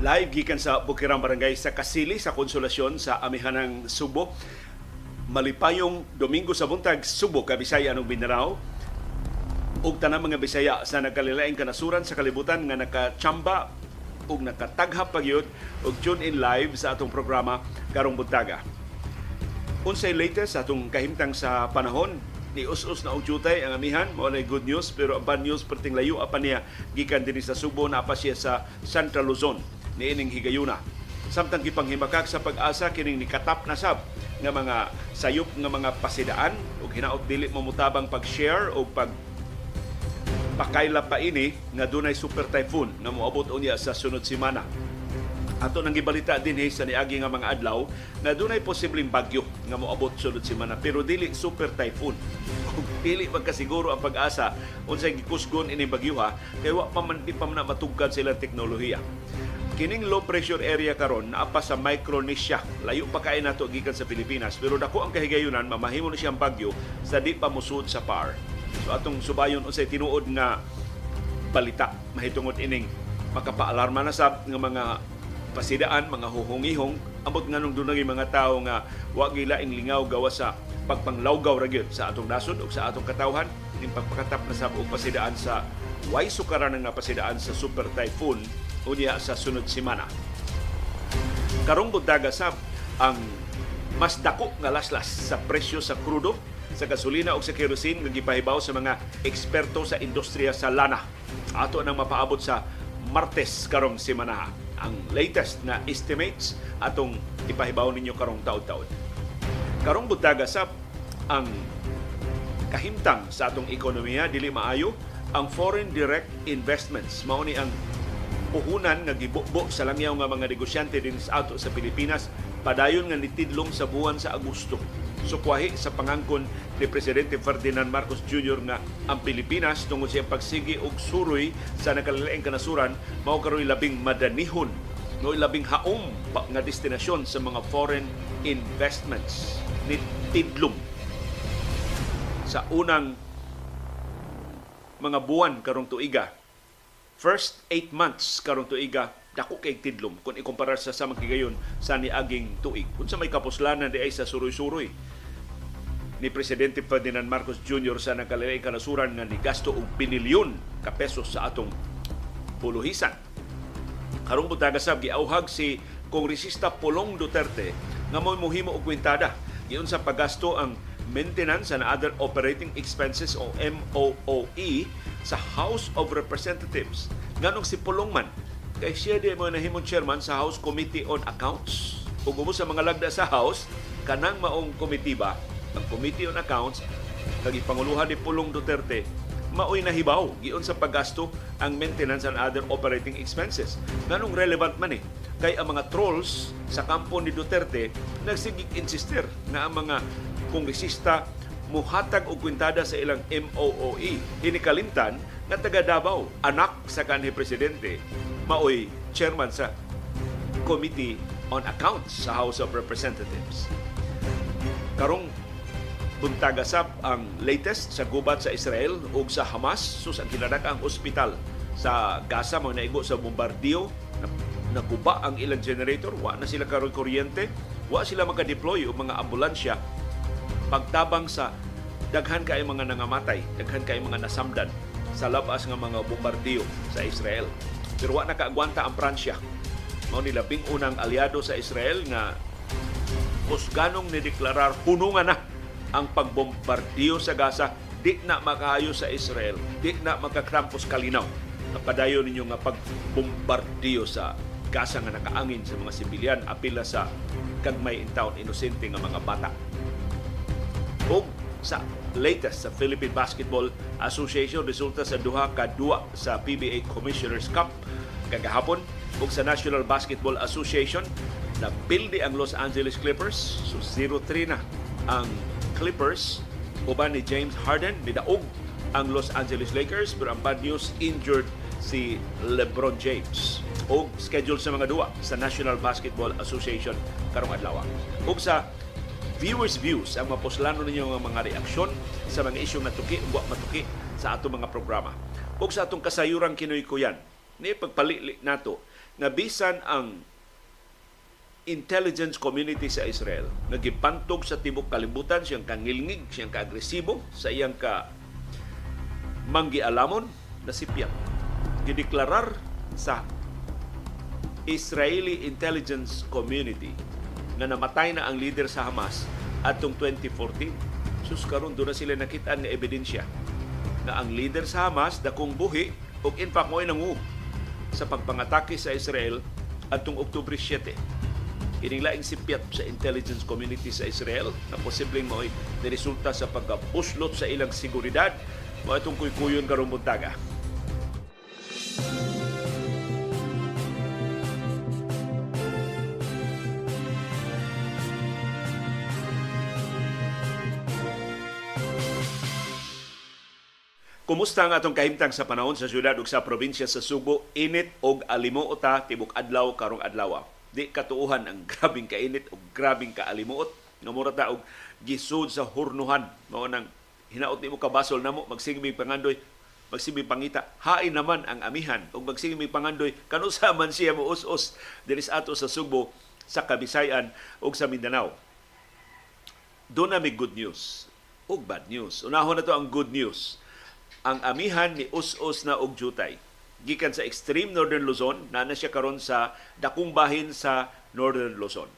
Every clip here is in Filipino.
Live gikan sa Bukirang Barangay sa Kasili sa Konsolasyon sa Amihanang Subo. Malipayong Domingo sa buntag Subo, Kabisaya ng Mindanao. Ug tanang mga Bisaya sa nagkalilaing kanasuran sa kalibutan nga nakachamba ug nakataghap pagyud ug tune in live sa atong programa karong buntaga. Unsay latest atong kahimtang sa panahon ni us-us na og jutay ang amihan mo na good news pero ang bad news perting layo apa niya gikan dinhi sa Subo na pa siya sa Central Luzon niining higayuna samtang gipanghimakak sa pag-asa kining nikatap na sab nga mga sayop nga mga pasidaan ug hinaot dili mamutabang pag-share o pag pakaila pa ini nga dunay super typhoon nga moabot unya sa sunod semana. Ato nang gibalita din sa niagi nga mga adlaw na dunay posibleng bagyo nga moabot sunod semana pero dili super typhoon. Ug dili magkasiguro ang pag-asa unsay gikusgon ini bagyo ha kay wa pa man di pa man matugkad sila teknolohiya. Kining low pressure area karon naa pa sa Micronesia. Layo pa kay nato gikan sa Pilipinas pero dako ang kahigayunan mamahimo na siyang bagyo sa di pa musud sa par. So atong subayon unsay tinuod nga balita mahitungod ining makapaalarma na sab nga mga pasidaan, mga huhungihong ambot nganong dunay mga tawo nga wa gilaing lingaw gawa sa pagpanglawgaw ra gyud sa atong nasod ug sa atong katawhan ning pagpakatap na sab og pasidaan sa way sukaran nga pasidaan sa super typhoon unya sa sunod semana. Karong buntaga sab ang mas dako nga laslas sa presyo sa krudo sa gasolina o sa kerosene nga gipahibaw sa mga eksperto sa industriya sa lana. Ato nang mapaabot sa Martes karong semana ang latest na estimates atong ipahibaw ninyo karong taon-taon. Karong buntaga sa ang kahimtang sa atong ekonomiya dili maayo ang foreign direct investments mao ni ang puhunan nga gibukbo sa langyaw nga mga negosyante din sa ato sa Pilipinas padayon nga nitidlong sa buwan sa Agosto sukwahi sa pangangkon ni Presidente Ferdinand Marcos Jr. nga ang Pilipinas tungod sa pagsigi og suroy sa nakalilaing kanasuran mao karoy labing madanihon no labing haom nga destinasyon sa mga foreign investments ni tidlong sa unang mga buwan karong tuiga first 8 months karong tuiga dako kay tidlom kung ikumpara sa samang kigayon sa niaging tuig. Unsa may kapuslanan di ay sa suroy-suroy ni Presidente Ferdinand Marcos Jr. sa nakalilay kanasuran nga ni gasto og binilyon ka pesos sa atong puluhisan. Karong butaga sab giauhag si Kongresista Pulong Duterte nga mo'y muhimo og kwentada giun sa paggasto ang maintenance and other operating expenses o MOOE sa House of Representatives. Nganong si Pulong man kay siya di mo nahimong chairman sa House Committee on Accounts. Ug umo sa mga lagda sa House, kanang maong komitiba, ang Committee on Accounts, kag ipanguluhan ni Pulong Duterte, maoy nahibaw giun sa paggasto ang maintenance and other operating expenses. Nganong relevant man eh, kay ang mga trolls sa kampo ni Duterte nagsigig insister na ang mga kongresista muhatag og kwintada sa ilang MOOE. Hinikalimtan nga taga Davao, anak sa kanhi presidente, maoy chairman sa Committee on Accounts sa House of Representatives. Karong buntagasap ang latest sa gubat sa Israel ug sa Hamas. Sus ang kinadakang ospital sa Gaza. Mo naigo sa bombardiyo. Naguba ang ilang generator. Wa na sila karon kuryente. Wa sila maka-deploy og mga ambulansya. Pagtabang sa daghan kay mga nangamatay daghan kay mga nasamdan sa labas nga mga bombardiyo sa Israel. Pero wa nakaagwanta ang Pransya. Mao ni labing unang aliado sa Israel nga kusganong ni deklarar hunungan na ang pagbombardiyo sa Gaza di na makahayo sa Israel, di na makakrampos kalinaw. Napadayon ninyo nga pagbombardiyo sa Gaza nga nakaangin sa mga sibilyan apila sa kagmay in town inosente nga mga bata. O sa latest sa Philippine Basketball Association resulta sa duha ka duwa sa PBA Commissioners Cup kagahapon ug sa National Basketball Association na pildi ang Los Angeles Clippers so 0-3 na ang Clippers uban ni James Harden midaog ang Los Angeles Lakers pero ang bad news injured si LeBron James o schedule sa mga duwa sa National Basketball Association karong adlaw. Ug sa viewers views ang mapuslano ninyo nga mga reaksyon sa mga isyong natuki ug matuki sa ato mga programa. Ug sa atong kasayuran kinoy kuyan, ni pagpalili nato nga bisan ang intelligence community sa Israel nagipantog sa tibok kalibutan siyang kangilngig, siyang kaagresibo sa iyang ka manggialamon na sipyat. Gideklarar sa Israeli intelligence community na namatay na ang leader sa Hamas atong 2014. Sus karon do na sila nakita nga ebidensya na ang leader sa Hamas dakong buhi ug in fact mo'y nangu sa pagpangatake sa Israel atong Oktubre 7 ining laing sipyat sa intelligence community sa Israel na posibleng mo'y resulta sa pagkapuslot sa ilang seguridad mo itong kuykuyon karong buntaga. Kumusta ang atong kahimtang sa panahon sa syudad ug sa probinsya sa Subo? Init og alimuota tibok adlaw karong adlaw. Di katuuhan ang grabing kainit o grabing kaalimuot nga mura ta og gisud sa hurnuhan mao nang hinaot nimo kabasol namo magsigmi pangandoy magsigmi pangita hain naman ang amihan ug magsigmi pangandoy kanusa man siya mo us-us diri sa ato sa Subo sa Kabisayan ug sa Mindanao. Doon na may good news ug bad news. Unahon na to ang good news ang amihan ni us-us na og jutay. Gikan sa extreme northern Luzon, na na siya karon sa dakong bahin sa northern Luzon.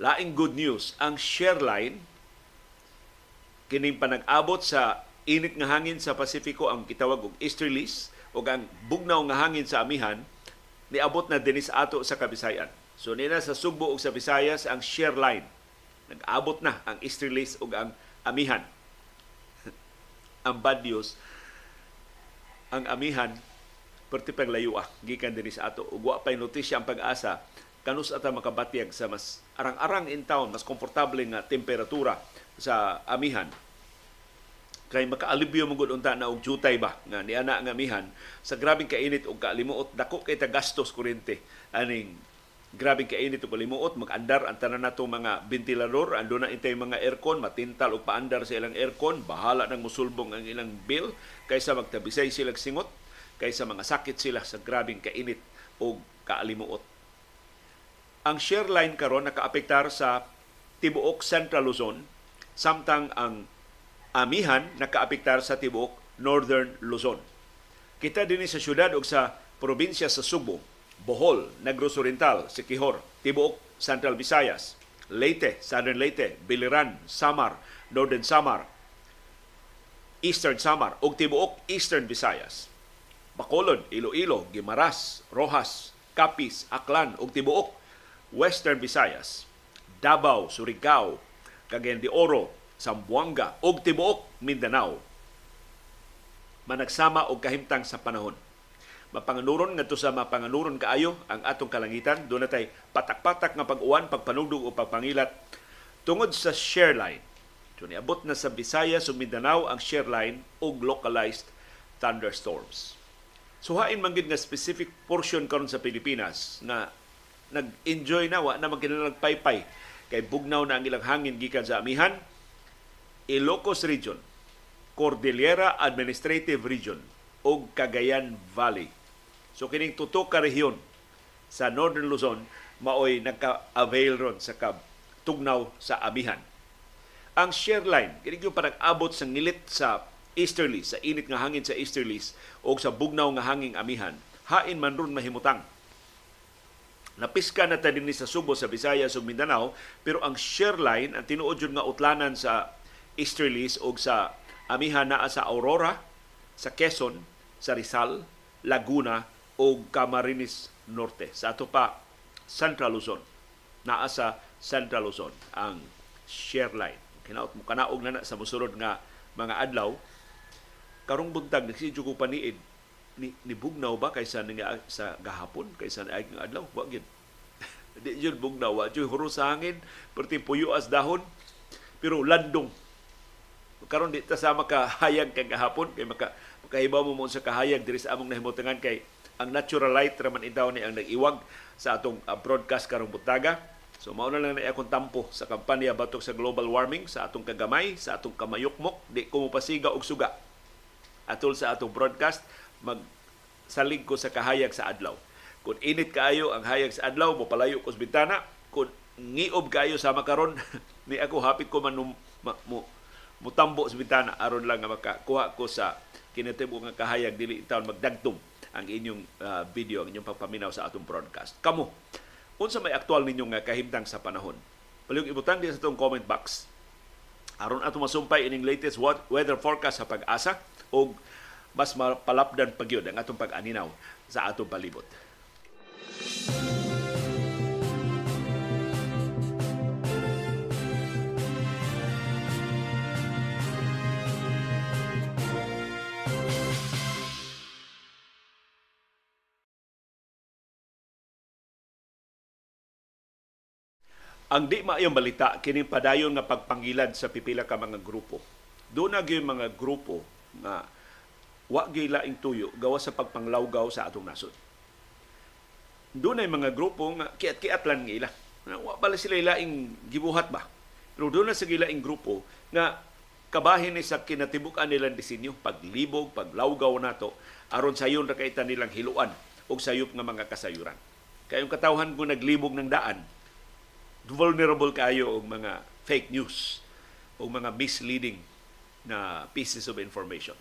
Laing good news, ang share line kining panag-abot sa init nga hangin sa Pasifiko ang kitawag og easterlies o ang bugnaw nga hangin sa amihan niabot na dinis ato sa Kabisayan. So nina sa Sugbo ug sa Visayas ang share line. Nag-abot na ang easterlies ug ang amihan ang bad news ang amihan perti pang layo ah, gikan dinhi sa ato. Ug pay notisya ang pag-asa. Kanus ata makabatyag sa mas arang-arang in town mas komportable nga temperatura sa amihan. Kay makaalibyo mo gud unta na og jutay ba nga ni ana nga amihan. Sa grabing kainit ug kaalimuot dako kay ta gastos kuryente aning grabe kainit ug limuot mag-andar ang tanan nato mga ventilador. Ando na intay mga aircon matintal og paandar sa ilang aircon. Bahala nang musulbong ang ilang bill kaysa magtabisay sila singot kaysa mga sakit sila sa grabing kainit o kaalimuot ang share line karon nakaapektar sa tibuok Central Luzon samtang ang amihan nakaapektar sa tibuok Northern Luzon kita dinhi sa syudad ug sa probinsya sa Subo Bohol, Negros Oriental, Siquijor, Tibuok, Central Visayas, Leyte, Southern Leyte, Biliran, Samar, Northern Samar, Eastern Samar, ug Tibuok, Eastern Visayas. Bacolod, Iloilo, Gimaras, Rojas, Capiz, Aklan, ug Tibuok, Western Visayas. Davao, Surigao, Cagayan de Oro, Zamboanga, ug Tibuok, Mindanao. Managsama og kahimtang sa panahon mapanganuron ngadto sa mapanganuron kaayo ang atong kalangitan doon natay patak-patak nga pag-uwan pagpanugdog o pagpangilat tungod sa share line so niabot na sa Visayas ug Mindanao ang share line og localized thunderstorms so hain man nga specific portion karon sa Pilipinas na nag-enjoy na wa na magkinalagpaypay kay bugnaw na ang ilang hangin gikan sa amihan Ilocos Region Cordillera Administrative Region o Cagayan Valley So kining tuto ka rehiyon sa Northern Luzon maoy nagka-avail ron sa kab tugnaw sa amihan. Ang share line, kini yung abot sa ngilit sa easterly, sa init nga hangin sa easterlies o sa bugnaw nga hanging amihan, hain man ron mahimutang. Napiska na ta dinhi sa Subo sa Visayas ug Mindanao, pero ang share line ang tinuod nga utlanan sa easterlies o sa amihan naa sa Aurora, sa Quezon, sa Rizal, Laguna o Camarines Norte. Sa ato pa, Central Luzon. Naa sa Central Luzon ang share line. Kinaot mo kanaog na, na sa musurod nga mga adlaw. Karong buntag nagsidyo ko paniid ni, ni bugnaw ba kaysa nga sa gahapon kaysa na nga adlaw? Wa gid di yun bugnaw. Wa jud huro sa hangin perti puyo as dahon pero landong. Karon di ta sama ka kay gahapon kay maka makahibaw mo mo sa kahayag diri sa among nahimutangan kay ang natural light raman itaw ni ang nag-iwag sa atong uh, broadcast karong butaga. So mao na lang na akong tampo sa kampanya batok sa global warming sa atong kagamay, sa atong kamayukmok, di ko mopasiga og suga. Atol sa atong broadcast mag salig ko sa kahayag sa adlaw. Kung init kaayo ang hayag sa adlaw, mo palayo ko sa bintana. Kung ngiob kaayo sa makaron, ni ako hapit ko man num, ma, mo, mutambo sa bintana aron lang nga makakuha ko sa kinitibo nga kahayag dili taon magdagtong ang inyong uh, video, ang inyong pagpaminaw sa atong broadcast. Kamo, unsa may aktual ninyong nga kahimtang sa panahon? Palihog ibutang din sa itong comment box. Aron ato masumpay ining latest weather forecast sa pag-asa o mas mapalapdan pagyod ang atong pag-aninaw sa atong palibot. Ang di maayong balita kini padayon nga pagpangilad sa pipila ka mga grupo. Doon na gyud mga grupo nga wa gyud laing tuyo gawa sa pagpanglawgaw sa atong nasod. Doon ay mga grupo nga kiat-kiat lang nga ila. Wa bala sila laing gibuhat ba? Pero doon na sa gilaing grupo nga kabahin ni sa kinatibukan nilang disenyo, paglibog, paglawgaw nato aron sayon ra kaitan nilang hiluan og sayop nga mga kasayuran. Kayong katawhan ko naglibog ng daan, vulnerable kayo og mga fake news o mga misleading na pieces of information.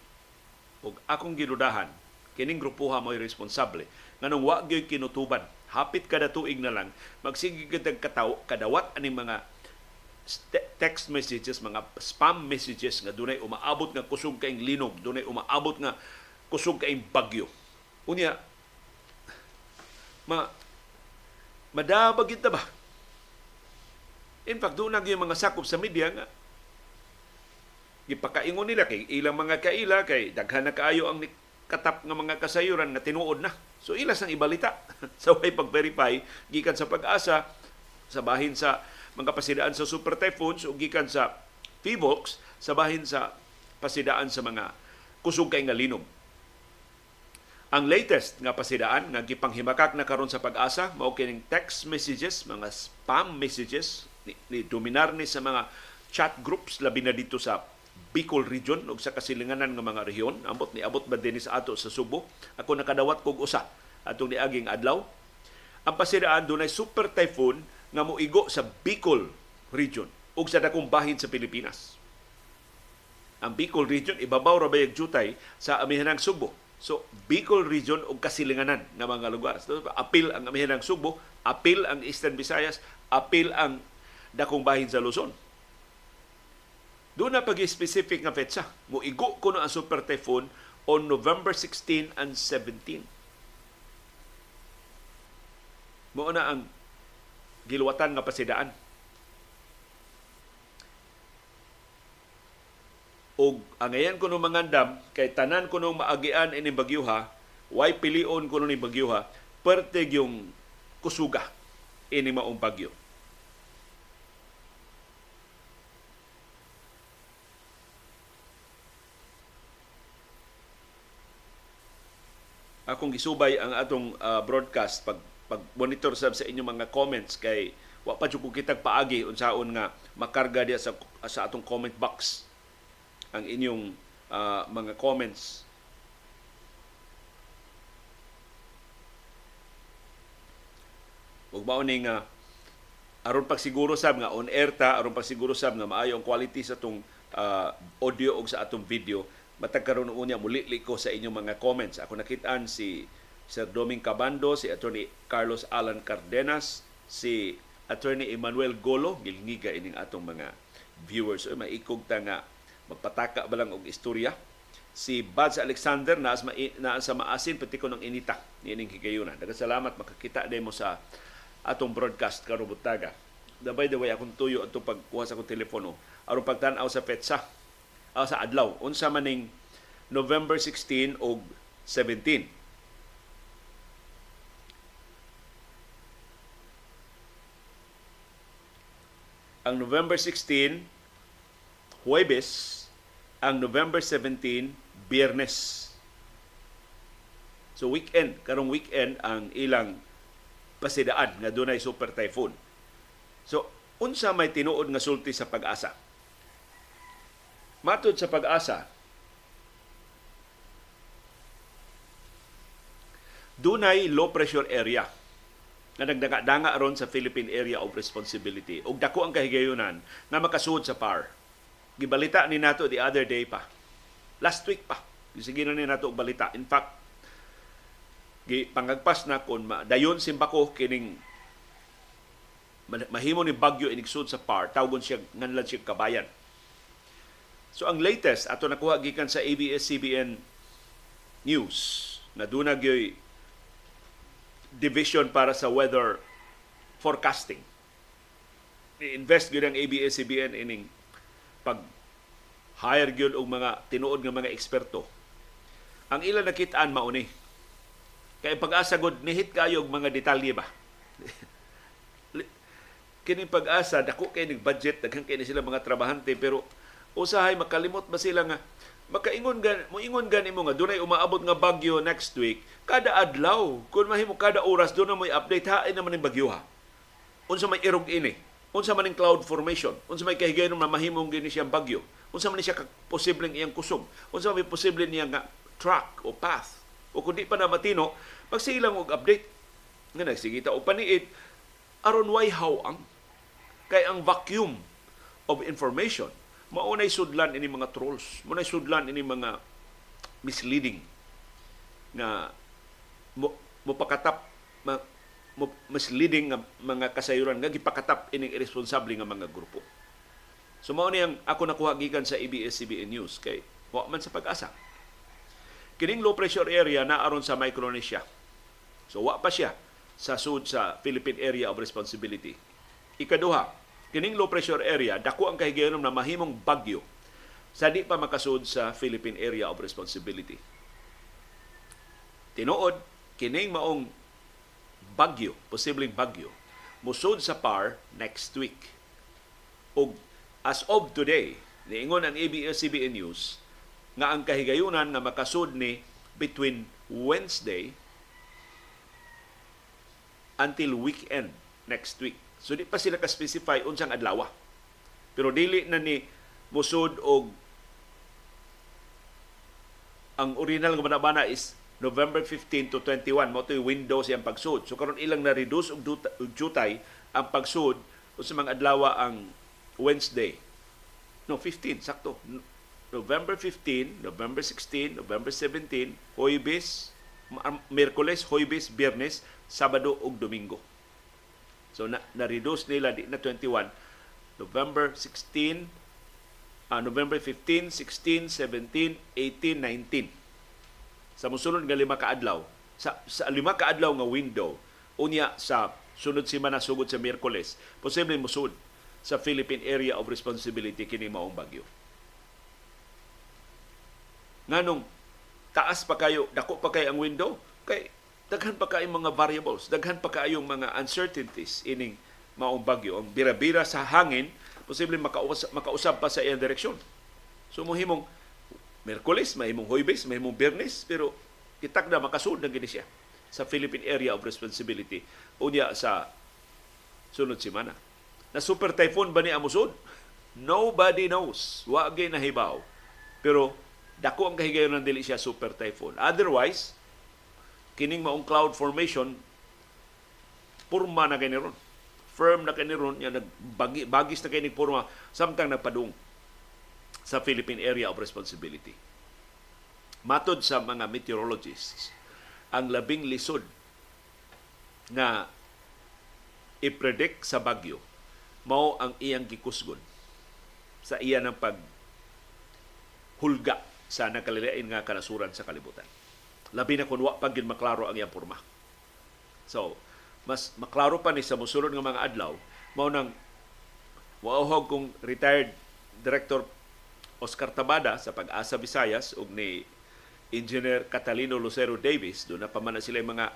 Og akong ginudahan, kining grupuha mo'y responsable nganong wa gyud kinutuban hapit kada tuig na lang magsige gid kataw kadawat aning mga text messages mga spam messages nga dunay umaabot nga kusog kaing linog dunay umaabot nga kusog kaing bagyo unya ma madabag ta ba In fact, doon yung mga sakop sa media nga gipakaingon nila kay ilang mga kaila kay daghan na kaayo ang katap nga mga kasayuran nga tinuod na. So ilas ang ibalita sa way pag-verify gikan sa pag-asa sa bahin sa mga pasidaan sa super typhoons o gikan sa PVOX sa bahin sa pasidaan sa mga kusog kay nga linog. Ang latest nga pasidaan nga gipanghimakak na karon sa pag-asa mao kining text messages, mga spam messages ni, ni dominar ni sa mga chat groups labi na dito sa Bicol region ug sa kasilinganan nga mga rehiyon. Ambot ni abot ba dinhi sa ato sa Subo? Ako nakadawat kog usa. Atong niaging adlaw. Ang pasiraan dunay super typhoon nga moigo sa Bicol region ug sa dakong bahin sa Pilipinas. Ang Bicol region ibabaw ra bayag jutay sa amihanang Subo? So Bicol region ug kasilinganan nga mga lugar. So, apil ang amihanang Subo apil ang Eastern Visayas apil ang dakong bahin sa Luzon. Doon na pag-specific nga petsa. Muigo ko na ang super typhoon on November 16 and 17. Mo na ang giluwatan nga pasidaan. Og angayan ko ng mangandam kay tanan ko nung maagian ini bagyuha, why pilion ko ni bagyuha, perte yung kusuga ini maong bagyo. Akong gisubay ang atong uh, broadcast pag pag monitor sab sa inyong mga comments kay wa pa jud kitag paagi unsaon nga makarga diya sa sa atong comment box ang inyong uh, mga comments. Ug mao ni nga aron pagsiguro sab nga on air ta aron pagsiguro sab nga maayo ang quality sa atong uh, audio ug sa atong video matag karon unya muli ko sa inyong mga comments. Ako nakitaan si Sir Doming Cabando, si Attorney Carlos Alan Cardenas, si Attorney Emmanuel Golo, gilngiga ining atong mga viewers. O maikog ta nga magpataka ba lang og istorya. Si Buds Alexander na ma, na sa maasin pati ko ng inita ni ining higayuna. Daghang salamat makakita mo sa atong broadcast karon butaga. The by the way, akong tuyo atong pagkuha sa akong telepono aron pagtan-aw sa petsa uh, sa adlaw. Unsa maning November 16 o 17 ang November 16 Huwebes. Ang November 17 Biyernes. So weekend, karong weekend ang ilang pasidaan nga dunay super typhoon. So unsa may tinuod nga sulti sa pag-asa? Matod sa pag-asa, dunay low pressure area nga nagdanga-danga ron sa Philippine Area of Responsibility ug dako ang kahigayunan nga makasuod sa PAR. Gibalita ni nato the other day pa. Last week pa. Sige na ni nato og balita. In fact, pangagpas na kon dayon simbako kining mahimo ni Bagyo inigsud sa PAR, tawgon siya nganlan siya kabayan. So ang latest ato nakuha gikan sa ABS-CBN News na dunag division para sa weather forecasting. I-invest gyud ang ABS-CBN ining pag hire gyud og mga tinuod nga mga eksperto. Ang ilan nakitaan mauni. Kay pag-asa gud nihit kayo og mga detalye ba. kini pag-asa dako kay nig budget daghan kay sila mga trabahante pero usahay makalimot ba sila nga makaingon gan moingon gani mo nga dunay umaabot nga bagyo next week kada adlaw kun mahimo kada oras do na mo'y update hain naman ning bagyo ha? Unsa may irog ini? Unsa man cloud formation? Unsa may kahigayon na mahimong gini siyang bagyo unsa man siya posibleng iyang kusog unsa may posible niya nga track o path? O kundi pa na matino magsilang og update. Nga nagsigita og paniid aron way how ang? Kay ang vacuum of information maunay sudlan ini mga trolls, maunay sudlan ini mga misleading na mo, mo misleading nga mga kasayuran nga gipakatap ining irresponsible nga mga grupo. So mao ang ako nakuha gikan sa ABS-CBN News kay wa man sa pag-asa. Kining low pressure area na aron sa Micronesia. So wa pa siya sa sud sa Philippine Area of Responsibility. Ikaduha, kining low pressure area dako ang kahigayonom na mahimong bagyo sa di pa makasud sa Philippine Area of Responsibility. Tinuod kining maong bagyo, posibleng bagyo, musud sa PAR next week. Og as of today, niingon ang ABS-CBN News nga ang kahigayunan nga makasud ni between Wednesday until weekend next week So di pa sila ka-specify unsang adlaw. Pero dili na ni musud og ang original nga manabana is November 15 to 21 mo yung window siyang pagsud. So karon ilang na reduce og jutay ang pagsud sa mga adlaw ang Wednesday. No, 15 sakto. November 15, November 16, November 17, Hoybes, Miyerkules, Hoybes, Biyernes, Sabado ug Domingo. So na, na-reduce nila di na 21 November 16 uh, November 15, 16, 17, 18, 19. Sa musunod nga lima ka adlaw, sa, sa lima ka adlaw nga window, unya sa sunod semana sugod sa Miyerkules, posible musud sa Philippine Area of Responsibility kini maong bagyo. Nganong taas pa kayo, dako pa kay ang window, kay daghan pa kayong mga variables, daghan pa kayong mga uncertainties ining maong bagyo. Ang bira-bira sa hangin, posible makausap, makausap pa sa iyang direksyon. So mohimong Merkulis, mahimong Huwebes, mahimong Biyernes, pero kitak na makasud na gini siya sa Philippine Area of Responsibility unya sa sunod semana. Na super typhoon ba ni amusod? Nobody knows. Wa na nahibaw. Pero dako ang kahigayon ng dili siya super typhoon. Otherwise, kining maong cloud formation purma na kay ron firm na kay ron ya nagbagi bagis na kay ni purma samtang nagpadung sa Philippine Area of Responsibility matod sa mga meteorologists ang labing lisod nga i-predict sa bagyo mao ang iyang gikusgon sa iya ng pag hulga sa nakalilain nga kanasuran sa kalibutan. Labi na kung wa pa maklaro ang iyang porma. So, mas maklaro pa ni sa musulod ng mga adlaw, mao nang wauhog kung retired Director Oscar Tabada sa Pag-asa Visayas ug ni Engineer Catalino Lucero Davis, doon na pa man sila mga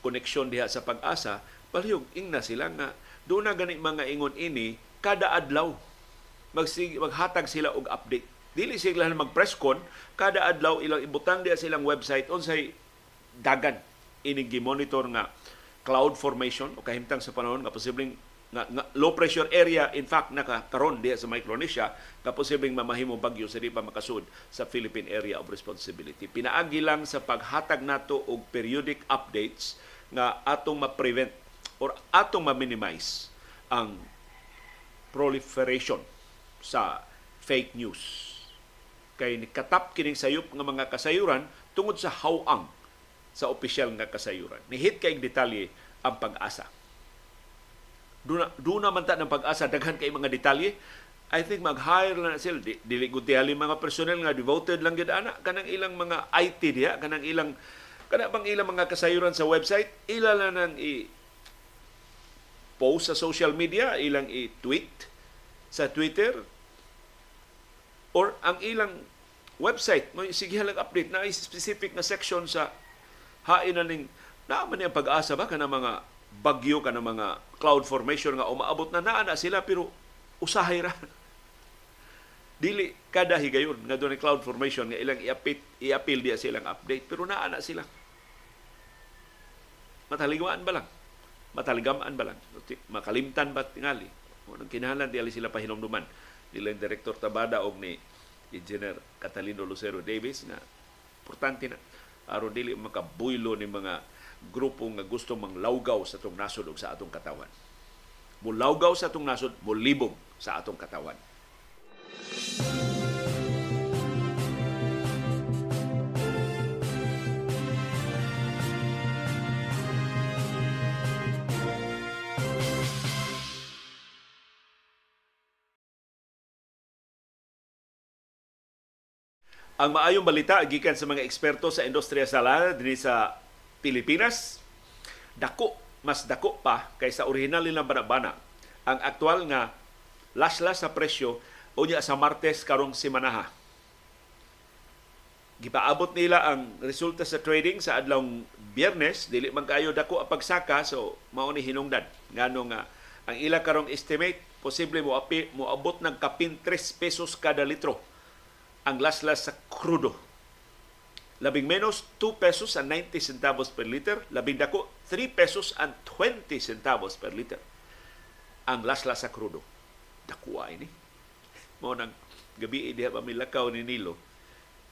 koneksyon diha sa Pag-asa, palihog ingna sila nga doon na gani mga ingon ini kada adlaw magsig maghatag sila og update Dili sila mag-press con, kada adlaw ilang ibutang diya silang website unsay dagan ining gi-monitor nga cloud formation o kahimtang sa panahon nga posibleng nga, nga low pressure area in fact nakakaron diha sa Micronesia nga posibleng mamahimo bagyo sa di pa makasud sa Philippine Area of Responsibility. Pinaagi lang sa paghatag nato og periodic updates nga atong ma-prevent or atong ma-minimize ang proliferation sa fake news. Kay katap kining sayop nga mga kasayuran tungod sa hawang sa opisyal nga kasayuran. Nihit kay detalye ang pag-asa Duna, duna man ta ng pag-asa, daghan kay mga detalye. I think mag-hire na sila. Di, dili ko mga personnel nga devoted lang gid ana kanang ilang mga IT diya, kanang ilang kana bang ilang mga kasayuran sa website, ila na nang i post sa social media, ilang i-tweet sa Twitter or ang ilang website mo sige halang update na specific na section sa hain na ning naaman ang pag-asa ba kana mga bagyo ka ng mga cloud formation nga umaabot na naa na sila pero usahay ra. Dili kada higayon nga doon cloud formation nga ilang iapit iapil dia silang update pero naa na sila. Mataligmaan ba lang? Mataligamaan ba lang? Makalimtan ba tingali? Anong kinahanglan di sila pahinomduman. Dila yung Director Tabada og ni Engineer Catalino Lucero Davis na importante na aron dili makabuylo ni mga grupo nga gusto manglawgaw sa atong nasod ug sa atong katawan. Mulawgaw sa atong nasod, mulibog sa atong katawan. Ang maayong balita gikan sa mga eksperto sa industriya sa lana dinhi sa Pilipinas, dako, mas dako pa kaysa original nilang banabana. Ang aktual nga laslas sa presyo unya sa Martes karong simanaha. Gipaabot nila ang resulta sa trading sa adlong Biyernes, dili man kayo dako ang pagsaka so mao ni hinungdan ngano nga ang ila karong estimate posible mo api mo abot ng kapin 3 pesos kada litro ang laslas sa krudo labing menos 2 pesos and 90 centavos per liter, labing dako 3 pesos and 20 centavos per liter. Ang lasla sa krudo. Dakuha ini. Mo nang gabi diha pa milakaw ni Nilo.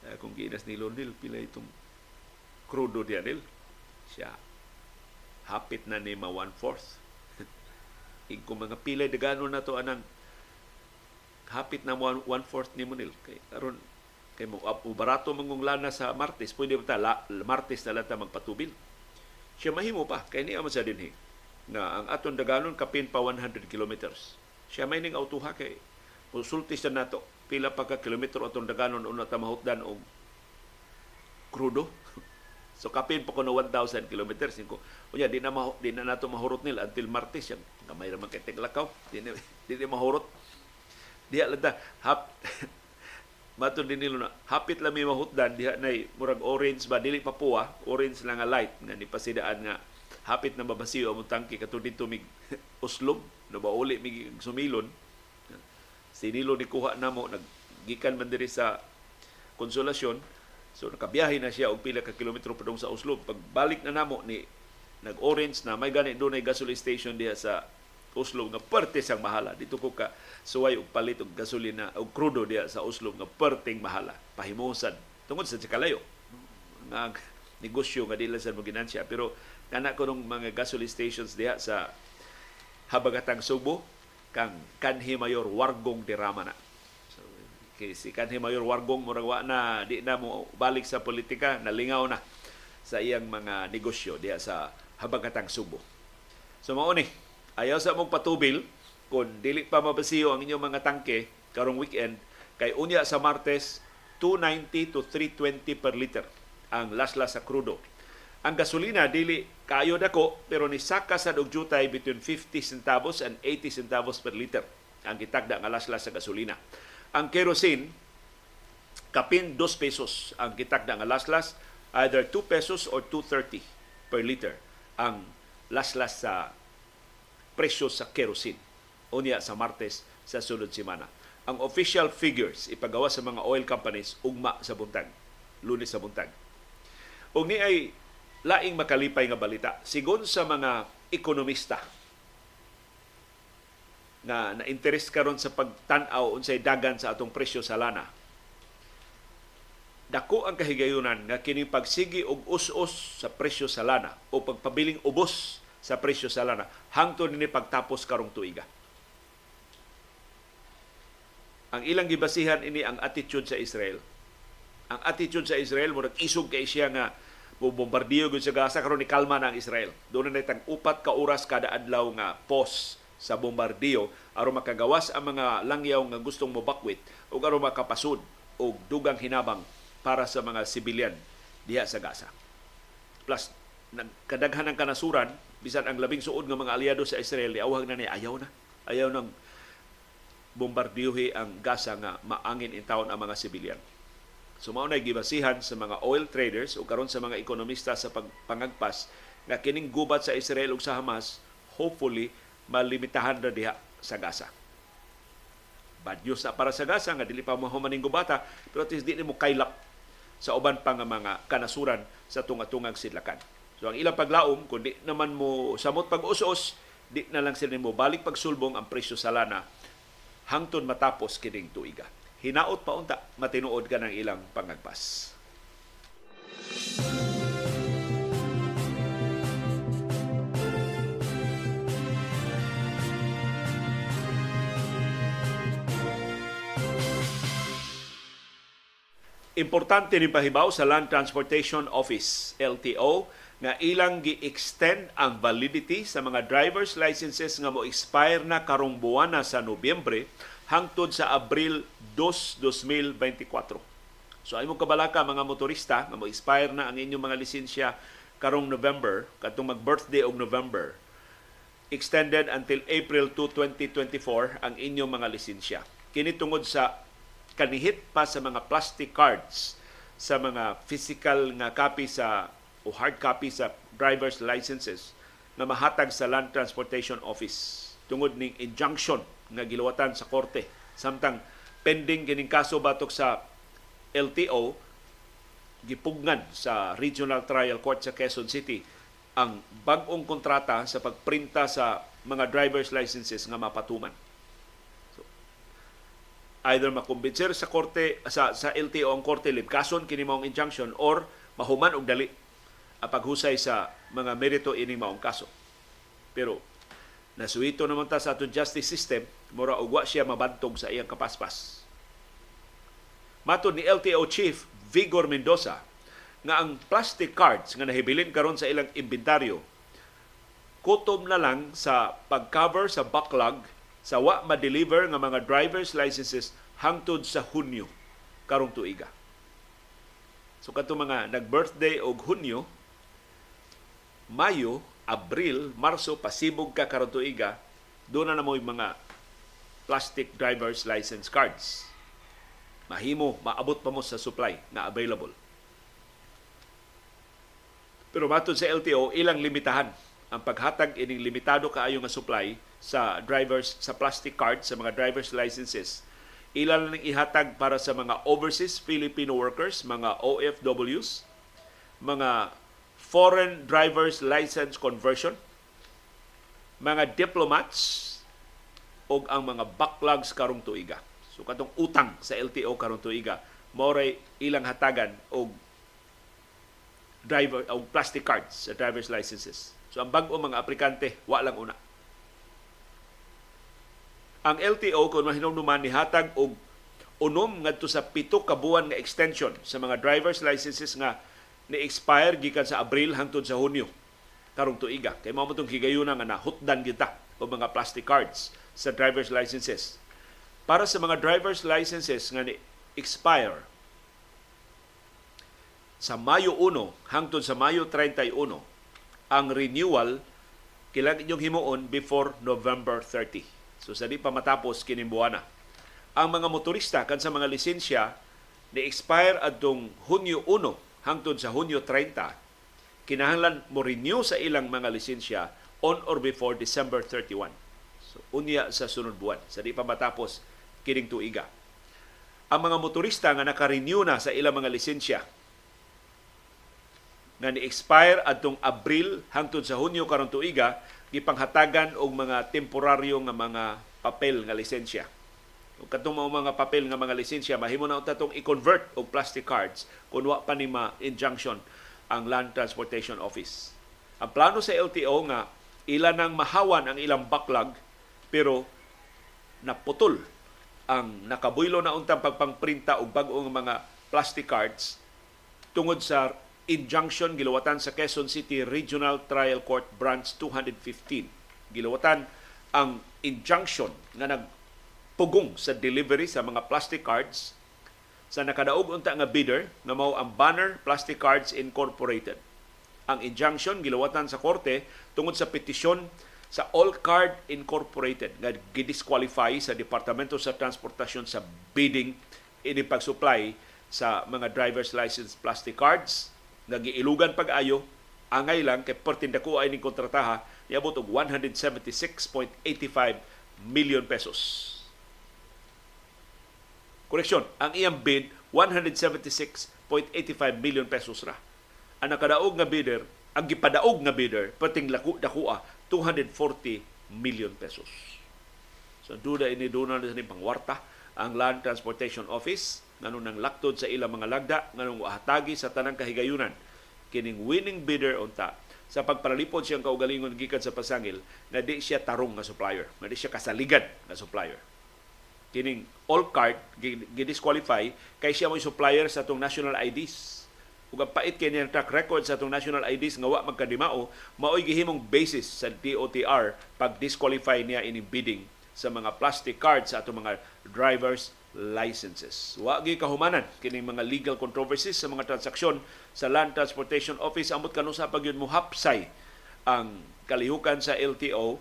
Uh, kung ginas Nilo nil pila itong krudo diya nil. Siya hapit na ni ma one-fourth. kung mga pilay dagano na to anang hapit na one-fourth ni Munil. Kay aron kay mo barato mangong lana sa Martes. Pwede ba ta la, Martes na lang ta magpatubil? Siya mahimo pa. Kay niya man sa dinhi. Na ang aton daganon kapin pa 100 kilometers. Siya may ning autoha kay konsulti sa nato. Pila pa ka kilometro atong daganon una ta mahutdan og krudo. So kapin pa ko na 1000 kilometers. Ko unya di na ma, di na nato mahurot nila until Martes. Siya gamay ra man kay teglakaw. Di na, di na mahurot diya lang hap Mato din nilo na hapit lang may mahutdan diha nay murag orange ba? Dili pa puwa orange lang nga light. Nga ni pasidaan nga hapit na mabasiyo ang tangke katud dito mig uslob no ba uli mig sumilon? Sinilo ni kuha namo naggikan man diri sa konsolasyon. So nakabiyahe na siya og pila ka kilometro padung sa uslob pagbalik na namo ni nag orange na may gani doon ay gasoline station diha sa Oslo nga parte sang mahala. Dito ko ka suway og palit og gasolina og krudo diya sa Oslo nga perting mahala. Pahimusan tungod sa kalayo. Nga negosyo nga dila sa maginansya pero kana ko nung mga gasoline stations diha sa Habagatang Subo kang kanhi mayor Wargong Dirama na. So, kay si kanhi mayor Wargong murag na di na mo balik sa politika, nalingaw na sa iyang mga negosyo diha sa Habagatang Subo. So mao ni Ayaw sa mong patubil kung dili pa mabasiyo ang inyong mga tangke karong weekend kay unya sa Martes 290 to 320 per liter ang lasla sa krudo. Ang gasolina dili kayo dako pero ni saka sa og jutay between 50 centavos and 80 centavos per liter ang gitagda nga lasla sa gasolina. Ang kerosene kapin 2 pesos ang gitagda nga laslas either 2 pesos or 2.30 per liter ang laslas sa presyo sa kerosene unya sa Martes sa sunod semana. Ang official figures ipagawa sa mga oil companies ugma sa buntag, lunes sa buntag. Ug ni ay laing makalipay nga balita. Sigon sa mga ekonomista, na interest karon sa pagtan-aw unsay dagan sa atong presyo sa lana. Dako ang kahigayunan nga kini pagsigi og us-us sa presyo sa lana o pagpabiling ubos sa presyo sa lana hangtod ni pagtapos karong tuiga. Ang ilang gibasihan ini ang attitude sa Israel. Ang attitude sa Israel mo isog kay siya nga bombardiyo gyud sa Gaza karon ni kalma na ang Israel. Doon na tang upat ka oras kada adlaw nga pause sa bombardiyo aron makagawas ang mga langyaw nga gustong mobakwit ug aron makapasud og dugang hinabang para sa mga sibilyan diha sa Gaza. Plus, kadaghan ng kanasuran, bisan ang labing suod ng mga aliado sa Israel, awag na ni ayaw na. Ayaw nang bombardiyohi ang Gaza nga maangin in taon ang mga sibilyan. So na gibasihan sa mga oil traders o karon sa mga ekonomista sa pagpangagpas nga kining gubat sa Israel ug sa Hamas hopefully malimitahan ra diha sa Gaza. Bad news na para sa Gaza nga dili pa mahumaning gubata pero at least di mo kailap sa uban pa nga mga kanasuran sa tunga-tungag sidlakan. So ang ilang paglaom, kung di naman mo samot pag-us-us, di na lang sila mo balik pagsulbong ang presyo sa lana hangtod matapos kining tuiga. Hinaot pa unta, matinuod ka ng ilang pangagpas. Importante ni pahibaw sa Land Transportation Office, LTO, nga ilang gi-extend ang validity sa mga driver's licenses nga mo expire na karong buwan na sa Nobyembre hangtod sa Abril 2, 2024. So ay mo kabalaka mga motorista nga mo expire na ang inyong mga lisensya karong November, katong mag-birthday og November. Extended until April 2, 2024 ang inyong mga lisensya. Kini tungod sa kanihit pa sa mga plastic cards sa mga physical nga copy sa o hard copy sa driver's licenses na mahatag sa Land Transportation Office tungod ning injunction nga giluwatan sa korte. Samtang pending kining kaso batok sa LTO gipugnan sa Regional Trial Court sa Quezon City ang bag-ong kontrata sa pagprinta sa mga driver's licenses nga mapatuman. Either makumbinser sa korte sa sa LTO ang korte libkason kini maong injunction or mahuman og dali ang paghusay sa mga merito ini maong kaso. Pero nasuito naman ta sa atong justice system mura og wa siya mabantog sa iyang kapaspas. Matod ni LTO chief Vigor Mendoza nga ang plastic cards nga nahibilin karon sa ilang inventaryo kutom na lang sa pag-cover sa backlog sa wa ma-deliver nga mga driver's licenses hangtod sa Hunyo karong tuiga. So kadto mga nag-birthday og Hunyo, Mayo, Abril, Marso pasibog ka tuiga, doon na na mo mga plastic driver's license cards. Mahimo, maabot pa mo sa supply na available. Pero matod sa LTO, ilang limitahan ang paghatag ining limitado kaayo nga supply sa drivers sa plastic card sa mga driver's licenses ilan lang ihatag para sa mga overseas Filipino workers, mga OFWs, mga foreign driver's license conversion, mga diplomats, o ang mga backlogs karong tuiga. So katong utang sa LTO karong tuiga, moray ilang hatagan og driver o plastic cards sa driver's licenses. So ang bag-o mga aplikante, wa lang una ang LTO kung mahinumduman ni hatag og unom ngadto sa pito ka buwan nga extension sa mga driver's licenses nga ni expire gikan sa Abril hangtod sa Hunyo. Karong tuiga. Kay mao tong higayuna nga nahutdan kita og mga plastic cards sa driver's licenses. Para sa mga driver's licenses nga ni expire sa Mayo 1 hangtod sa Mayo 31 ang renewal kailangan inyong himuon before November 30 So sa di pa matapos kining buwana. Ang mga motorista kan sa mga lisensya ni expire adtong Hunyo 1 hangtod sa Hunyo 30 kinahanglan mo renew sa ilang mga lisensya on or before December 31. So unya sa sunod buwan sa di pa matapos kining tuiga. Ang mga motorista nga naka-renew na sa ilang mga lisensya nga ni-expire adtong Abril hangtod sa Hunyo karon tuiga gipanghatagan og mga temporaryo nga mga papel nga lisensya. Kung katong mga papel nga mga lisensya, mahimo na unta tong i-convert og plastic cards kung wa pa ni ma-injunction ang Land Transportation Office. Ang plano sa LTO nga ila nang mahawan ang ilang backlog pero naputol ang nakabuylo na untang pagpangprinta og bag-ong mga plastic cards tungod sa injunction giluwatan sa Quezon City Regional Trial Court Branch 215. Giluwatan ang injunction nga nagpugong sa delivery sa mga plastic cards sa nakadaog unta nga bidder nga mao ang Banner Plastic Cards Incorporated. Ang injunction giluwatan sa korte tungod sa petisyon sa All Card Incorporated nga gidisqualify sa Departamento sa Transportasyon sa bidding ini pag-supply sa mga driver's license plastic cards nga giilugan pag-ayo angay lang kay pertindako ay ning kontrataha niabot og 176.85 million pesos. Koreksyon, ang iyang bid 176.85 million pesos ra. Ang nakadaog nga bidder, ang gipadaog nga bidder perting laku dakua 240 million pesos. So duda ini duna na ni pangwarta ang Land Transportation Office nganong nang laktod sa ilang mga lagda nganong hatagi sa tanang kahigayunan kining winning bidder unta sa pagparalipod siyang kaugalingon gikan sa pasangil na di siya tarong nga supplier, na di siya kasaligan nga supplier. Kining all card gidisqualify kay siya mo supplier sa atong national IDs. Ug ang pait kay niyang track record sa atong national IDs nga wa magkadimao, maoy gihimong basis sa DOTR pag disqualify niya ini bidding sa mga plastic cards sa atong mga drivers licenses. Wa gi kahumanan kining mga legal controversies sa mga transaksyon sa Land Transportation Office ambot kanus sa pagyud mo hapsay ang kalihukan sa LTO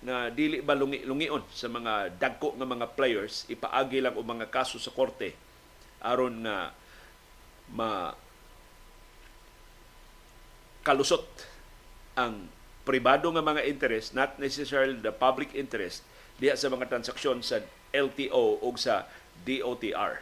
na dili ba lungi-lungion sa mga dagko nga mga players ipaagi lang og mga kaso sa korte aron nga ma kalusot ang pribado nga mga interest not necessarily the public interest diha sa mga transaksyon sa LTO ug sa DOTR.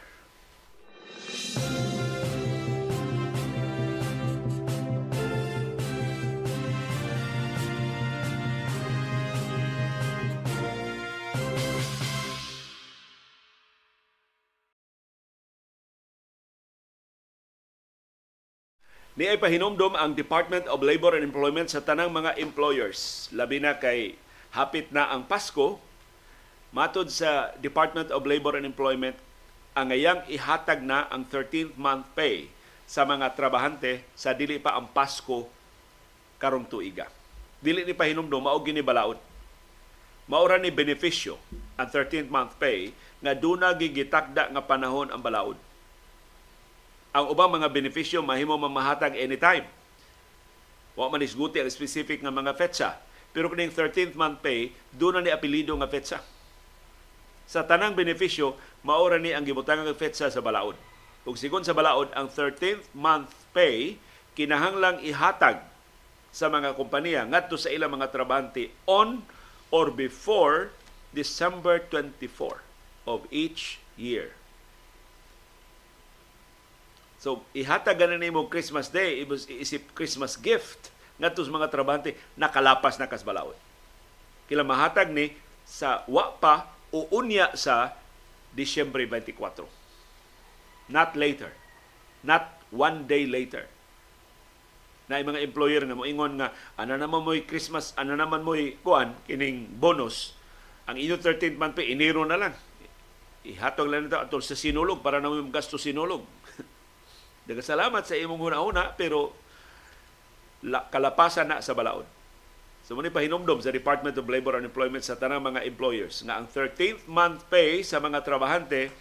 Ni ay pahinomdom ang Department of Labor and Employment sa tanang mga employers. Labi na kay hapit na ang Pasko, Matod sa Department of Labor and Employment, ang ngayang ihatag na ang 13th month pay sa mga trabahante sa dili pa ang Pasko karong tuiga. Dili ni pahinumdum mao gini balaod. Maura ni benepisyo ang 13th month pay nga duna gigitakda nga panahon ang balaod. Ang ubang mga benepisyo mahimo mamahatag anytime. Wa man isguti ang specific nga mga fetsa. Pero kining 13th month pay, doon na ni apelido nga fetsa sa tanang benepisyo maora ni ang gibutangang fetsa sa balaod. Ug sigon sa balaod ang 13th month pay kinahanglang ihatag sa mga kompanya ngadto sa ilang mga trabahante on or before December 24 of each year. So ihatag ganan nimo Christmas Day, isip Christmas gift ngadto sa mga trabahante nakalapas na kas balaod. Kila mahatag ni sa wa pa uunya sa Disyembre 24. Not later. Not one day later. Na mga employer nga moingon nga ana naman mo'y Christmas, ana naman mo'y kuan kining bonus. Ang inyo 13th month pay Enero na lang. Ihatog lang nito atol sa sinulog para na mo gasto sinulog. Daga salamat sa imong una-una pero la, kalapasan na sa balaod. So muni pa hinumdom sa Department of Labor and Employment sa tanang mga employers nga ang 13th month pay sa mga trabahante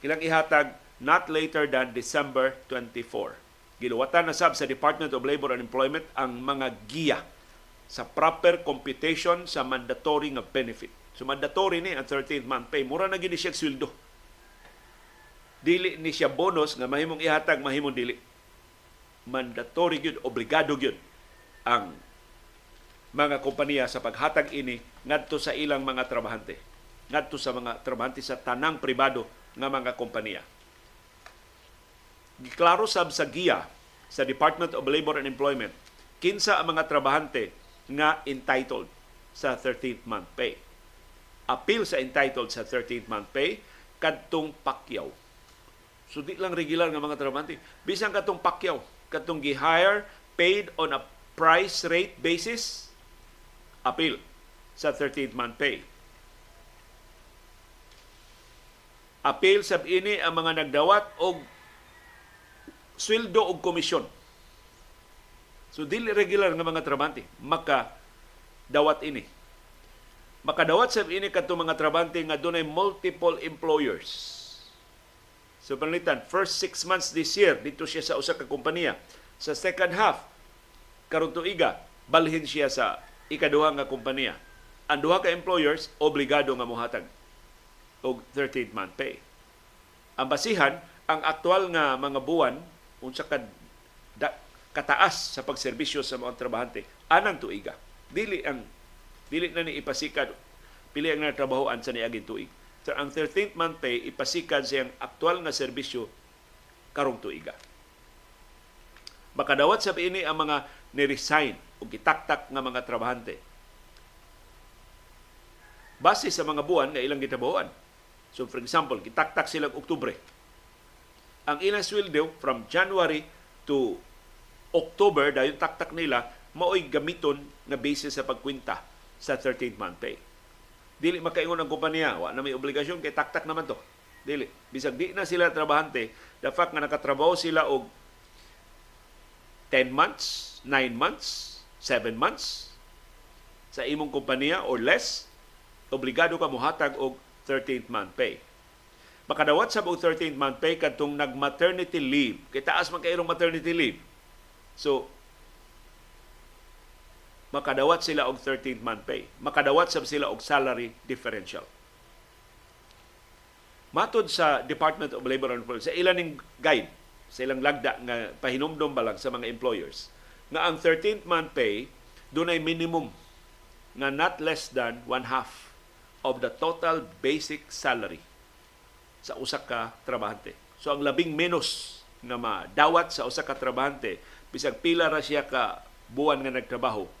kilang ihatag not later than December 24. Giluwatan na sab sa Department of Labor and Employment ang mga giya sa proper computation sa mandatory nga benefit. So mandatory ni ang 13th month pay. Mura na gini siya sweldo. Dili ni siya bonus nga mahimong ihatag mahimong dili. Mandatory gyud, obligado gyud ang mga kompanya sa paghatag ini ngadto sa ilang mga trabahante ngadto sa mga trabahante sa tanang pribado nga mga kompanya giklaro sab sa giya sa Department of Labor and Employment kinsa ang mga trabahante nga entitled sa 13th month pay appeal sa entitled sa 13th month pay kadtong pakyaw. So di lang regular nga mga trabahante. Bisan katong pakyaw, katong gi-hire paid on a price rate basis, appeal sa 13th month pay. Appeal sab ini ang mga nagdawat og sweldo og komisyon. So dili regular nga mga trabante maka dawat ini. Makadawat sa ini kadto mga trabante nga dunay multiple employers. So panitan, first six months this year dito siya sa usa ka kompanya. Sa second half karon tuiga balhin siya sa ikaduha nga kompanya. Ang duha ka employers obligado nga mohatag og 13th month pay. Ang basihan ang aktual nga mga buwan unsa ka kataas sa pagserbisyo sa mga trabahante anang tuiga. Dili ang dili na ni ipasikad pili ang natrabahoan sa niaging tuig. So, ang 13th month pay ipasikad siyang aktual nga serbisyo karong tuiga. Makadawat sa ini ang mga ni-resign o gitaktak nga mga trabahante. Base sa mga buwan nga ilang gitabuhan. So for example, gitaktak sila Oktubre. Ang ilang sweldo from January to October, dahil taktak nila, mao'y gamiton na basis sa pagkwinta sa 13th month pay. Dili makaingon ang kumpanya, wa na may obligasyon kay taktak naman to. Dili. Bisag di na sila trabahante, the fact nga nakatrabaho sila og 10 months, 9 months, 7 months sa imong kumpanya or less, obligado ka mohatag og 13th month pay. Makadawat sa 13th month pay kadtong nag-maternity leave. Kay taas man kayrong maternity leave. So, makadawat sila og 13th month pay. Makadawat sab sila og salary differential. Matod sa Department of Labor and Employment, sa ilan ning guide, sa ilang lagda nga pahinumdom ba lang sa mga employers, nga ang 13th month pay dunay minimum nga not less than one half of the total basic salary sa usa ka trabahante. So ang labing menos nga madawat sa usa ka trabahante bisag pila ra siya ka buwan nga nagtrabaho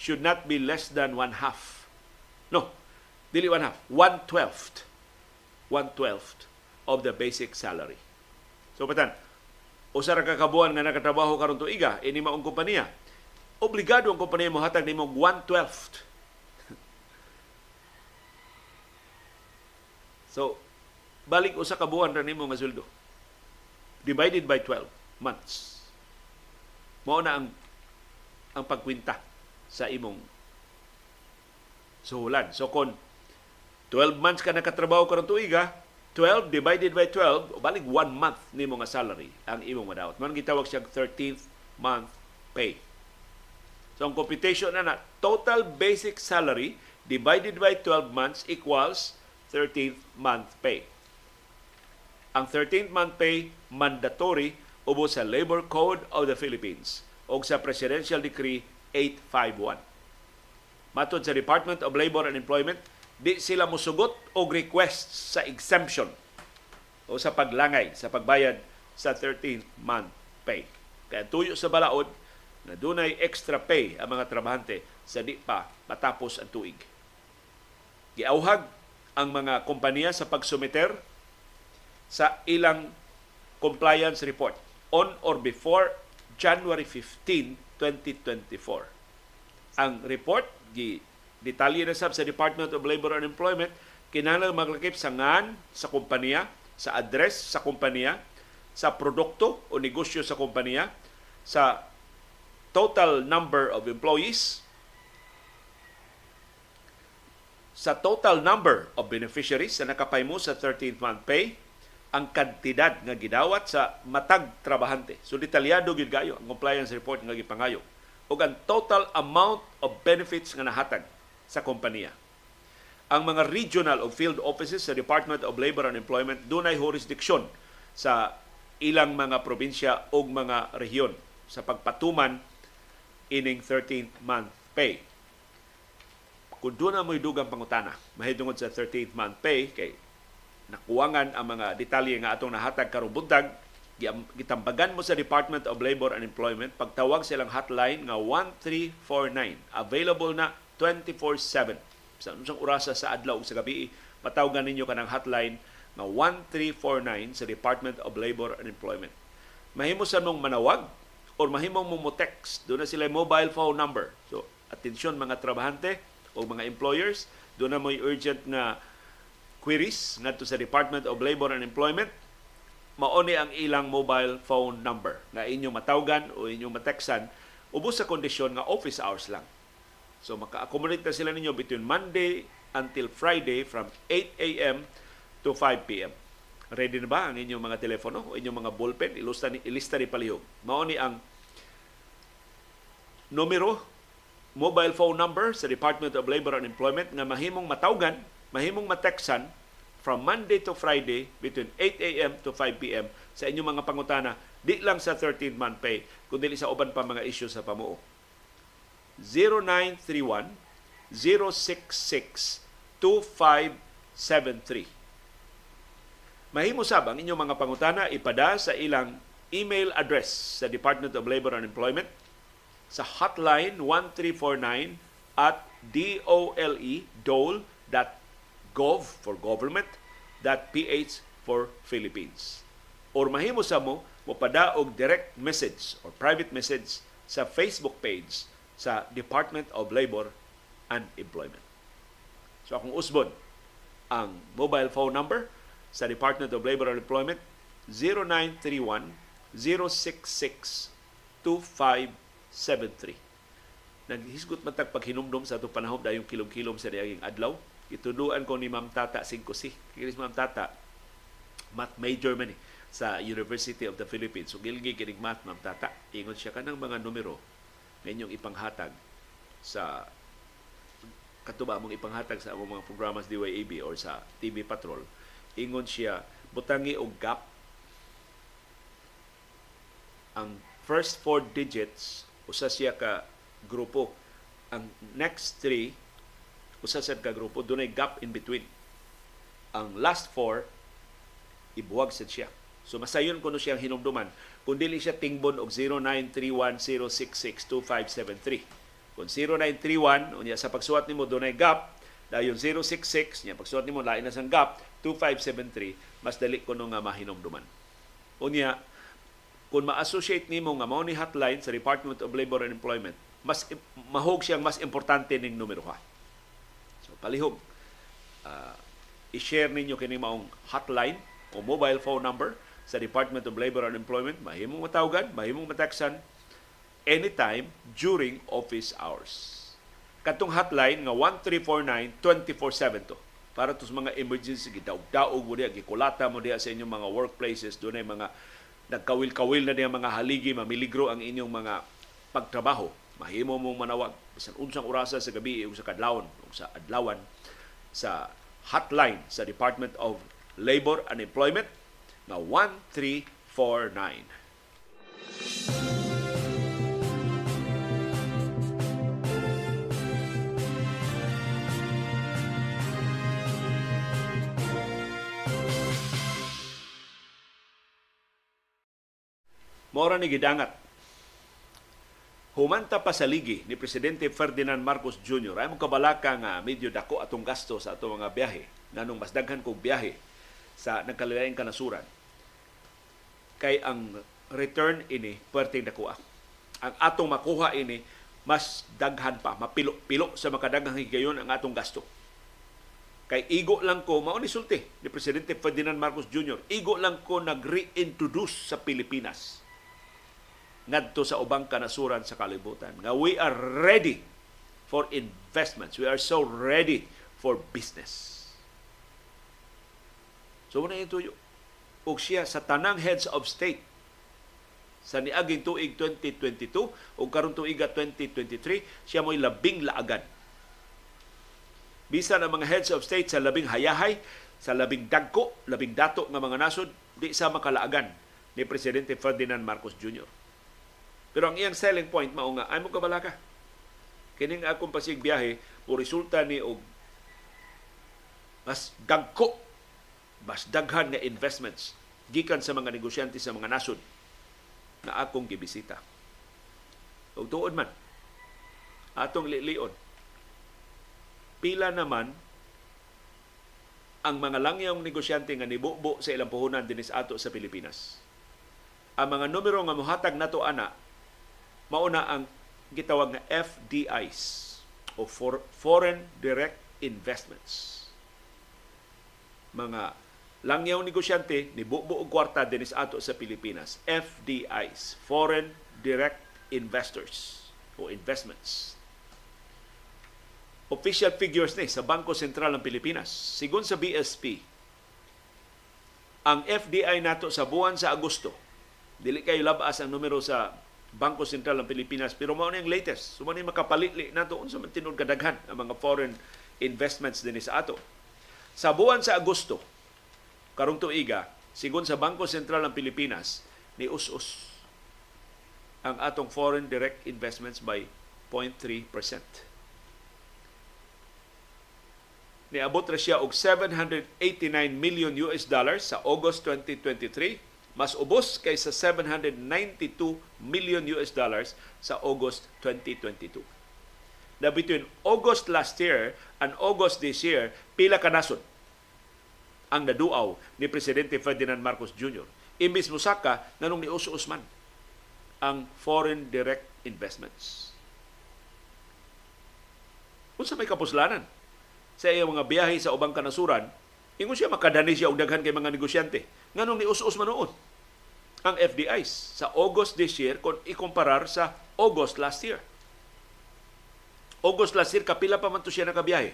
should not be less than one half. No, dili one half, one twelfth. One twelfth of the basic salary. So patan, usa ra ka kabuan nga nakatrabaho karon tuiga ini maong kompanya. Obligado ang kompanya mo hatag nimo one twelfth. so balik usa ka buwan ra nimo nga sweldo. Divided by 12 months. Mao na ang ang pagkwinta sa imong suhulan. So kung 12 months ka nakatrabaho karon tuiga, 12 divided by 12, balik 1 month nimo nga salary ang imong madawat. Man gitawag siya 13th month pay. So ang computation na na, total basic salary divided by 12 months equals 13th month pay. Ang 13th month pay mandatory ubo sa Labor Code of the Philippines o sa Presidential Decree 851. Matod sa Department of Labor and Employment, di sila musugot og request sa exemption o sa paglangay sa pagbayad sa 13th month pay. Kaya tuyo sa balaod na dunay extra pay ang mga trabahante sa di pa matapos ang tuig. Giauhag ang mga kompanya sa pagsumiter sa ilang compliance report on or before January 15, 2024. Ang report gi detalye na sab sa Department of Labor and Employment kinahanglan maglakip sa ngan sa kompanya, sa address sa kompanya, sa produkto o negosyo sa kompanya, sa total number of employees, sa total number of beneficiaries na nakapaymo sa 13th month pay, ang kantidad nga gidawat sa matag trabahante. So detalyado gyud gayo ang compliance report nga gipangayo ug ang total amount of benefits nga nahatag sa kompanya. Ang mga regional o field offices sa Department of Labor and Employment dunay jurisdiksyon sa ilang mga probinsya o mga rehiyon sa pagpatuman ining 13th month pay. Kung doon na mo'y dugang pangutana, mahidungod sa 13th month pay, kay nakuwangan ang mga detalye nga atong nahatag karong buntag. Gitambagan mo sa Department of Labor and Employment pagtawag silang hotline nga 1349 available na 24/7 sa unsang orasa sa adlaw ug sa gabi patawgan ninyo kanang hotline nga 1349 sa Department of Labor and Employment. Mahimo sa mong manawag or mahimo mo mo text doon na sila mobile phone number. So atensyon mga trabahante o mga employers doon na mo urgent nga queries ngadto sa Department of Labor and Employment maoni ang ilang mobile phone number na inyong matawgan o inyong matextan ubos sa kondisyon nga office hours lang So maka-accommodate na sila ninyo between Monday until Friday from 8 a.m. to 5 p.m. Ready na ba ang inyong mga telepono o inyong mga ballpen? Ilista ni, ilista ni palihog. Mao ni ang numero, mobile phone number sa Department of Labor and Employment nga mahimong matawgan, mahimong mateksan from Monday to Friday between 8 a.m. to 5 p.m. sa inyong mga pangutana, di lang sa 13-month pay, kundi sa uban pa mga issue sa pamuo 0931 066 2573. Mahimo sabang inyong mga pangutana ipada sa ilang email address sa Department of Labor and Employment sa hotline 1349 at dole dole.gov for government .ph for Philippines. Or mahimo sa mo mopada og direct message or private message sa Facebook page sa Department of Labor and Employment. So akong usbon ang mobile phone number sa Department of Labor and Employment 0931 066 2573. Naghisgot man tag paghinumdum sa atong panahon dayong kilom-kilom sa diaging adlaw. Ituduan ko ni Ma'am Tata Singkosi. Kinis Ma'am Tata, math major man eh, sa University of the Philippines. So gilgi kinig math Ma'am Tata. Ingon siya kanang mga numero ninyong ipanghatag sa katuba mong ipanghatag sa among mga programa DYAB or sa TV Patrol ingon siya butangi og gap ang first four digits usa siya ka grupo ang next three usa sad ka grupo dunay gap in between ang last four ibuwag sad siya so masayon kuno siyang hinumduman kung dili siya tingbon og 0931-066-2573. Kung 0931, unya sa pagsuwat nimo dunay gap, dayon 066, nya pagsuwat nimo lain na sang gap, 2573, mas dali ko nga mahinomduman. Unya, kung ma-associate nimo nga mao ni hotline sa Department of Labor and Employment, mas mahog siyang mas importante ning numero ha. Palihog. Uh, i-share ninyo kini maong hotline o mobile phone number sa Department of Labor and Employment, mahimong matawgan, mahimong mataksan anytime during office hours. Katong hotline nga 1349 24/7 to. Para to sa mga emergency gidaog-daog mo diya gikulata mo diya sa inyong mga workplaces. Dunay mga nagkawil-kawil na diya mga haligi mamiligro ang inyong mga pagtrabaho. Mahimo mong manawag bisan unsang orasa sa gabi o sa kadlawon o sa adlawan sa hotline sa Department of Labor and Employment na 1349. Mora ni gidangat. Humanta pa sa ligi ni Presidente Ferdinand Marcos Jr. ay mong kabalaka nga medyo dako atong gasto sa atong mga biyahe. Nanong mas daghan kong biyahe sa nagkalalayang kanasuran kay ang return ini perting nakuha. Ang atong makuha ini mas daghan pa, mapilo-pilo sa makadaghang higayon ang atong gasto. Kay igo lang ko, mao ni sulti ni Presidente Ferdinand Marcos Jr. Igo lang ko nag-reintroduce sa Pilipinas ngadto sa ubang kanasuran sa kalibutan nga we are ready for investments. We are so ready for business. So, muna tuyo og siya sa tanang heads of state sa niaging tuig 2022 o karon tuiga 2023 siya mo'y labing laagan bisan ang mga heads of state sa labing hayahay sa labing dagko labing dato nga mga nasod di sa makalaagan ni presidente Ferdinand Marcos Jr. Pero ang iyang selling point mao nga ay mo kabalaka. Kining akong pasig biyahe o resulta ni og mas dagko mas daghan nga investments gikan sa mga negosyante sa mga nasod na akong gibisita. Ug tuod man atong lilion pila naman ang mga langyong negosyante nga nibubo sa ilang puhunan dinis ato sa Pilipinas. Ang mga numero nga mohatag nato ana mauna ang gitawag nga FDIs o for foreign direct investments. Mga langyaw negosyante ni bubo og kwarta dinis ato sa Pilipinas. FDIs, foreign direct investors o investments. Official figures ni sa Bangko Sentral ng Pilipinas. Sigon sa BSP, ang FDI nato sa buwan sa Agosto, dili kayo labas ang numero sa Bangko Sentral ng Pilipinas, pero mao ang latest. So, ni makapalitli nato unsa man tinud kadaghan ang mga foreign investments din sa ato. Sa buwan sa Agosto, karong tuiga, sigon sa Bangko Sentral ng Pilipinas, ni us-us ang atong foreign direct investments by 0.3%. Niabot ra siya og 789 million US dollars sa August 2023, mas ubos kaysa 792 million US dollars sa August 2022. Na between August last year and August this year, pila ka nasod ang naduaw ni Presidente Ferdinand Marcos Jr. Imbis musaka nanong ni Uso Usman ang foreign direct investments. Unsa may kapuslanan sa iyang mga biyahe sa ubang kanasuran, ingon siya makadani siya og daghan kay mga negosyante. Nganong ni us-us manoon ang FDIs sa August this year kung ikumparar sa August last year. August last year, kapila pa man to siya nakabiyahe.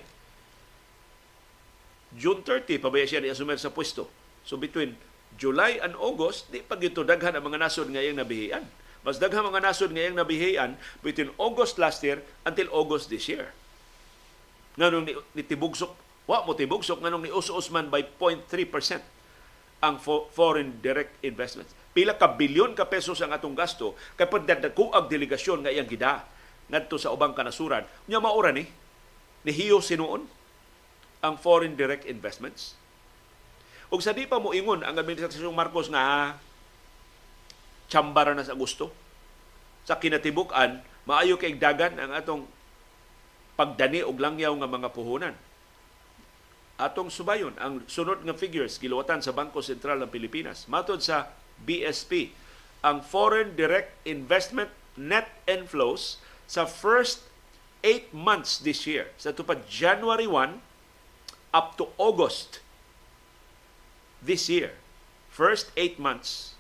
June 30, pabaya siya ni asumer sa pwesto. So between July and August, di pa gito daghan ang mga nasod nga iyang nabihian. Mas daghan mga nasod nga iyang nabihian between August last year until August this year. Nganong ni, ni tibugsok, wa mo tibugsok, nganong ni Us Usman by 0.3% ang fo- foreign direct investments. Pila ka bilyon ka pesos ang atong gasto kay pagdadako ang delegasyon nga iyang gida ngadto sa ubang kanasuran. Nya maura ni nihiyo sinuon ang foreign direct investments. Ug sa di pa mo ingon ang administrasyong Marcos nga tsambara na sa gusto sa kinatibuk-an maayo kay dagan ang atong pagdani og langyaw nga mga puhunan. Atong subayon ang sunod nga figures giluwatan sa Bangko Sentral ng Pilipinas. Matod sa BSP, ang foreign direct investment net inflows sa first 8 months this year, sa tupad January 1 up to August this year, first 8 months,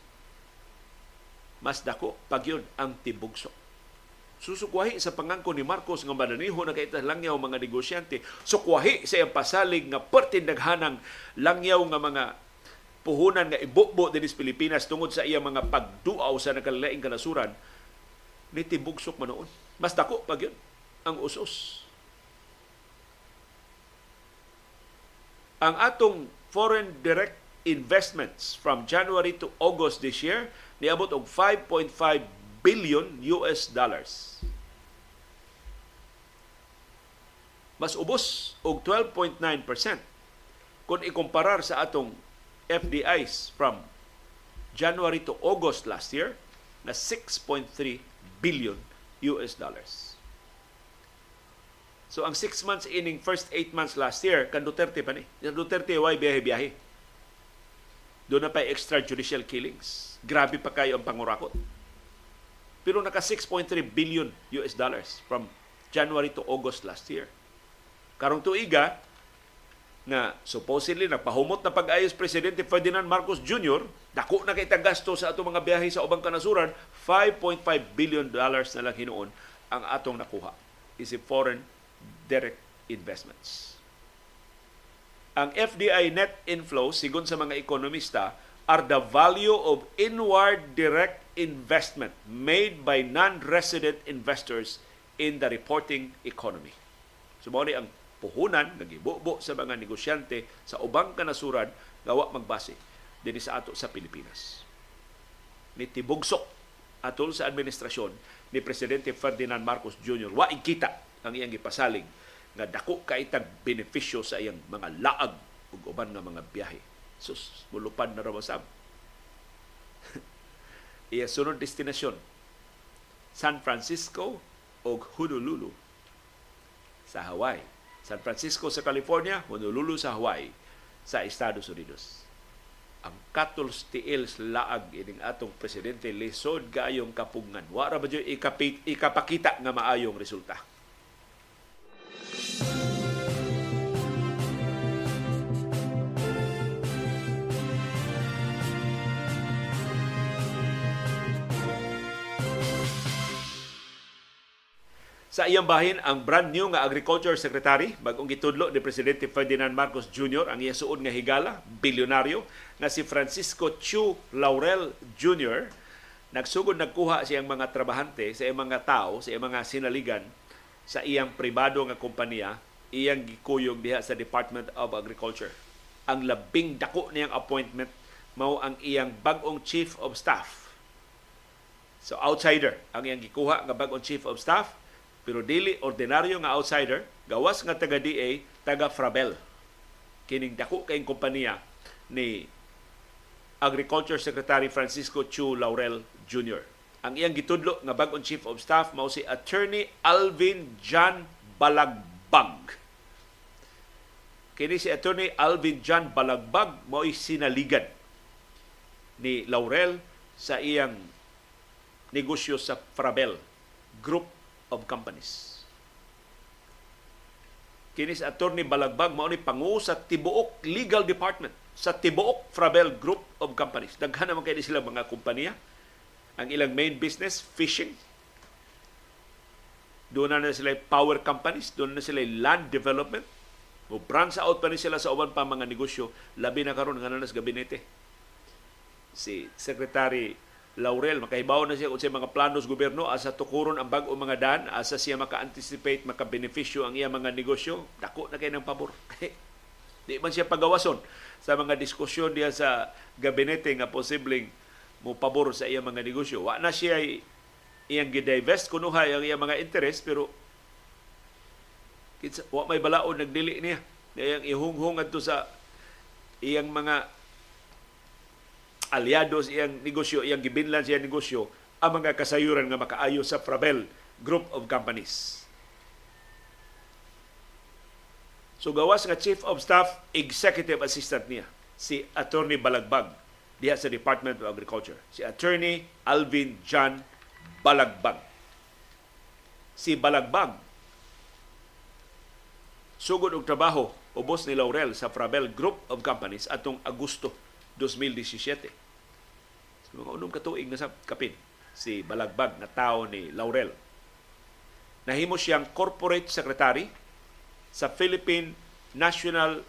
mas dako pag yun ang tibugsok. Susukwahi sa pangangko ni Marcos nga mananiho na kaitas langyaw mga negosyante. Sukwahi sa iyang pasalig nga pertindaghanang langyaw nga mga puhunan nga ibubo din sa Pilipinas tungod sa iyang mga pagduaw sa nakalaing kanasuran ni tibugsok manoon. Mas dako pag yun ang usos. Ang atong foreign direct investments from January to August this year niabot og 5.5 billion US dollars. Mas ubos og 12.9% kung ikumparar sa atong FDIs from January to August last year na 6.3 billion US dollars. So ang 6 months ining first 8 months last year kan Duterte pa ni. Duterte way biyahe-biyahe. Doon na pa extrajudicial killings. Grabe pa kayo ang pangurakot. Pero naka 6.3 billion US dollars from January to August last year. Karong tuiga nga supposedly nagpahumot na pag-ayos Presidente Ferdinand Marcos Jr., dako na kay gasto sa atong mga biyahe sa ubang kanasuran, 5.5 billion dollars na lang hinuon ang atong nakuha. Isip foreign direct investments. Ang FDI net inflow, sigon sa mga ekonomista, are the value of inward direct investment made by non-resident investors in the reporting economy. So, ang puhunan nagibubo sa mga negosyante sa ubang kanasuran gawa magbase dinhi sa ato sa Pilipinas. Ni tibugsok atol sa administrasyon ni Presidente Ferdinand Marcos Jr. Wa kita ang iyang gipasalig nga dako kaitag benepisyo sa iyang mga laag ug uban nga mga biyahe. Sus, mulupan na rawasab. iya sunod destinasyon San Francisco o Honolulu sa Hawaii San Francisco sa California, Honolulu sa Hawaii sa Estados Unidos. Ang katuls tiil laag ining atong presidente lisod kaayong kapungan. Wara ba ikapakita nga maayong resulta. Sa iyang bahin, ang brand new nga Agriculture Secretary, bagong gitudlo ni Presidente Ferdinand Marcos Jr., ang iyasuod nga higala, bilyonaryo, nga si Francisco Chu Laurel Jr., nagsugod nagkuha siyang mga trabahante, sa iyang mga tao, sa iyang mga sinaligan, sa iyang pribado nga kompanya, iyang gikuyog diha sa Department of Agriculture. Ang labing dako niyang appointment mao ang iyang bagong Chief of Staff. So outsider ang iyang gikuha nga bagong Chief of Staff pero dili ordinaryo nga outsider, gawas nga taga DA, taga Frabel. Kining dako kay kompanya ni Agriculture Secretary Francisco Chu Laurel Jr. Ang iyang gitudlo nga bag-ong Chief of Staff mao si Attorney Alvin John Balagbag. Kini si Attorney Alvin John Balagbag mao sinaligan ni Laurel sa iyang negosyo sa Frabel Group of Companies. Kinis attorney Balagbag mao ni pangu sa tibuok legal department sa tibuok Frabel Group of Companies. Daghan naman kay sila mga kompanya. Ang ilang main business fishing. Doon na sila power companies, doon na sila land development. Mo branch out pa ni sila sa uban pa mga negosyo labi na karon nga nanas gabinete. Si Secretary Laurel makahibaw na siya kung sa mga planos gobyerno asa tukuron ang bag-o mga dan asa siya maka-anticipate maka-benepisyo ang iya mga negosyo. Dako na kay ng pabor. Di man siya pagawason sa mga diskusyon diya sa gabinete nga posibleng mo pabor sa iya mga negosyo. Wa na siya iyang gidivest kunuhay ang iya mga interest pero kitsa, wa may balaod nagdili niya. Iyang ihunghong adto sa iyang mga aliados iyang negosyo, iyang gibinlan siya negosyo, ang mga kasayuran nga makaayo sa Frabel Group of Companies. So gawas nga Chief of Staff, Executive Assistant niya, si Attorney Balagbag diha sa Department of Agriculture. Si Attorney Alvin John Balagbag. Si Balagbag, sugod og trabaho, ubos ni Laurel sa Frabel Group of Companies atong Agosto 2017. So, mga unong katuig na sa kapin, si Balagbag na tao ni Laurel. Nahimo siyang corporate secretary sa Philippine National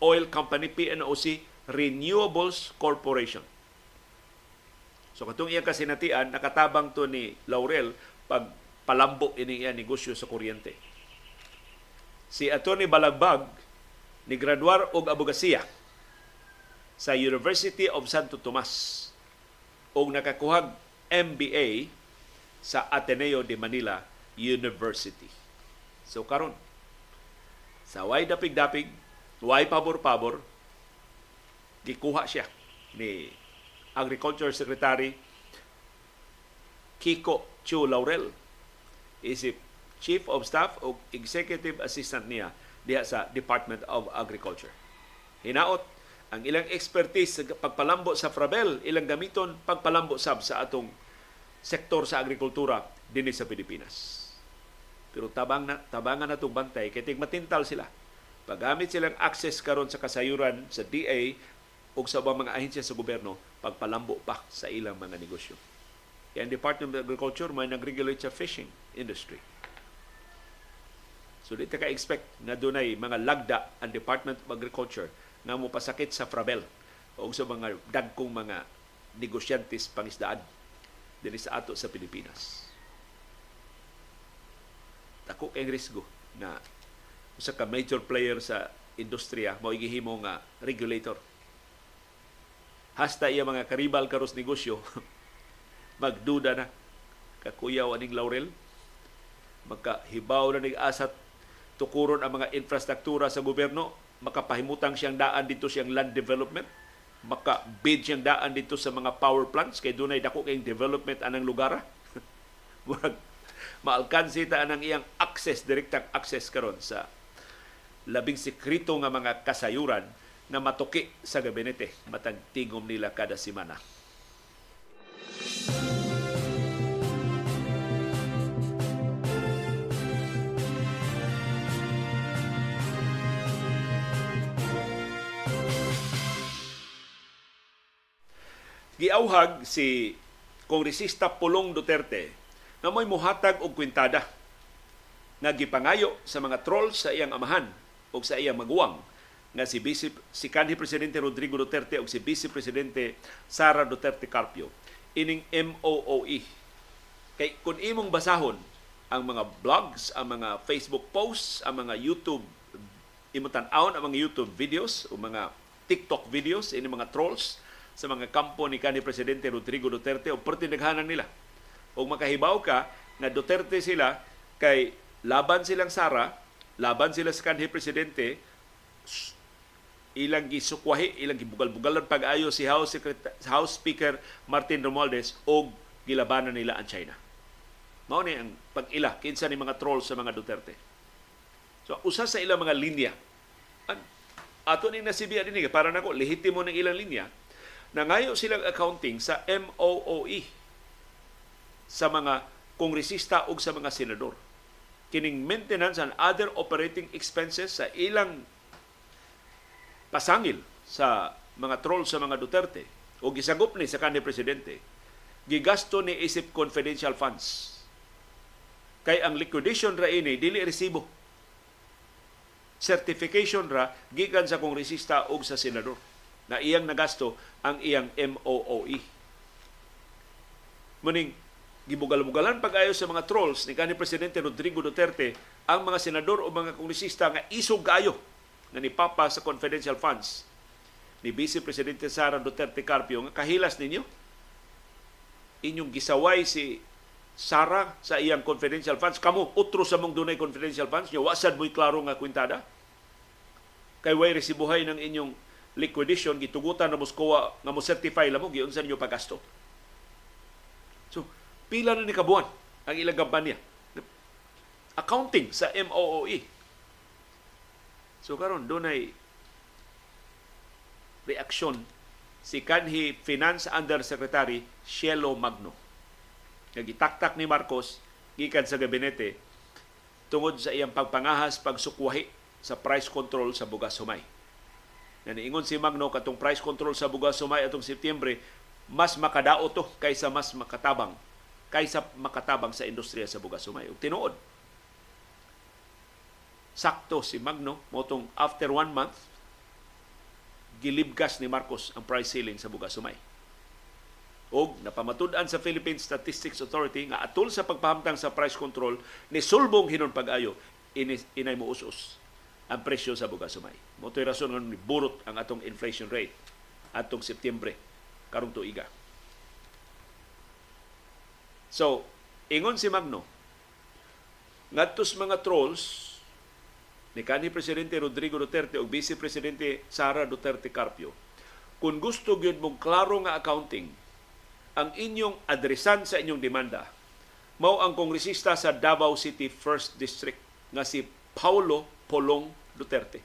Oil Company, PNOC Renewables Corporation. So katong iyang kasinatian, nakatabang to ni Laurel pag palambo ini iya negosyo sa kuryente. Si Attorney Balagbag ni graduar og abogasiya sa University of Santo Tomas ug nakakuhag MBA sa Ateneo de Manila University. So karon sa way dapig-dapig, way pabor-pabor, gikuha siya ni Agriculture Secretary Kiko Chu Laurel isip Chief of Staff o Executive Assistant niya diha sa Department of Agriculture. Hinaot ang ilang expertise sa pagpalambo sa Frabel, ilang gamiton pagpalambo sab sa atong sektor sa agrikultura dinhi sa Pilipinas. Pero tabang na, tabangan na itong bantay, kaya matintal sila. Paggamit silang access karon sa kasayuran sa DA o sa ubang mga ahensya sa gobyerno, pagpalambo pa sa ilang mga negosyo. Kaya ang Department of Agriculture may nag-regulate sa fishing industry. So dito ka-expect na dunay mga lagda ang Department of Agriculture nga mo pasakit sa Frabel o sa mga dagkong mga negosyantes pangisdaan dinhi sa ato sa Pilipinas. Dako kay risgo na usa ka major player sa industriya mao gihimo nga regulator. Hasta iya mga karibal karos negosyo magduda na kakuyaw aning Laurel magkahibaw na nig asat tukuron ang mga infrastruktura sa gobyerno makapahimutang siyang daan dito siyang land development, maka-bid siyang daan dito sa mga power plants kay dunay dako kay development anang lugar. Murag maalkansi ta anang iyang access direktang access karon sa labing sekreto nga mga kasayuran na matuki sa gabinete matag tingom nila kada semana. Giauhag si Kongresista Pulong Duterte na may muhatag og kwintada nga gipangayo sa mga trolls sa iyang amahan o sa iyang maguwang nga si Vice, si kanhi Presidente Rodrigo Duterte o si Vice Presidente Sara Duterte Carpio ining MOOE. Kay kung imong basahon ang mga blogs, ang mga Facebook posts, ang mga YouTube imutan tan ang mga YouTube videos o mga TikTok videos ini mga trolls sa mga kampo ni kanhi Presidente Rodrigo Duterte o pertinaghanan nila. O makahibaw ka na Duterte sila kay laban silang Sara, laban sila sa kanhi Presidente, ilang gisukwahi, ilang gibugal-bugalan pag-ayo si House, Secretary, House Speaker Martin Romualdez o gilabanan nila ang China. Mao ni ang pag-ila kinsa ni mga trolls sa mga Duterte. So usa sa ilang mga linya. Ato ni nasibiya dinhi para nako lehitimo ng ilang linya nangayo silang accounting sa MOOE sa mga kongresista o sa mga senador. Kining maintenance and other operating expenses sa ilang pasangil sa mga troll sa mga Duterte o gisagop ni sa kanhi presidente gigasto ni isip confidential funds. Kay ang liquidation ra ini dili resibo. Certification ra gikan sa kongresista o sa senador na iyang nagasto ang iyang MOOE. Muning, gibugal-bugalan pag-ayo sa mga trolls ni kanhi Presidente Rodrigo Duterte ang mga senador o mga kongresista nga isog kaayo na nipapa sa confidential funds. Ni Vice Presidente Sara Duterte Carpio nga kahilas ninyo? Inyong gisaway si Sara sa iyang confidential funds? Kamo utro sa mong dunay confidential funds? Nyo wasad mo'y klaro nga kwintada? Kay way resibuhay ng inyong liquidation gitugutan na Moskowa nga mo certify lamo giunsa ninyo paggasto. So, pila na ni kabuan ang ilang kampanya. Accounting sa MOOE. So karon dunay reaksyon si kanhi Finance Undersecretary Cielo Magno. Nagitaktak ni Marcos gikan sa gabinete tungod sa iyang pagpangahas pagsukwahi sa price control sa bugas humay na niingon si Magno katong price control sa bugas sumay atong Setyembre mas makadao to kaysa mas makatabang kaysa makatabang sa industriya sa bugas sumay. Ug tinuod. Sakto si Magno motong after one month gilibgas ni Marcos ang price ceiling sa bugas sumay. Og napamatud-an sa Philippine Statistics Authority nga atol sa pagpahamtang sa price control ni sulbong hinon pag-ayo inay mo us ang presyo sa bugas sumay. Mo rason nga burot ang atong inflation rate atong Setyembre karong tuiga. So, ingon si Magno, ngadtos mga trolls ni kanhi Presidente Rodrigo Duterte o Vice Presidente Sara Duterte Carpio, kung gusto gyud mong klaro nga accounting, ang inyong adresan sa inyong demanda mao ang kongresista sa Davao City First District nga si Paulo Polong Duterte.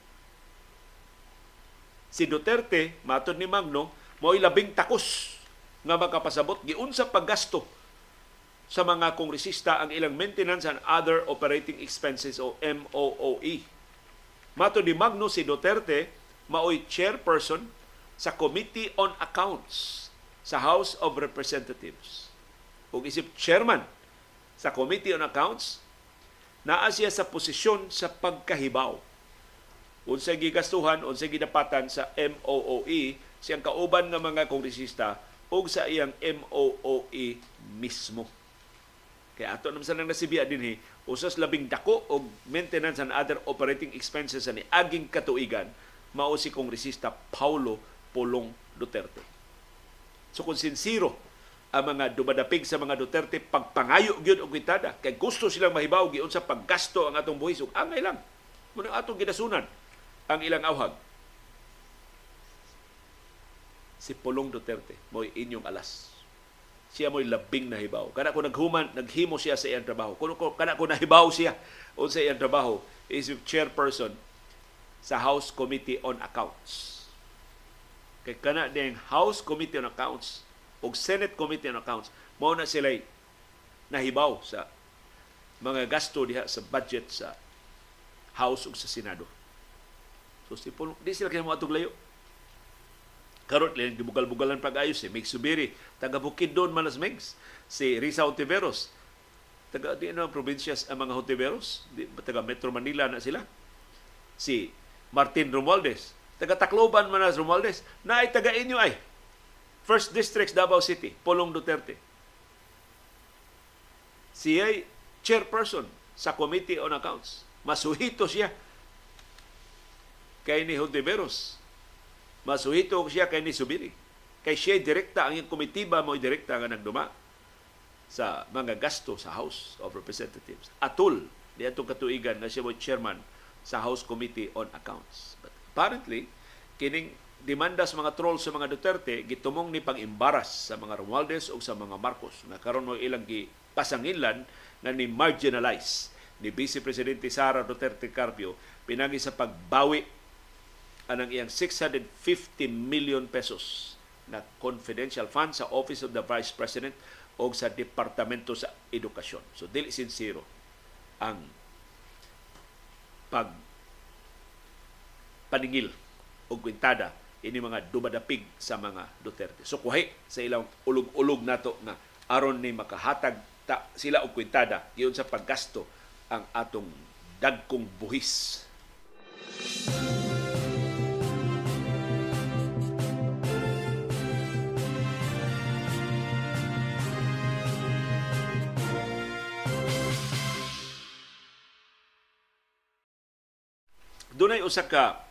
Si Duterte, matod ni Magno, mo'y labing takos nga makapasabot giunsa paggasto sa mga kongresista ang ilang maintenance and other operating expenses o MOOE. Mato ni Magno si Duterte maoy chairperson sa Committee on Accounts sa House of Representatives. Ug isip chairman sa Committee on Accounts, naa siya sa posisyon sa pagkahibaw unsay gigastuhan unsay gidapatan sa MOOE siyang kauban nga mga kongresista ug sa iyang MOOE mismo. Kaya ato naman sa nang nasibiya dinhi, usas labing dako og maintenance and other operating expenses sa ni aging katuigan mao si kongresista Paulo Pulong Duterte. So kung sinsiro ang mga dumadapig sa mga Duterte pagpangayo gyud og kwitada kay gusto silang mahibaw giun sa paggasto ang atong buhis ug angay lang mo atong gidasunan ang ilang awhag. Si Pulong Duterte mo'y inyong alas. Siya mo'y labing nahibaw. Kana ko naghuman, naghimo siya sa iyang trabaho. Kuno ko kana ko nahibaw siya o sa iyang trabaho is chairperson sa House Committee on Accounts. Kay kana ding House Committee on Accounts o Senate Committee on Accounts mao na sila nahibaw sa mga gasto diha sa budget sa House ug sa Senado. So si di sila kaya mo atong layo. Karon lang gibugal-bugalan pag-ayos si Mig Subiri, taga Bukidnon Manas Megs, si Risa Ontiveros, taga di na probinsya ang mga Ontiveros, taga Metro Manila na sila. Si Martin Romualdez, taga Tacloban Manas Romualdez, na ay taga inyo ay. First District Davao City, Polong Duterte. Siya chairperson sa Committee on Accounts. Masuhito siya kay ni Hontiveros. Masuhito siya kay ni Subiri. Kay siya direkta, ang komitiba mo direkta nga nagduma sa mga gasto sa House of Representatives. Atul, di atong katuigan na siya mo chairman sa House Committee on Accounts. But apparently, kining demanda sa mga trolls sa mga Duterte gitumong ni pang-imbaras sa mga Romualdez o sa mga Marcos na karon mo ilang gi pasangilan na ni marginalize ni Vice Presidente Sara Duterte Carpio pinagi sa pagbawi anang iyang 650 million pesos na confidential fund sa Office of the Vice President o sa Departamento sa Edukasyon. So, dili sincero ang pag paningil o kwintada ini mga dumadapig sa mga Duterte. So kuhay sa ilang ulog-ulog nato nga aron ni makahatag ta, sila og kwintada giyon sa paggasto ang atong dagkong buhis. Dunay usa ka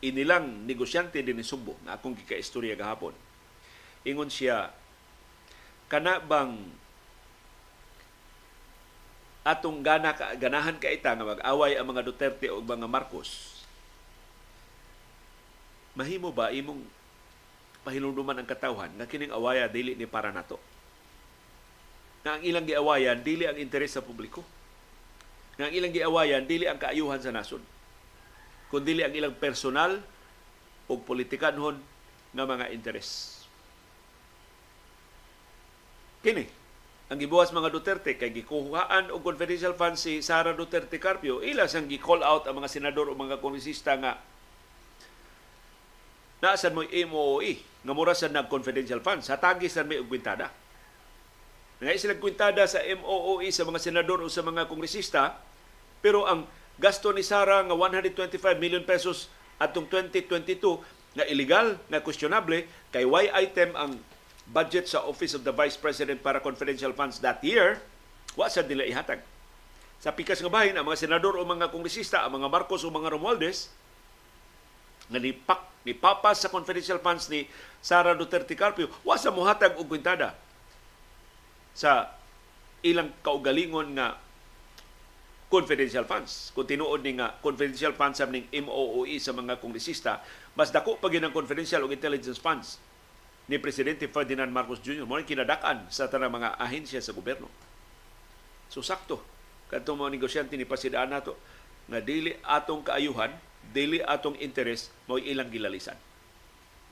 inilang negosyante din ni Sumbo na akong gikaistorya gahapon. Ingon siya kana bang atong gana ganahan ka ita nga mag-away ang mga Duterte o mga Marcos? Mahimo ba imong pahinumduman ang katawhan nga kining awaya dili ni para nato? Nga ang ilang giawayan dili ang interes sa publiko. Nga ang ilang giawayan dili ang kaayuhan sa nasod kundi ang ilang personal o politikanhon nga mga interes. Kini, ang gibuwas mga Duterte kay gikuhaan og confidential funds si Sara Duterte Carpio, ila sang gi-call out ang mga senador o mga kongresista nga naasan mo MOOE nga mura sa nag-confidential funds. Sa may kwintada. Nga silang kwintada sa MOOE sa mga senador o sa mga kongresista, pero ang gasto ni Sara nga 125 million pesos atong 2022 nga illegal, nga questionable, kay why item ang budget sa Office of the Vice President para confidential funds that year, wa sa nila ihatag. Sa pikas nga bahin, ang mga senador o mga kongresista, ang mga Marcos o mga Romualdez, nga nipak, nipapas sa confidential funds ni Sara Duterte Carpio, wa sa muhatag og kwintada sa ilang kaugalingon nga confidential funds. Kung tinuod ni nga confidential funds sa ning MOOE sa mga kongresista, mas dako pa ang confidential o intelligence funds ni Presidente Ferdinand Marcos Jr. Mo kinadakan sa tanang mga ahensya sa gobyerno. So sakto, kadtong mga negosyante ni pasidaan nato nga dili atong kaayuhan, dili atong interes mo ilang gilalisan.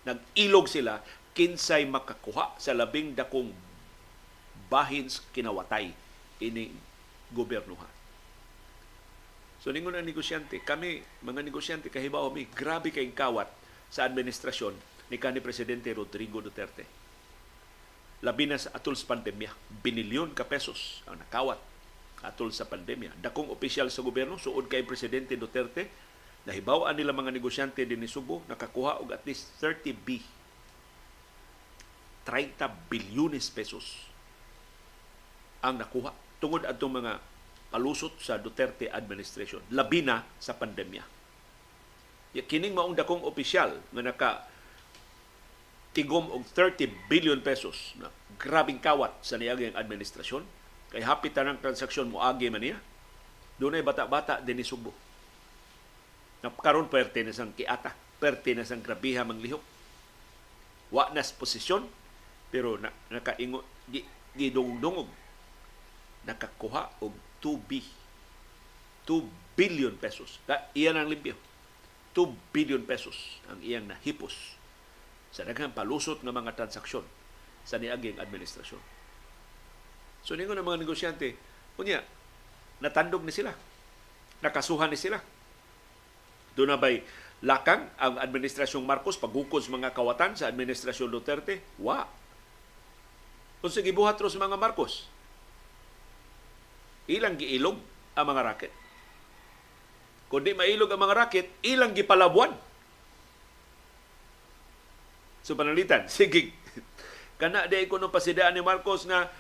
Nag-ilog sila kinsay makakuha sa labing dakong bahins kinawatay ini gobyernohan. So ningon ang negosyante, kami mga negosyante kahibaw mi grabe kay kawat sa administrasyon ni kanhi presidente Rodrigo Duterte. Labi na sa atul sa pandemya, binilyon ka pesos ang nakawat atul sa pandemya. Dakong opisyal sa gobyerno suod kay presidente Duterte nahibaw nila mga negosyante din ni Subo nakakuha og at least 30 B 30 bilyones pesos ang nakuha tungod adtong mga palusot sa Duterte administration labi na sa pandemya. Ya kining maong dakong opisyal nga naka tigom og 30 billion pesos na grabing kawat sa niyaging administrasyon kay hapit tanang transaksyon mo agi man niya. Dunay bata-bata din ni Subo. Na karon perte na sang kiata, perte na sang grabiha manglihok. Wa nas posisyon pero na, nakaingo gi, gidungdungog nakakuha og 2 B. 2 billion pesos. Iyan ang limpyo. 2 billion pesos ang iyang nahipos sa daghang palusot ng mga transaksyon sa niaging administrasyon. So ningon ng mga negosyante, unya, natandog ni sila. Nakasuhan ni sila. Doon na ba'y lakang ang administrasyong Marcos pagukod sa mga kawatan sa administrasyon Duterte? Wa. Kung sige buhat mga Marcos, ilang giilog ang mga raket. Kung di mailog ang mga raket, ilang gipalabuan. So panalitan, sige. Kana di ko nung pasidaan ni Marcos na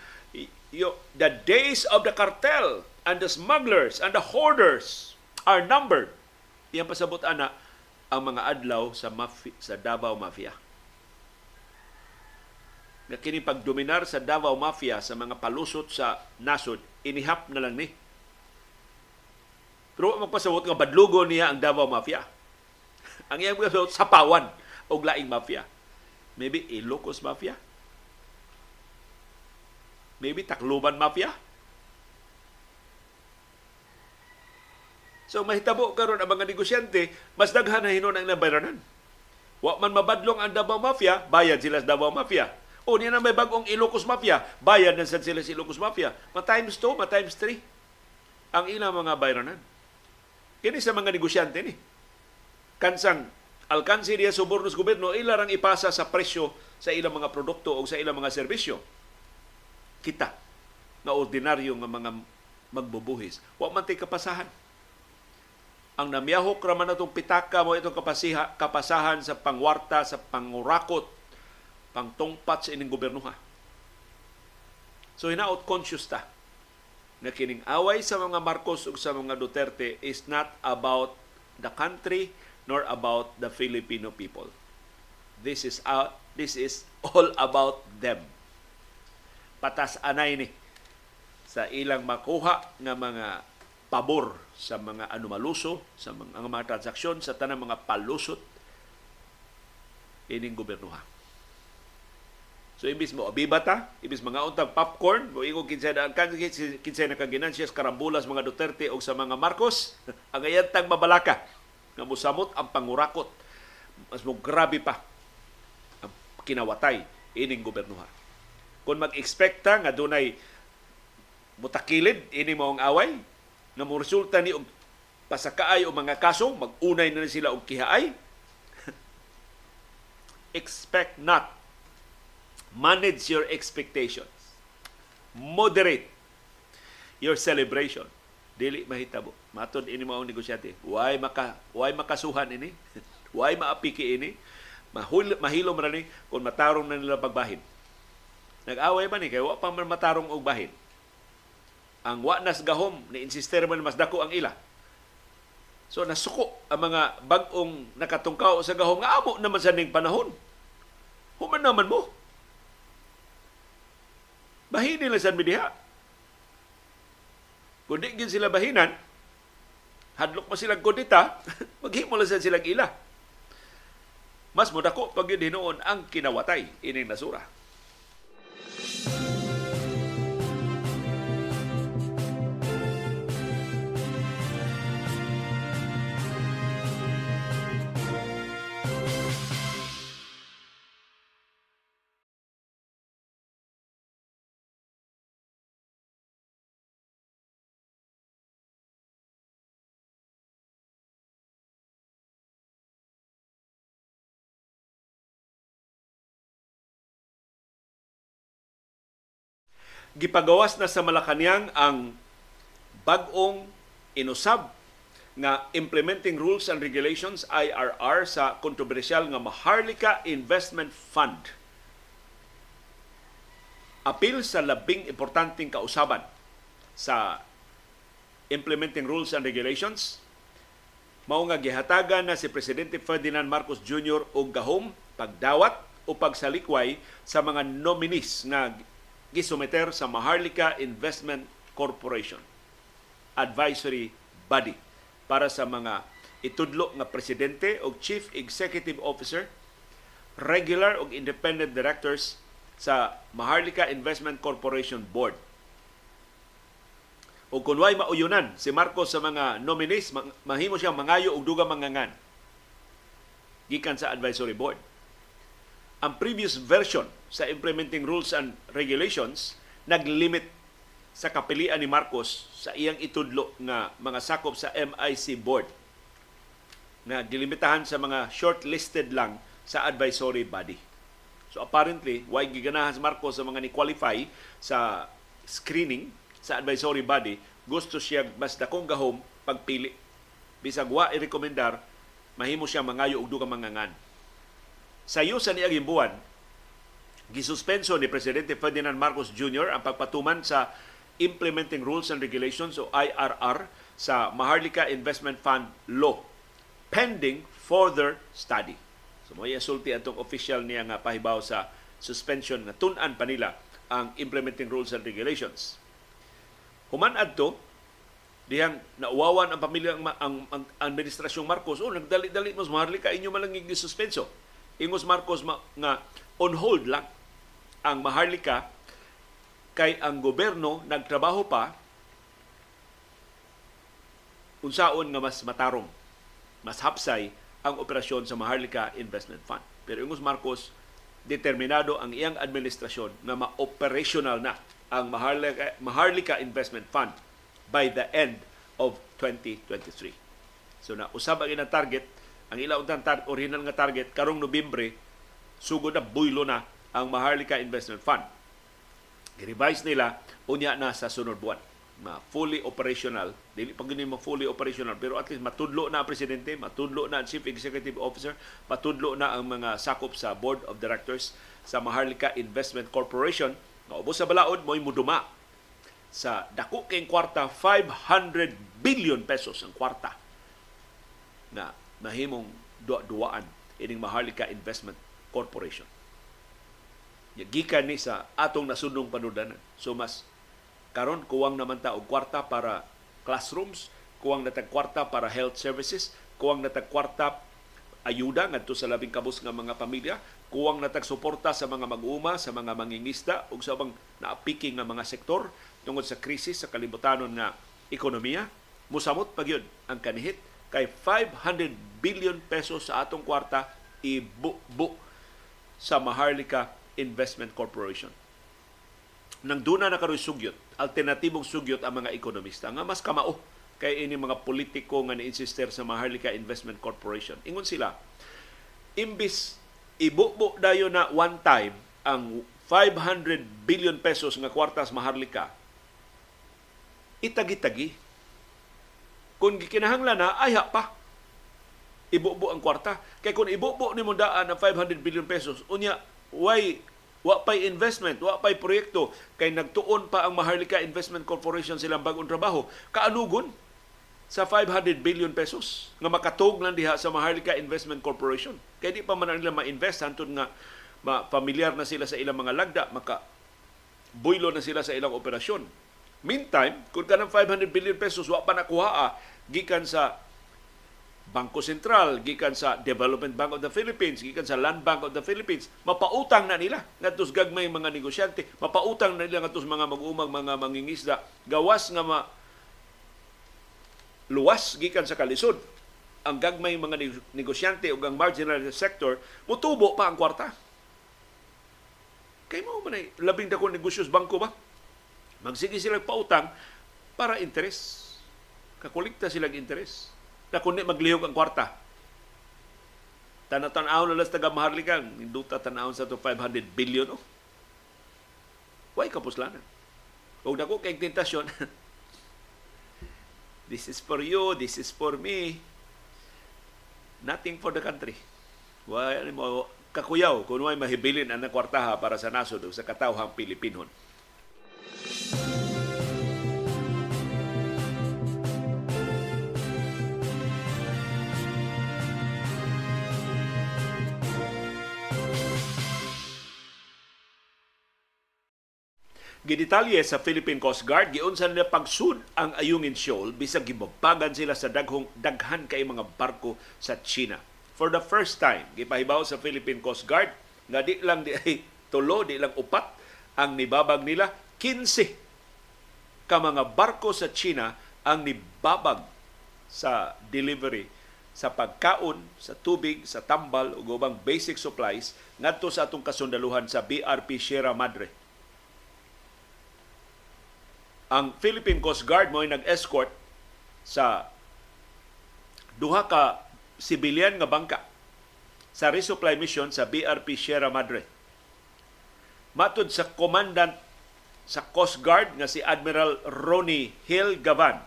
yo, the days of the cartel and the smugglers and the hoarders are numbered. Iyan pasabot ana ang mga adlaw sa mafi, sa Davao Mafia. Nga kini pagdominar sa Davao Mafia sa mga palusot sa nasod, inihap na lang ni. Pero magpasabot nga badlugo niya ang Davao Mafia. ang iyang pasabot sapawan og laing mafia. Maybe Ilocos Mafia. Maybe Tacloban Mafia. So mahitabo karon ang mga negosyante, mas daghan na hinon ang nabayranan. Wa man mabadlong ang Davao Mafia, bayad sila sa Davao Mafia. O niya na may bagong Ilocos Mafia, bayad na sad sila sa Ilocos Mafia. Ma times 2, ma times 3 ang ilang mga bayranan. Kini sa mga negosyante ni. Kansang alkansi diya subornos gobyerno ilarang ipasa sa presyo sa ilang mga produkto o sa ilang mga serbisyo. Kita nga ordinaryo nga mga magbubuhis. Wa man tay kapasahan ang namiyahok raman natong pitaka mo itong kapasiha, kapasahan sa pangwarta, sa pangurakot, pangtungpat sa ining gobernuha. So hinaot conscious ta na kining away sa mga Marcos ug sa mga Duterte is not about the country nor about the Filipino people. This is uh, this is all about them. Patas anay ni sa ilang makuha nga mga pabor sa mga anomaluso, sa mga, mga transaksyon, sa tanang mga palusot ining gobernuha. So ibis mo abibata, ibis mga untang popcorn, mo ingon kinsay na kan kinsay na kaginansiyas karambulas mga Duterte o sa mga Marcos, ang ayantang mabalaka nga musamot ang pangurakot. Mas mo grabe pa ang kinawatay ining gobernuha. Kung mag-expecta nga dunay mutakilid ini mo ang away, nga mo resulta ni og pasakaay o mga kaso, mag-unay na sila og kihaay. Expect not. Manage your expectations. Moderate your celebration. Dili mahitabo. Matod ini mao negosyante. Why maka why makasuhan ini? why maapiki ini? Mahul, mahilo man ni kung matarong na nila pagbahin. Nag-away ba ni kay wa pa man matarong og bahin ang wa nas gahom ni insister man mas dako ang ila. So nasuko ang mga bag-ong nakatungkaw sa gahom nga amo naman sa ning panahon. Human naman mo. Bahin nila sa midiha. Kung di gin sila bahinan, hadlok pa silang kundita, maghimo lang silang ila. Mas modako pag yun hinoon ang kinawatay ining nasura. Gipagawas na sa Malacañang ang bag-ong inusab nga Implementing Rules and Regulations IRR sa kontrobersyal nga Maharlika Investment Fund. Apil sa labing importanteng kausaban sa Implementing Rules and Regulations mao nga gihatagan na si Presidente Ferdinand Marcos Jr. og gahom pagdawat o pagsalikway sa mga nominees nga gisumeter sa Maharlika Investment Corporation advisory body para sa mga itudlo nga presidente o chief executive officer regular o independent directors sa Maharlika Investment Corporation Board. O kung way mauyunan si Marcos sa mga nominees, mahimo siyang mangayo og dugang mangangan gikan sa advisory board. Ang previous version sa implementing rules and regulations naglimit sa kapilian ni Marcos sa iyang itudlo nga mga sakop sa MIC board na gilimitahan sa mga shortlisted lang sa advisory body. So apparently, why giganahan si Marcos sa mga ni-qualify sa screening sa advisory body, gusto siya mas dakong gahom pagpili. Bisag wa i-rekomendar, mahimo siya mangayo og dugang mangangan. Sa iyo sa niaging buwan, gisuspenso ni Presidente Ferdinand Marcos Jr. ang pagpatuman sa Implementing Rules and Regulations o IRR sa Maharlika Investment Fund Law pending further study. So mo isulti atong official niya nga pahibaw sa suspension nga tun-an pa nila ang implementing rules and regulations. Human adto dihang nauwawan ang pamilya ang, ang, ang administrasyong Marcos, oh nagdali-dali mo maharlika inyo man lang suspenso. Ingos Marcos ma, nga on hold lang ang maharlika kay ang gobyerno nagtrabaho pa unsaon nga mas matarong, mas hapsay ang operasyon sa Maharlika Investment Fund. Pero Ingos Marcos, determinado ang iyang administrasyon na ma-operational na ang Maharlika, Maharlika Investment Fund by the end of 2023. So na usab ang ilang target, ang ilang tar- original nga target karong Nobyembre sugod na buylo na ang Maharlika Investment Fund. I-revise nila unya na sa sunod buwan ma fully operational dili pa gini mo fully operational pero at least matudlo na ang presidente matudlo na ang chief executive officer matudlo na ang mga sakop sa board of directors sa Maharlika Investment Corporation nga ubos sa balaod mo'y muduma sa dako kay kwarta 500 billion pesos ang kwarta na mahimong duwaan ining Maharlika Investment Corporation. Gikan ni sa atong nasundong panudanan. So mas karon kuwang naman ta og kwarta para classrooms, kuwang natag kwarta para health services, kuwang natag kwarta ayuda ngadto sa labing kabus nga mga pamilya, kuwang natag suporta sa mga mag-uma, sa mga mangingista ug sa bang naapiking nga mga sektor tungod sa krisis sa kalibutanon nga ekonomiya. Musamot pa gyud ang kanihit kay 500 billion pesos sa atong kwarta ibu sa Maharlika Investment Corporation nang duna na karoy sugyot, alternatibong sugyot ang mga ekonomista nga mas kamao kay ini mga politiko nga ni-insister sa Maharlika Investment Corporation. Ingon sila, imbis ibubo dayo na one time ang 500 billion pesos nga kwartas Maharlika, itagi-tagi. Kung gikinahanglan na, ay pa. Ibubo ang kwarta. Kay kung ibubo ni mo daan ang 500 billion pesos, unya, why Wa pay investment, wa pay proyekto kay nagtuon pa ang Maharlika Investment Corporation silang bagong trabaho. Kaanugon sa 500 billion pesos nga makatog lang diha sa Maharlika Investment Corporation. Kay di pa man nila ma-invest hantod nga ma familiar na sila sa ilang mga lagda, maka buylo na sila sa ilang operasyon. Meantime, kung kanang 500 billion pesos wa pa nakuha gikan sa Bangko Sentral, gikan sa Development Bank of the Philippines, gikan sa Land Bank of the Philippines, mapautang na nila ngadtos gagmay mga negosyante, mapautang na nila ngadtos mga mag-umang mga mangingisda, gawas nga ma luwas gikan sa kalisod ang gagmay mga negosyante ug ang marginal sector mutubo pa ang kwarta. Kay mo man ay labing dako negosyo bangko ba? Magsige sila pautang para interes. Kakolekta silang interes na kundi maglihok ang kwarta. Tanatan-aw na las taga maharlikan, induta tanawon sa to 500 billion. Oh. Why kapuslanan? Huwag na ko kay tentasyon. this is for you, this is for me. Nothing for the country. Why mo kakuyaw kung may mahibilin ang kwartaha para sa nasod o sa katawhang Pilipinon. Gidetalye sa Philippine Coast Guard, giunsa nila pagsud ang Ayungin Shoal bisag gibabagan sila sa daghong daghan kay mga barko sa China. For the first time, gipahibaw sa Philippine Coast Guard nga di lang di ay tulo, di lang upat ang nibabag nila, 15 ka mga barko sa China ang nibabag sa delivery sa pagkaon, sa tubig, sa tambal ug ubang basic supplies ngadto sa atong kasundaluhan sa BRP Sierra Madre. Ang Philippine Coast Guard mo nag-escort sa duha ka sibilyan nga bangka sa resupply mission sa BRP Sierra Madre. Matod sa commandant sa Coast Guard nga si Admiral Ronnie Hill Gavan,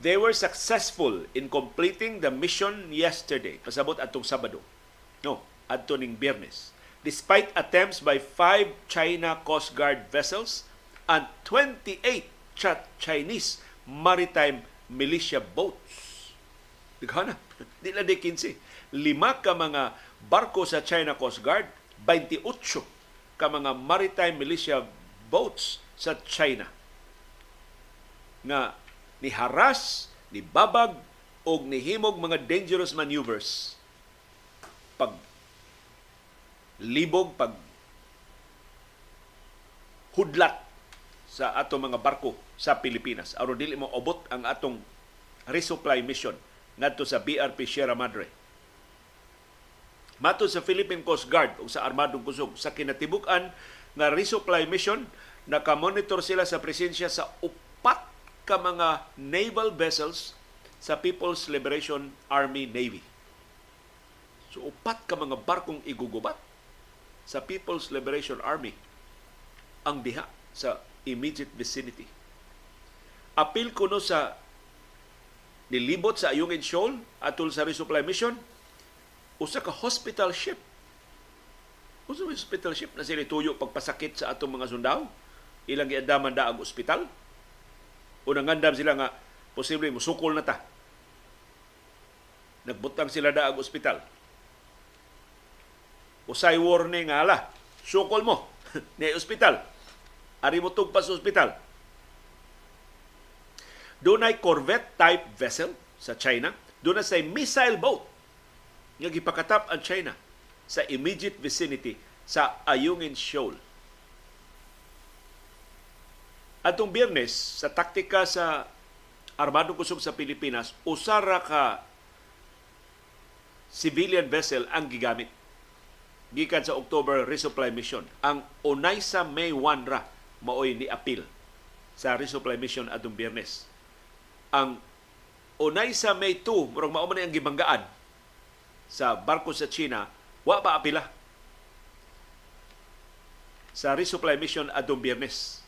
they were successful in completing the mission yesterday, pasabot atong Sabado. No, adto ning Biyernes. Despite attempts by five China Coast Guard vessels and 28 Chinese maritime militia boats. Dighana, di lang di 15. Lima ka mga barko sa China Coast Guard, 28 ka mga maritime militia boats sa China nga ni haras, ni babag o nihimog mga dangerous maneuvers pag libog pag hudlat sa atong mga barko sa Pilipinas aron dili mo obot ang atong resupply mission ngadto sa BRP Sierra Madre. Mato sa Philippine Coast Guard o sa Armadong Kusog sa kinatibuk-an nga resupply mission nakamonitor sila sa presensya sa upat ka mga naval vessels sa People's Liberation Army Navy. So upat ka mga barkong igugubat sa People's Liberation Army ang diha sa immediate vicinity. Apil ko no sa nilibot sa Ayungin Shoal atol sa resupply mission, usa ka hospital ship. Usa ka hospital ship na sila tuyo pagpasakit sa atong mga sundao. Ilang giandaman da ang ospital. O nangandam sila nga posible musukol na ta. Nagbutang sila da ang ospital. Usay warning nga ala, sukol mo ni ospital Ari mo pa sa ospital. Doon ay corvette type vessel sa China. Doon sa missile boat nga gipakatap ang China sa immediate vicinity sa Ayungin Shoal. Atong biyernes, sa taktika sa Armadong Kusog sa Pilipinas, usara ka civilian vessel ang gigamit gikan sa October resupply mission. Ang Onaisa May 1 ra maoy ni apil sa resupply mission atong Biyernes. Ang unay sa May 2, murag mao man ang gibanggaan sa barko sa China, wa pa apila sa resupply mission atong Biyernes.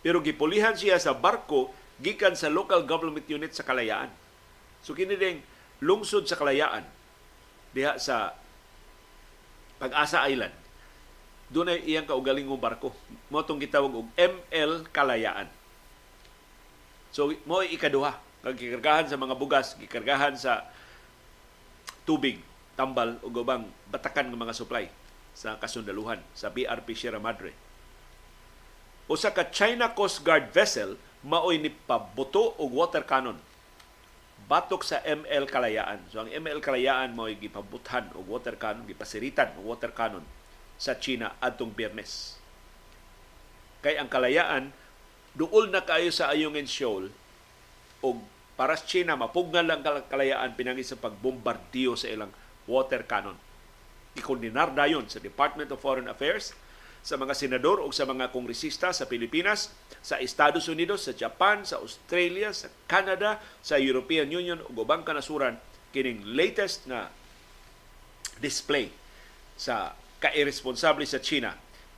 Pero gipulihan siya sa barko gikan sa local government unit sa Kalayaan. So kini ding lungsod sa Kalayaan diha sa Pag-asa Island doon ay iyang kaugalingong barko. Mo itong gitawag og ML Kalayaan. So, mo ikaduha. Gikargahan sa mga bugas, gikargahan sa tubig, tambal o gubang batakan ng mga supply sa kasundaluhan sa BRP Sierra Madre. Usa ka China Coast Guard vessel maoy ni pabuto og water cannon batok sa ML Kalayaan. So ang ML Kalayaan mao gipabuthan og water cannon, gipasiritan og water cannon sa China adtong Biyernes. Kay ang kalayaan duol na kayo sa Ayungin Shoal og para sa China mapugnan lang kalayaan pinangi sa pagbombardiyo sa ilang water cannon. Ikondinar dayon sa Department of Foreign Affairs sa mga senador o sa mga kongresista sa Pilipinas, sa Estados Unidos, sa Japan, sa Australia, sa Canada, sa European Union ug ubang kanasuran kining latest na display sa kairresponsable sa China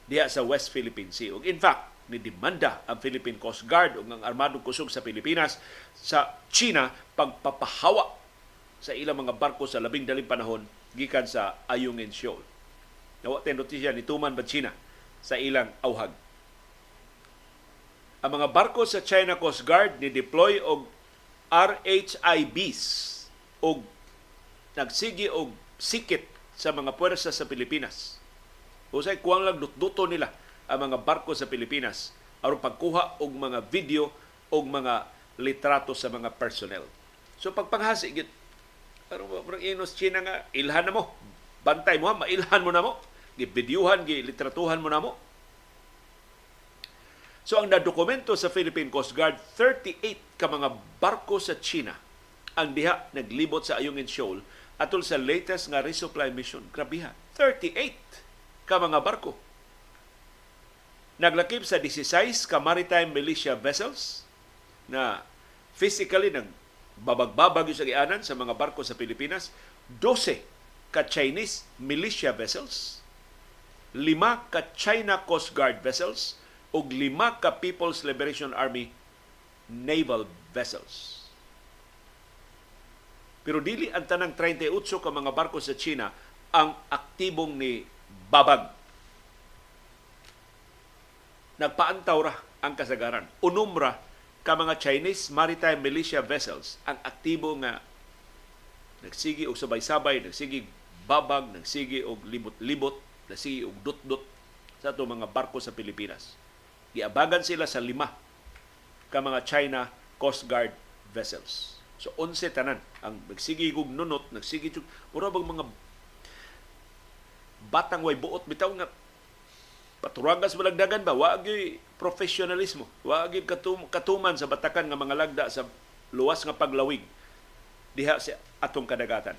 diha sa West Philippine Sea. Ug in fact, ni demanda ang Philippine Coast Guard ug ang armadong kusog sa Pilipinas sa China pagpapahawa sa ilang mga barko sa labing daling panahon gikan sa Ayungin Shoal. Nawa tay notisya ni Tuman ba China sa ilang awhag. Ang mga barko sa China Coast Guard ni deploy og RHIBs og nagsigi og sikit sa mga puwersa sa Pilipinas Usay kuwang lang dutduto nila ang mga barko sa Pilipinas aron pagkuha og mga video og mga litrato sa mga personnel. So pagpanghasi gid aron murag inos China nga ilhan na mo. Bantay mo ha, mailhan mo na mo. Gibidyuhan, litratuhan mo na mo. So ang nadokumento sa Philippine Coast Guard, 38 ka mga barko sa China ang diha naglibot sa Ayungin Shoal atol sa latest nga resupply mission. Grabiha, 38 ka mga barko. Naglakip sa 16 ka maritime militia vessels na physically nag babag-babag sa gianan sa mga barko sa Pilipinas. 12 ka Chinese militia vessels, lima ka China Coast Guard vessels, ug lima ka People's Liberation Army naval vessels. Pero dili ang tanang 38 ka mga barko sa China ang aktibong ni Babag. Nagpaantaw ra ang kasagaran. Unumra ka mga Chinese maritime militia vessels ang aktibo nga nagsigi og sabay-sabay, nagsigi babag, nagsigi og libot-libot, nagsigi og dut-dut sa ato mga barko sa Pilipinas. Giabagan sila sa lima ka mga China Coast Guard vessels. So 11 tanan ang nagsigi og nunot, nagsigi og mura bang mga batang way buot bitaw nga paturagas malagdagan ba? Wa gyud professionalismo. Wa gyud katum, katuman sa batakan nga mga lagda sa luwas nga paglawig diha sa atong kadagatan.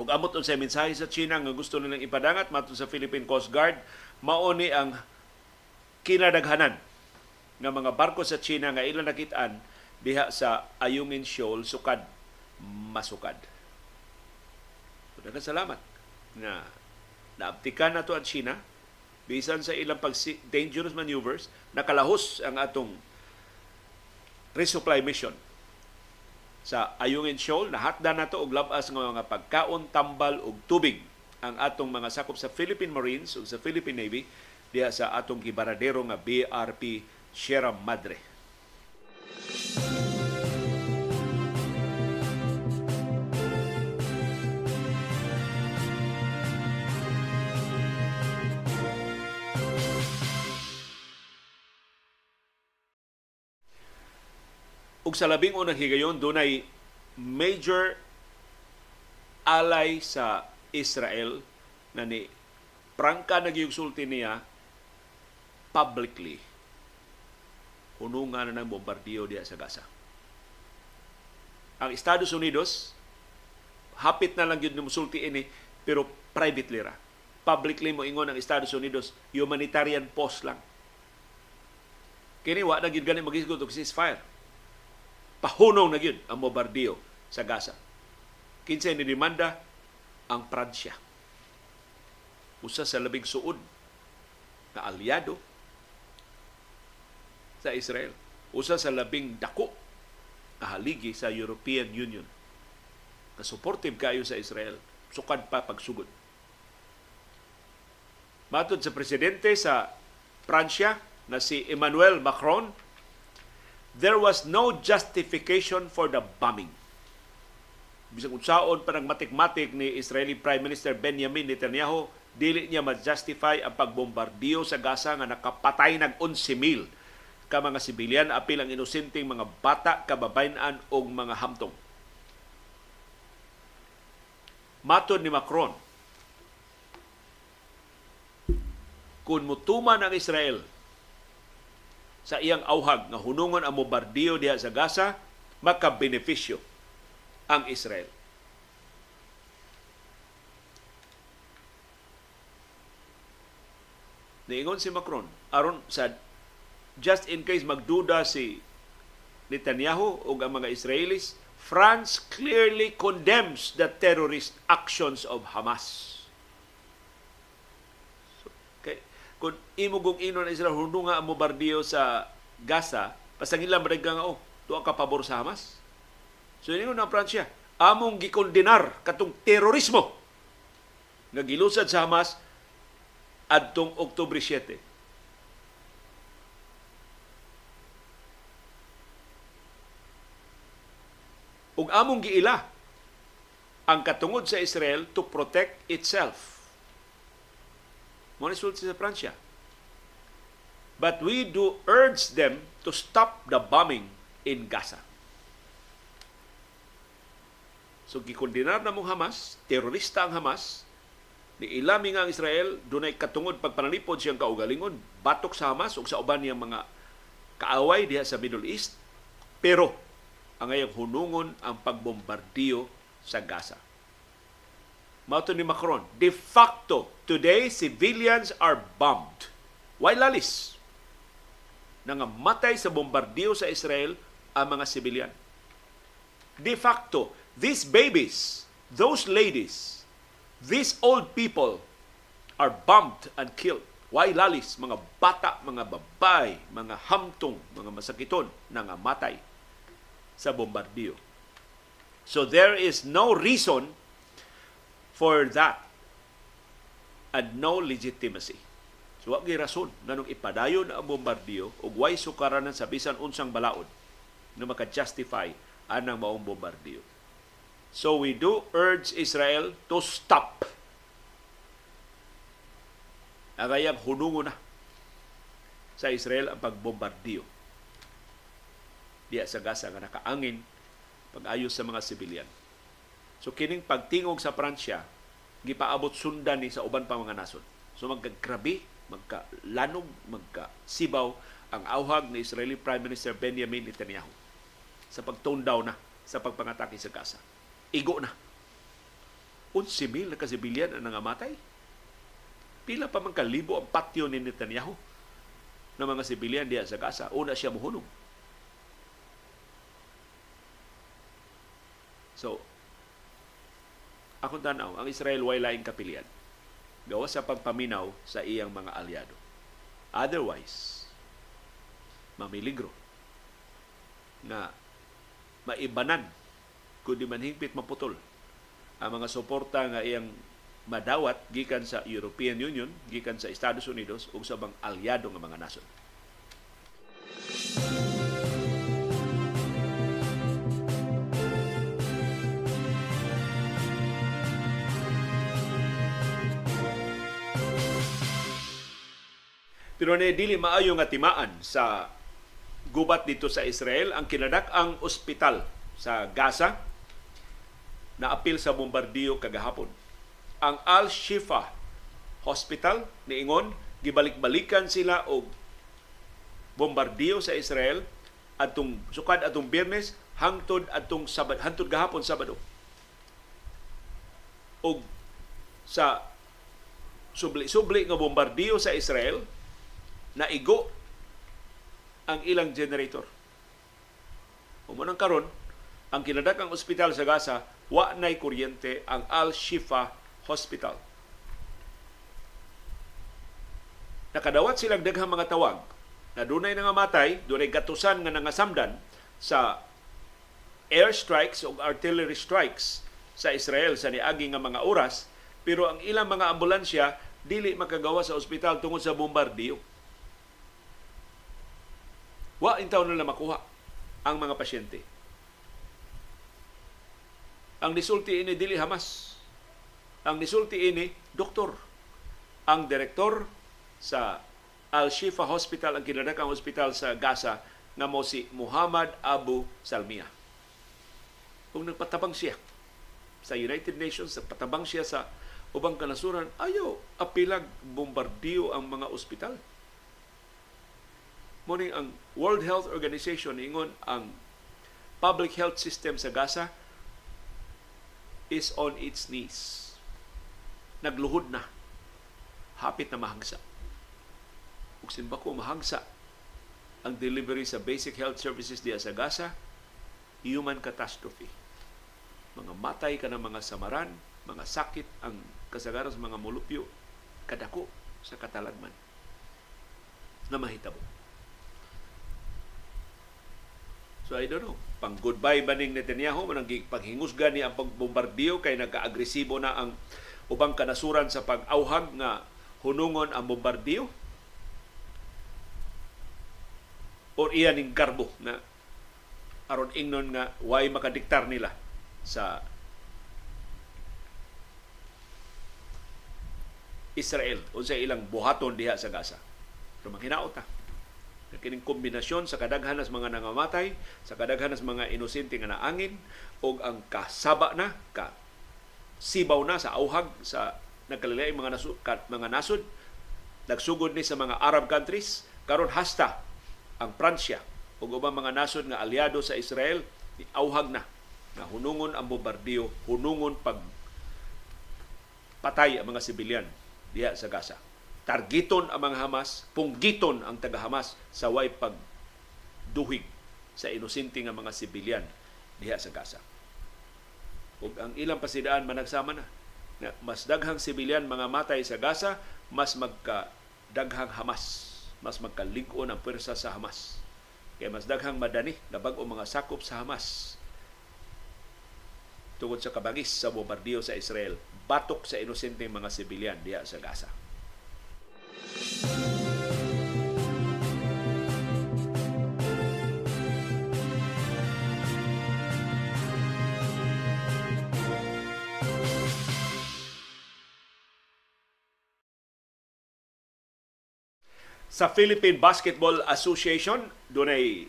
Ug amot unsay mensahe sa China nga gusto nilang ipadangat matud sa Philippine Coast Guard mao ni ang kinadaghanan nga mga barko sa China nga ilang nakitaan diha sa Ayungin Shoal sukad masukad. So, salamat na naabtikan nato ang China. Bisan sa ilang pag dangerous maneuvers nakalahos ang atong resupply mission. Sa Ayungin Shoal nahatda nato og labas nga mga pagkaon tambal ug tubig ang atong mga sakop sa Philippine Marines ug sa Philippine Navy diha sa atong gibaradero nga BRP Sierra Madre. Ug sa labing unang higayon, dunay major ally sa Israel na ni prangka nagyugsulti niya publicly hunungan na ng bombardiyo diya sa Gaza. Ang Estados Unidos, hapit na lang yun musulti ini, pero privately ra. Publicly mo ingon ang Estados Unidos, humanitarian post lang. Kini wa na gyud gani magisgot og ceasefire Pahunong na gyud ang bombardiyo sa Gaza. Kinsa ni demanda ang Pransya. Usa sa labing suod na aliado sa Israel. Usa sa labing dako na haligi sa European Union na supportive kayo sa Israel sukad pa pagsugod. Matod sa presidente sa Pransya na si Emmanuel Macron, there was no justification for the bombing. Bisag unsaon pa ng matik-matik ni Israeli Prime Minister Benjamin Netanyahu, dili niya ma-justify ang pagbombardiyo sa Gaza nga nakapatay ng 11,000 ka mga sibilyan apil ang inosenteng mga bata, kababayan o mga hamtong. Matod ni Macron, kung mutuman ang Israel sa iyang auhag nga hunungon ang bombardiyo diha sa Gaza, makabenepisyo ang Israel. Niingon si Macron, aron sa just in case magduda si Netanyahu o ang mga Israelis, France clearly condemns the terrorist actions of Hamas. Kung imugong inon Israel hundunga ang bombardiyo sa Gaza, pasangila madagga nga oh, tuwa ka pabor sa Hamas. So ingon na Pransya, among gikondenar katong terorismo nga gilusad sa Hamas adtong Oktubre 7. Ug among giila ang katungod sa Israel to protect itself mo ni sa Pransya. But we do urge them to stop the bombing in Gaza. So gikondinar na mong Hamas, terorista ang Hamas, ni ilami nga ang Israel, dunay katungod pagpanalipod siyang kaugalingon, batok sa Hamas o sa uban niyang mga kaaway diha sa Middle East. Pero ang ayang hunungon ang pagbombardiyo sa Gaza. Mauto ni Macron, de facto, today civilians are bombed. Why lalis? Nangamatay sa bombardiyo sa Israel ang mga sibilyan. De facto, these babies, those ladies, these old people are bombed and killed. Why lalis? Mga bata, mga babay, mga hamtong, mga masakiton, nangamatay sa bombardiyo. So there is no reason for that and no legitimacy. So wag rason nganong ipadayon ang bombardiyo ug way sukaranan sa bisan unsang balaod na maka-justify anang maong bombardiyo. So we do urge Israel to stop. Agayang hunungo na sa Israel ang pagbombardiyo diya sa Gaza nga nakaangin pag-ayos sa mga sibilyan. So kining pagtingog sa Pransya gipaabot sundan ni sa uban pa mga nasod. So magkagrabe, magkalanog, magkasibaw ang awhag ni Israeli Prime Minister Benjamin Netanyahu sa pagtone down na sa pagpangatake sa Gaza. Igo na. 11,000 na kasibilyan ang nangamatay. Pila pa man kalibo ang patio ni Netanyahu ng mga sibilyan diya sa Gaza. Una siya muhunong So, akong tanaw, ang Israel way laing kapilian. Gawa sa pagpaminaw sa iyang mga aliado. Otherwise, mamiligro na maibanan kundi man hingpit maputol ang mga suporta nga iyang madawat gikan sa European Union, gikan sa Estados Unidos ug sa bang aliado nga mga nasod. Pero ni dili maayo nga timaan sa gubat dito sa Israel ang kinadak-ang ospital sa Gaza na apil sa bombardiyo kagahapon. Ang Al-Shifa Hospital niingon gibalik-balikan sila og bombardiyo sa Israel atong sukad atong Biyernes hangtod atong Sabad hangtod gahapon Sabado. Og sa subli-subli nga bombardiyo sa Israel naigo ang ilang generator. Umunang karon, ang kinadakang ospital sa Gaza, wa nay kuryente ang Al-Shifa Hospital. Nakadawat silang daghang mga tawag na dunay nangamatay, dunay gatusan nga nangasamdan sa air strikes o artillery strikes sa Israel sa niagi nga mga oras, pero ang ilang mga ambulansya dili makagawa sa ospital tungod sa bombardiyo Wa intaw nila makuha ang mga pasyente. Ang nisulti ini dili hamas. Ang nisulti ini doktor. Ang direktor sa Al-Shifa Hospital, ang kinadakang hospital sa Gaza, nga mo si Muhammad Abu Salmiya. Kung nagpatabang siya sa United Nations, nagpatabang siya sa ubang kanasuran, ayaw apilag bombardiyo ang mga ospital Muni ang World Health Organization ingon ang public health system sa Gaza is on its knees. Nagluhod na. Hapit na mahagsa. Ug simba ko mahagsa ang delivery sa basic health services diya sa Gaza, human catastrophe. Mga matay ka ng mga samaran, mga sakit ang kasagaran sa mga mulupyo, kadako sa katalagman na mahitabo. So I don't know, pang goodbye ba ning Netanyahu manang paghingusga ni ang pagbombardiyo kay nagka-agresibo na ang ubang kanasuran sa pag-auhag nga hunungon ang bombardiyo? O iyan ning karbo na aron ingnon nga why makadiktar nila sa Israel unsa ilang buhaton diha sa Gaza. Pero manghinaot ta na kining kombinasyon sa kadaghanas mga nangamatay, sa kadaghanas mga inosente nga naangin o ang kasaba na, ka sibaw na sa auhag sa nagkalilay mga nasud, mga nasod nagsugod ni sa mga Arab countries karon hasta ang Pransya ug ubang mga nasod nga aliado sa Israel Auhag na na hunungon ang bombardiyo, hunungon pag patay ang mga sibilyan diha sa Gaza. Targiton ang mga Hamas, punggiton ang taga-Hamas sa way pag duhig sa inosente nga mga sibilyan diha sa Gaza. Ug ang ilang pasidaan managsama na na mas daghang sibilyan mga matay sa Gaza, mas magka daghang Hamas, mas magkalig-on ang pwersa sa Hamas. Kaya mas daghang madani na bag-o mga sakop sa Hamas tungod sa kabagis sa bombardiyo sa Israel batok sa inosenteng mga sibilyan diya sa Gaza. Sa Philippine Basketball Association, dunay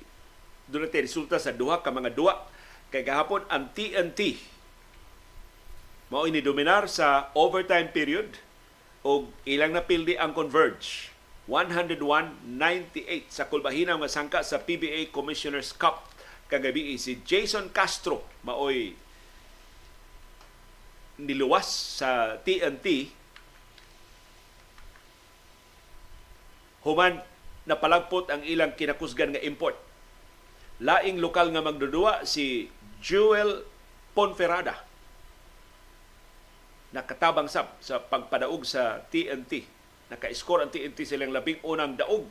dunay resulta sa duha ka mga duwa. Kay gahapon ang TNT mao ini dominar sa overtime period og ilang napildi ang Converge 101-98 sa kulbahinang masangka sa PBA Commissioners Cup kagabi si Jason Castro maoy niluwas sa TNT human napalagpot ang ilang kinakusgan nga import. Laing lokal nga magdudua si Jewel Ponferrada. Nakatabang sab sa pagpadaog sa TNT. Naka-score ang TNT silang labing unang daog.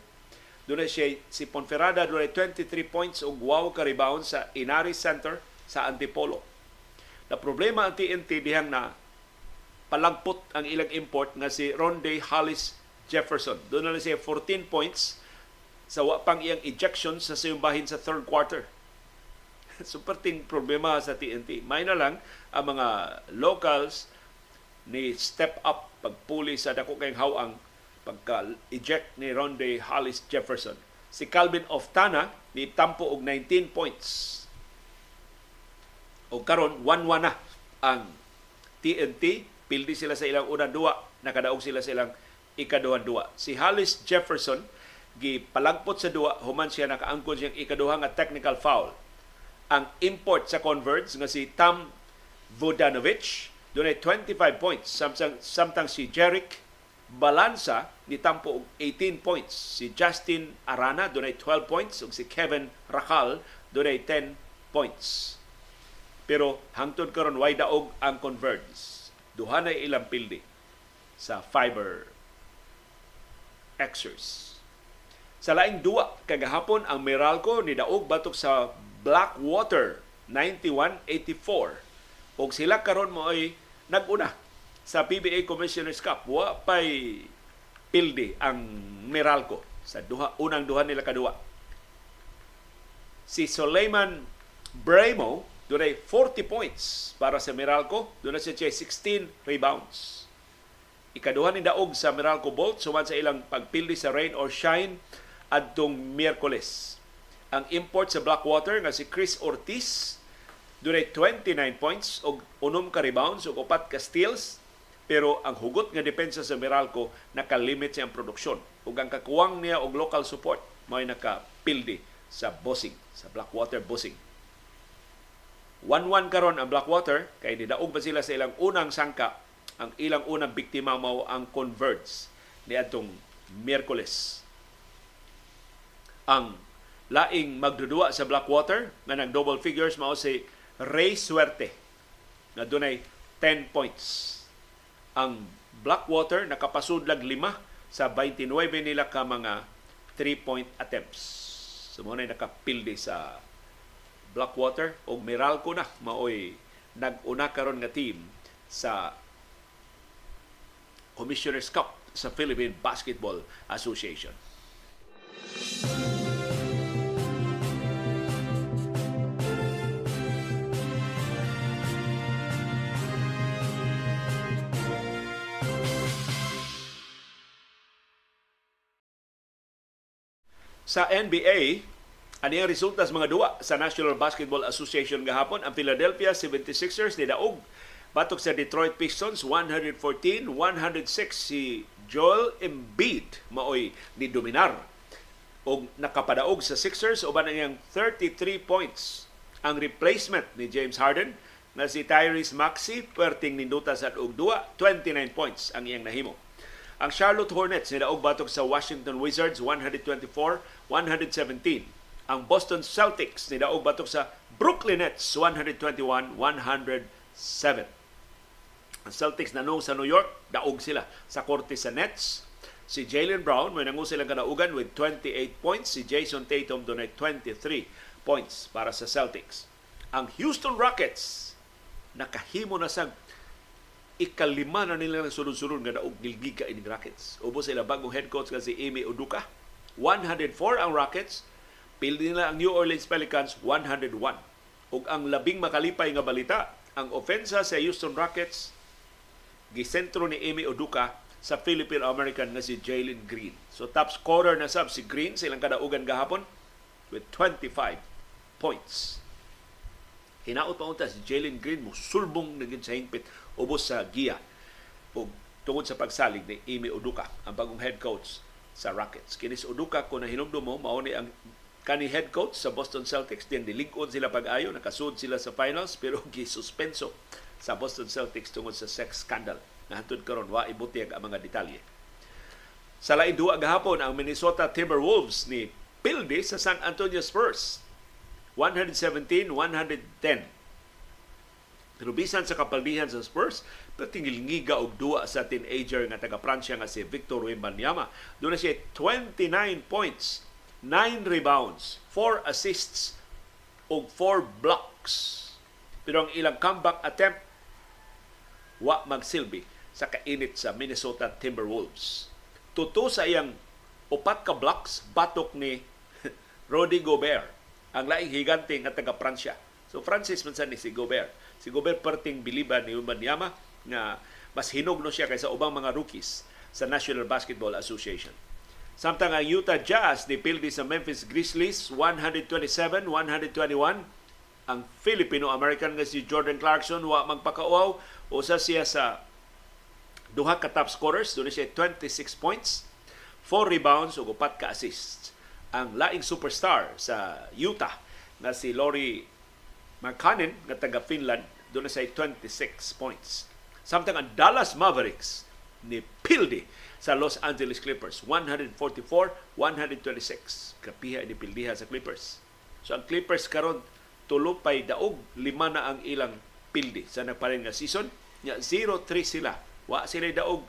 Doon siya si Ponferrada doon 23 points ug wow ka rebound sa Inaris Center sa Antipolo. Na problema ang TNT dihang na palagpot ang ilang import nga si Ronde Hollis Jefferson. Doon na siya 14 points sa wapang iyang ejection sa siyumbahin sa third quarter. Super ting problema sa TNT. May na lang ang mga locals ni step up pagpuli sa dako kayong hawang pagka-eject ni Ronde Hollis Jefferson. Si Calvin Oftana ni tampo og 19 points. O karon 1-1 na ang TNT. Pildi sila sa ilang unang duwa. Nakadaog sila sa ilang ikaduhang duwa. Si Hollis Jefferson gipalagpot sa duwa human siya nakaangkon siyang ikaduha nga technical foul. Ang import sa Converge nga si Tam Vodanovic dunay 25 points samtang samtang si Jerick Balansa ni tampo og 18 points. Si Justin Arana dunay 12 points ug si Kevin Rakal dunay 10 points. Pero hangtod karon way daog ang Converge. Duha na ilang pildi sa fiber Xers. Sa laing duwa kagahapon ang Meralco ni daog batok sa Blackwater 91-84 ug sila karon mo ay naguna sa PBA Commissioners Cup wa pay pildi ang Meralco sa duha unang duha nila kadua si Suleiman Bremo dunay 40 points para sa Meralco dunay siya 16 rebounds ikaduha ni daog sa Meralco Bolt suman sa ilang pagpildi sa rain or shine adtong Miyerkules. Ang import sa Blackwater nga si Chris Ortiz dunay 29 points og unom ka rebounds ug upat ka steals pero ang hugot nga depensa sa Meralco nakalimit siyang produksyon. Ug ang kakuwang niya og local support may nakapildi sa bossing sa Blackwater bossing. 1-1 karon ang Blackwater kay nidaog pa sila sa ilang unang sangka. Ang ilang unang biktima mao ang Converge ni atong Miyerkules. Ang laing magdudua sa Blackwater nga nag double figures mao si Ray Suerte na dunay 10 points. Ang Blackwater nakapasudlag lima sa 29 nila ka mga 3-point attempts. So mo na nakapildi sa Blackwater o Meralco na maoy nag-una karon nga team sa Commissioner's Cup sa Philippine Basketball Association. Sa NBA, ano yung resulta sa mga duwa sa National Basketball Association gahapon? Ang Philadelphia 76ers ni Daog batok sa Detroit Pistons 114-106 si Joel Embiid maoy ni dominar og nakapadaog sa Sixers uban ang iyang 33 points Ang replacement ni James Harden na si Tyrese Maxey perting ninduta sa og duwa 29 points ang iyang nahimo. Ang Charlotte Hornets nidaog batok sa Washington Wizards 124-117. Ang Boston Celtics nidaog batok sa Brooklyn Nets 121-107. Ang Celtics nanong sa New York, daog sila sa korte sa Nets. Si Jalen Brown may nangu silang kadaugan with 28 points. Si Jason Tatum dunay 23 points para sa Celtics. Ang Houston Rockets nakahimo na sa ikalima na nila ng sunod-sunod nga daog gilgiga ining Rockets. Ubo sila bagong head coach nga si Amy Uduka. 104 ang Rockets. Pildi nila ang New Orleans Pelicans 101. Ug ang labing makalipay nga balita, ang ofensa sa Houston Rockets gisentro ni Amy Uduka sa Philippine-American nga si Jalen Green. So top scorer na sab si Green sa ilang kadaugan gahapon with 25 points. Hinaot pa unta si Jalen Green mo sulbong naging sa hingpit ubos sa giya ug tungod sa pagsalig ni Amy Uduka ang bagong head coach sa Rockets. Kini Uduka kung nahinumdum mo mao ni ang kani head coach sa Boston Celtics din dilig-on sila pag-ayo nakasud sila sa finals pero gisuspenso sa Boston Celtics tungod sa sex scandal na hantod karon wa ibutyag ang mga detalye. Sa lain duwa gahapon ang Minnesota Timberwolves ni pildi sa San Antonio Spurs 117-110 pero sa kapaldihan sa Spurs, patingilngiga og duwa sa teenager nga taga Pransya nga si Victor Wembanyama. Doon na siya 29 points, 9 rebounds, 4 assists, og 4 blocks. Pero ang ilang comeback attempt, wa magsilbi sa kainit sa Minnesota Timberwolves. Tuto sa iyang upat ka blocks, batok ni Rudy Gobert, ang laing higante nga taga Pransya. So Francis man ni si Gobert Si Gobert perting biliban ni Wembanyama na mas hinog no siya kaysa ubang mga rookies sa National Basketball Association. Samtang ang Utah Jazz dipildi sa Memphis Grizzlies 127-121 ang Filipino-American nga si Jordan Clarkson wa magpakauaw usa siya sa duha ka top scorers dunay siya 26 points 4 rebounds ug upat ka assists ang laing superstar sa Utah na si Laurie McCannon nga taga Finland doon na say 26 points. Samtang ang Dallas Mavericks ni Pildi sa Los Angeles Clippers 144-126. Kapiha ni Pildiha sa Clippers. So ang Clippers karon tulo pay daog lima na ang ilang pildi sa nagparin nga season. Nya 0-3 sila. Wa sila daog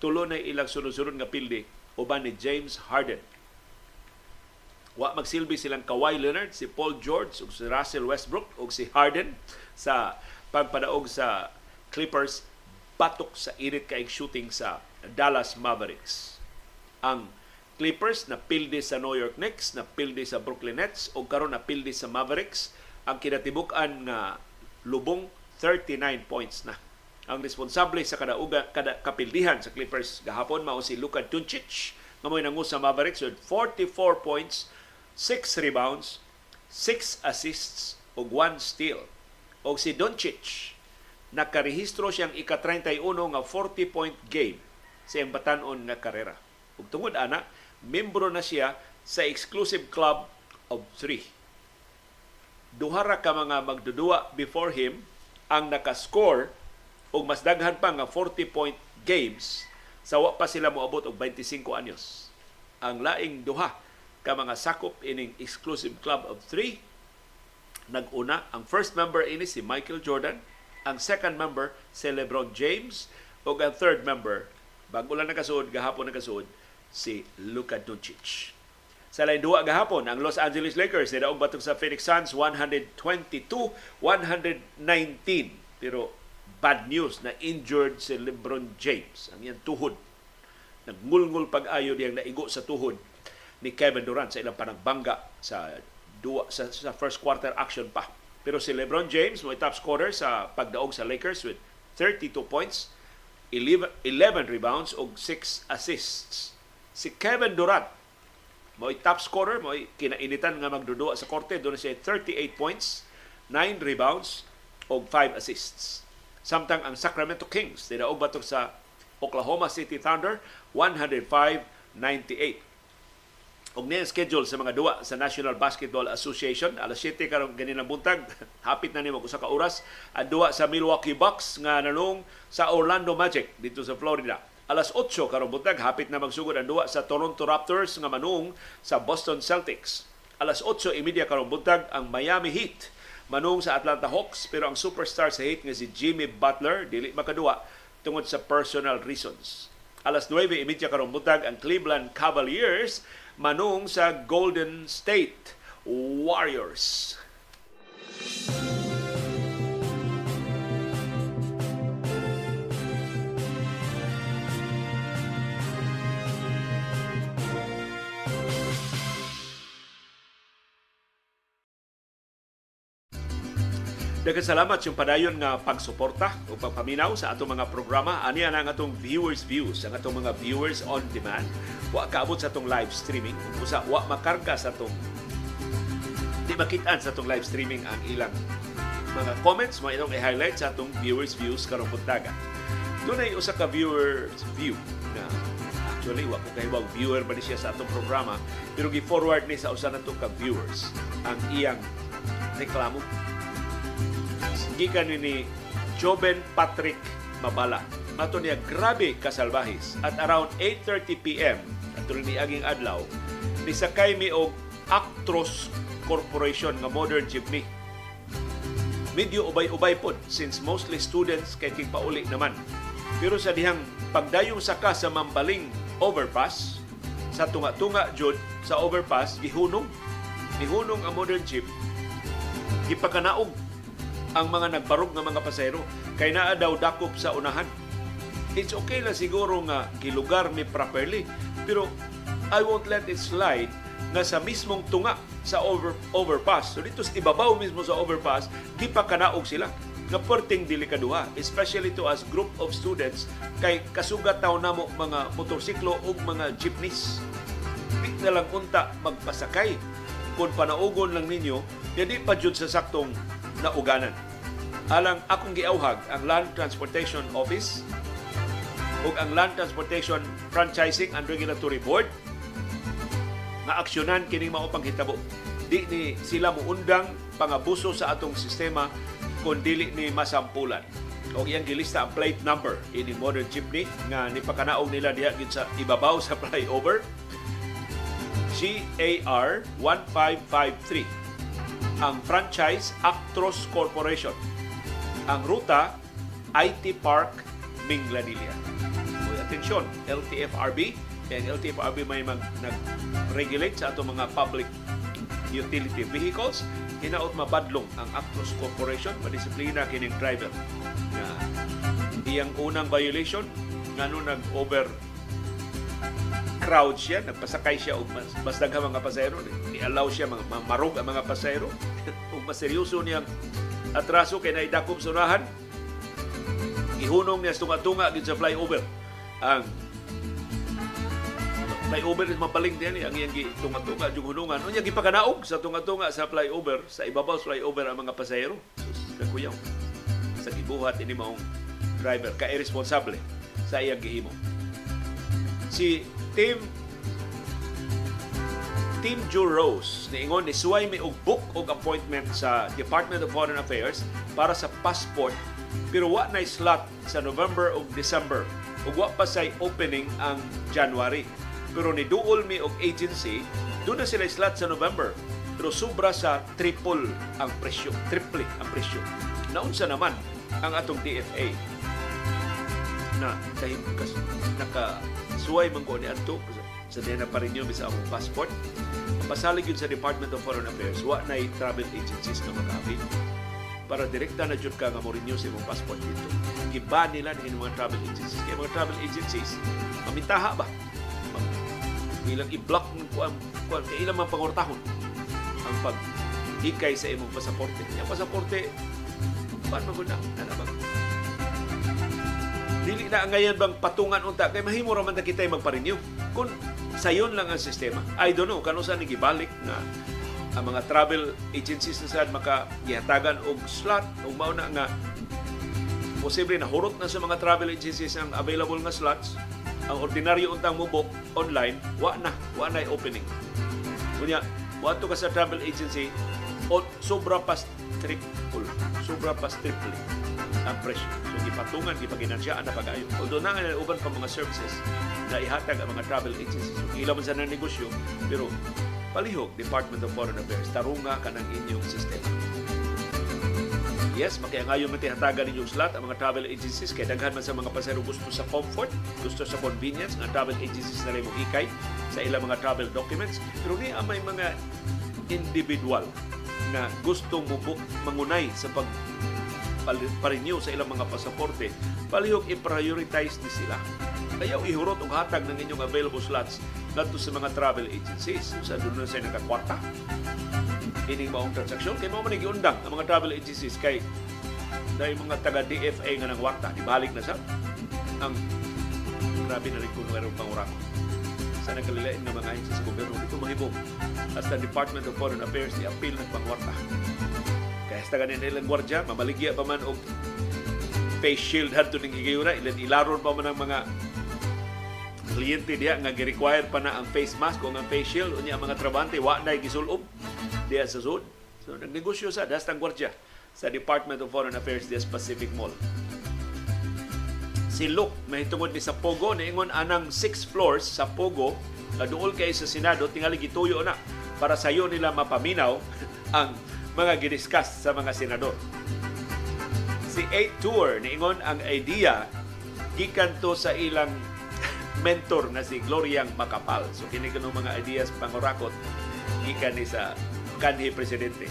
tulo na ilang sunod-sunod nga pildi uban ni James Harden Wa magsilbi silang Kawhi Leonard, si Paul George, ug si Russell Westbrook, ug si Harden sa pagpadaog sa Clippers batok sa init kaig shooting sa Dallas Mavericks. Ang Clippers na pildi sa New York Knicks, na pildi sa Brooklyn Nets o karon na pildi sa Mavericks ang kinatibuk-an nga lubong 39 points na. Ang responsable sa kada uga kada kapildihan sa Clippers gahapon mao si Luka Doncic nga mo'y nangu sa Mavericks with 44 points 6 rebounds, 6 assists ug 1 steal. Og si Doncic nakarehistro siyang ika-31 nga 40-point game sa iyang batanon nga karera. Ug tungod ana, membro na siya sa exclusive club of three. Duha ra ka mga magdudua before him ang nakascore og mas daghan pa nga 40-point games sa wa pa sila moabot og 25 anyos. Ang laing duha ka mga sakop ining exclusive club of three. Naguna, ang first member ini si Michael Jordan, ang second member si LeBron James, ug ang third member, bago lang nakasuod, gahapon nakasuod, si Luka Doncic. Sa lain duwa gahapon, ang Los Angeles Lakers nidaog batok sa Phoenix Suns 122-119. Pero bad news na injured si LeBron James. Ang iyang tuhod. Nagngulngul pag-ayo diyang naigo sa tuhod ni Kevin Durant sa ilang panagbangga sa duwa sa, sa first quarter action pa. Pero si LeBron James mo top scorer sa pagdaog sa Lakers with 32 points, 11, 11 rebounds ug 6 assists. Si Kevin Durant mo top scorer mo kinainitan nga magdudua sa korte doon siya 38 points, 9 rebounds ug 5 assists. Samtang ang Sacramento Kings nidaog batok sa Oklahoma City Thunder 105-98 og niya schedule sa mga duwa sa National Basketball Association. Alas 7 karon ganinang buntag. Hapit na ni mag usa ka oras. Ang duwa sa Milwaukee Bucks nga nanong sa Orlando Magic dito sa Florida. Alas 8 karong buntag hapit na magsugod ang duwa sa Toronto Raptors nga manung sa Boston Celtics. Alas 8 imedya karong buntag ang Miami Heat manung sa Atlanta Hawks. Pero ang superstar sa Heat nga si Jimmy Butler dili makaduwa tungod sa personal reasons. Alas 9.30 karong buntag ang Cleveland Cavaliers manung sa Golden State Warriors. Daghang salamat yung padayon nga pagsuporta o pagpaminaw sa atong mga programa. Ani ang atong viewers views, ang atong mga viewers on demand. Wa kaabot sa atong live streaming. Usa wa makarga sa atong di makitaan sa atong live streaming ang ilang mga comments mo itong i-highlight sa atong viewers views karong buntaga. Doon ay usa ka viewers view na actually wa ko kahibaw viewer ba siya sa atong programa pero gi-forward ni sa usa nato ka viewers ang iyang reklamo gikan ni Joben Patrick Mabala. Mato niya grabe kasalbahis at around 8:30 PM ato ni aging adlaw nisakay mi og Actros Corporation nga modern jeepney. Medyo ubay-ubay pod since mostly students kay pauli naman. Pero sa dihang pagdayong saka sa Mambaling overpass sa tunga-tunga jud sa overpass gihunong gihunong ang modern jeep gipakanaog ang mga nagbarog nga mga pasahero kay naa daw dakop sa unahan. It's okay na siguro nga gilugar mi properly pero I won't let it slide nga sa mismong tunga sa over, overpass. So dito sa ibabaw mismo sa overpass, di pa kanaog sila nga perting delikaduha, especially to as group of students kay kasugat taw namo mga motorsiklo ug mga jeepneys. Di na lang unta magpasakay kung panaugon lang ninyo, hindi pa jud sa saktong nauganan. Alang akong giauhag ang Land Transportation Office ug ang Land Transportation Franchising and Regulatory Board nga aksyonan kini mao panghitabo. Di ni sila muundang pangabuso sa atong sistema kung dili ni masampulan. O iyang gilista ang plate number ini modern jeepney nga nipakanaog nila diha gid sa ibabaw sa flyover GAR 1553 ang franchise Actros Corporation. Ang ruta, IT Park, Minglanilla. So, atensyon, LTFRB. Ang LTFRB may mag, nag-regulate sa atong mga public utility vehicles. Hinaot mabadlong ang Actros Corporation, madisiplina kining driver. Na iyang unang violation, nga nag-over crowd siya, nagpasakay siya og mas, mas daghang mga pasahero, ni-allow siya mga marog ang mga pasahero ug mas seryoso niyang atraso kay naidakop sa unahan. Ihunong niya tunga-tunga gid sa flyover. Ang flyover is mapaling din ang iyang tunga-tunga jud hunungan. Unya gipakanaog sa tunga-tunga sa flyover, sa ibabaw flyover ang mga pasahero. Kakuyaw. Sa gibuhat ini maong driver ka irresponsible sa iyang gihimo. Si Team Team Joe Rose niingon ni suway mi og book og appointment sa Department of Foreign Affairs para sa passport pero wa na slot sa November ug December ug wa pa say opening ang January. Pero ni duol mi og agency, doon na sila slot sa November. Pero sobra sa triple ang presyo, triple ang presyo. Naunsa naman ang atong DFA na kahit naka suway man ko ni Anto sa dena pa rin yun sa akong passport. Pasalig yun sa Department of Foreign Affairs, wa na travel agencies na mag-avail. Para direkta na jud ka nga mo renew sa imong passport dito. Giba nila ng mga travel agencies. Kaya mga travel agencies, mamintaha ba? Ilang i-block ng kuan, kuan, kaya ilang pangortahon ang pag hikay sa imong pasaporte. Yung pasaporte, paano mo na? Ano ba? Dili na ngayon bang patungan unta kay mahimo ra man ta kitay magpa-renew. Kun sayon lang ang sistema. I don't know kanu sa ni gibalik na ang mga travel agencies na sad maka gihatagan og slot ug mao na nga posible na hurot na sa mga travel agencies ang available nga slots. Ang ordinaryo untang mubok online, wa na, wa na opening. Kunya, wa to ka sa travel agency, o, sobra pa triple, sobra pa triple ang presyo. So, gipatungan, gipaginansya, na pag-ayo. Although na nga uban pa mga services na ihatag ang mga travel agencies. So, ilaw man sa negosyo, pero palihog, Department of Foreign Affairs, tarunga ka ng inyong sistema. Yes, makiangayon man tihatagan ninyong slot ang mga travel agencies kay daghan man sa mga pasahero gusto sa comfort, gusto sa convenience nga travel agencies na mo hikay sa ilang mga travel documents. Pero ni may mga individual na gustong mubuk mangunay sa pag pa-renew sa ilang mga pasaporte, palihog i-prioritize ni sila. Ayaw ihurot og hatag ng inyong available slots ngadto sa mga travel agencies. Sa doon na sa nakakwarta. Ining maong transaksyon. Kay mao man giundang ang mga travel agencies kay dahil mga taga DFA nga nang warta ibalik na sa ang grabe na rin kuno aron pangurako. Sa nagkalilain nga mga agency sa gobyerno dito mahibong as the Department of Foreign Affairs di appeal ng pangwarta kaya sa ganin ilang gwardya mamaligya pa man og face shield hadto ning higayura ilan ilaron pa man ang mga kliyente diha nga gi-require pa na ang face mask o ang face shield unya ang mga trabante wa na gisulob diya sa Sud. So, nagnegosyo sa dastang gwardya sa Department of Foreign Affairs diya Pacific Mall. Si Luke, mahitungod ni sa Pogo, niingon anang six floors sa Pogo, na duol kay sa Senado, tingali gituyo na para sayo nila mapaminaw ang mga gidiscuss sa mga senador. Si 8 Tour, niingon ang idea gikan to sa ilang mentor na si Gloriang Macapal. So kini kanong mga ideas pangurakot gikan ni sa kanhi presidente.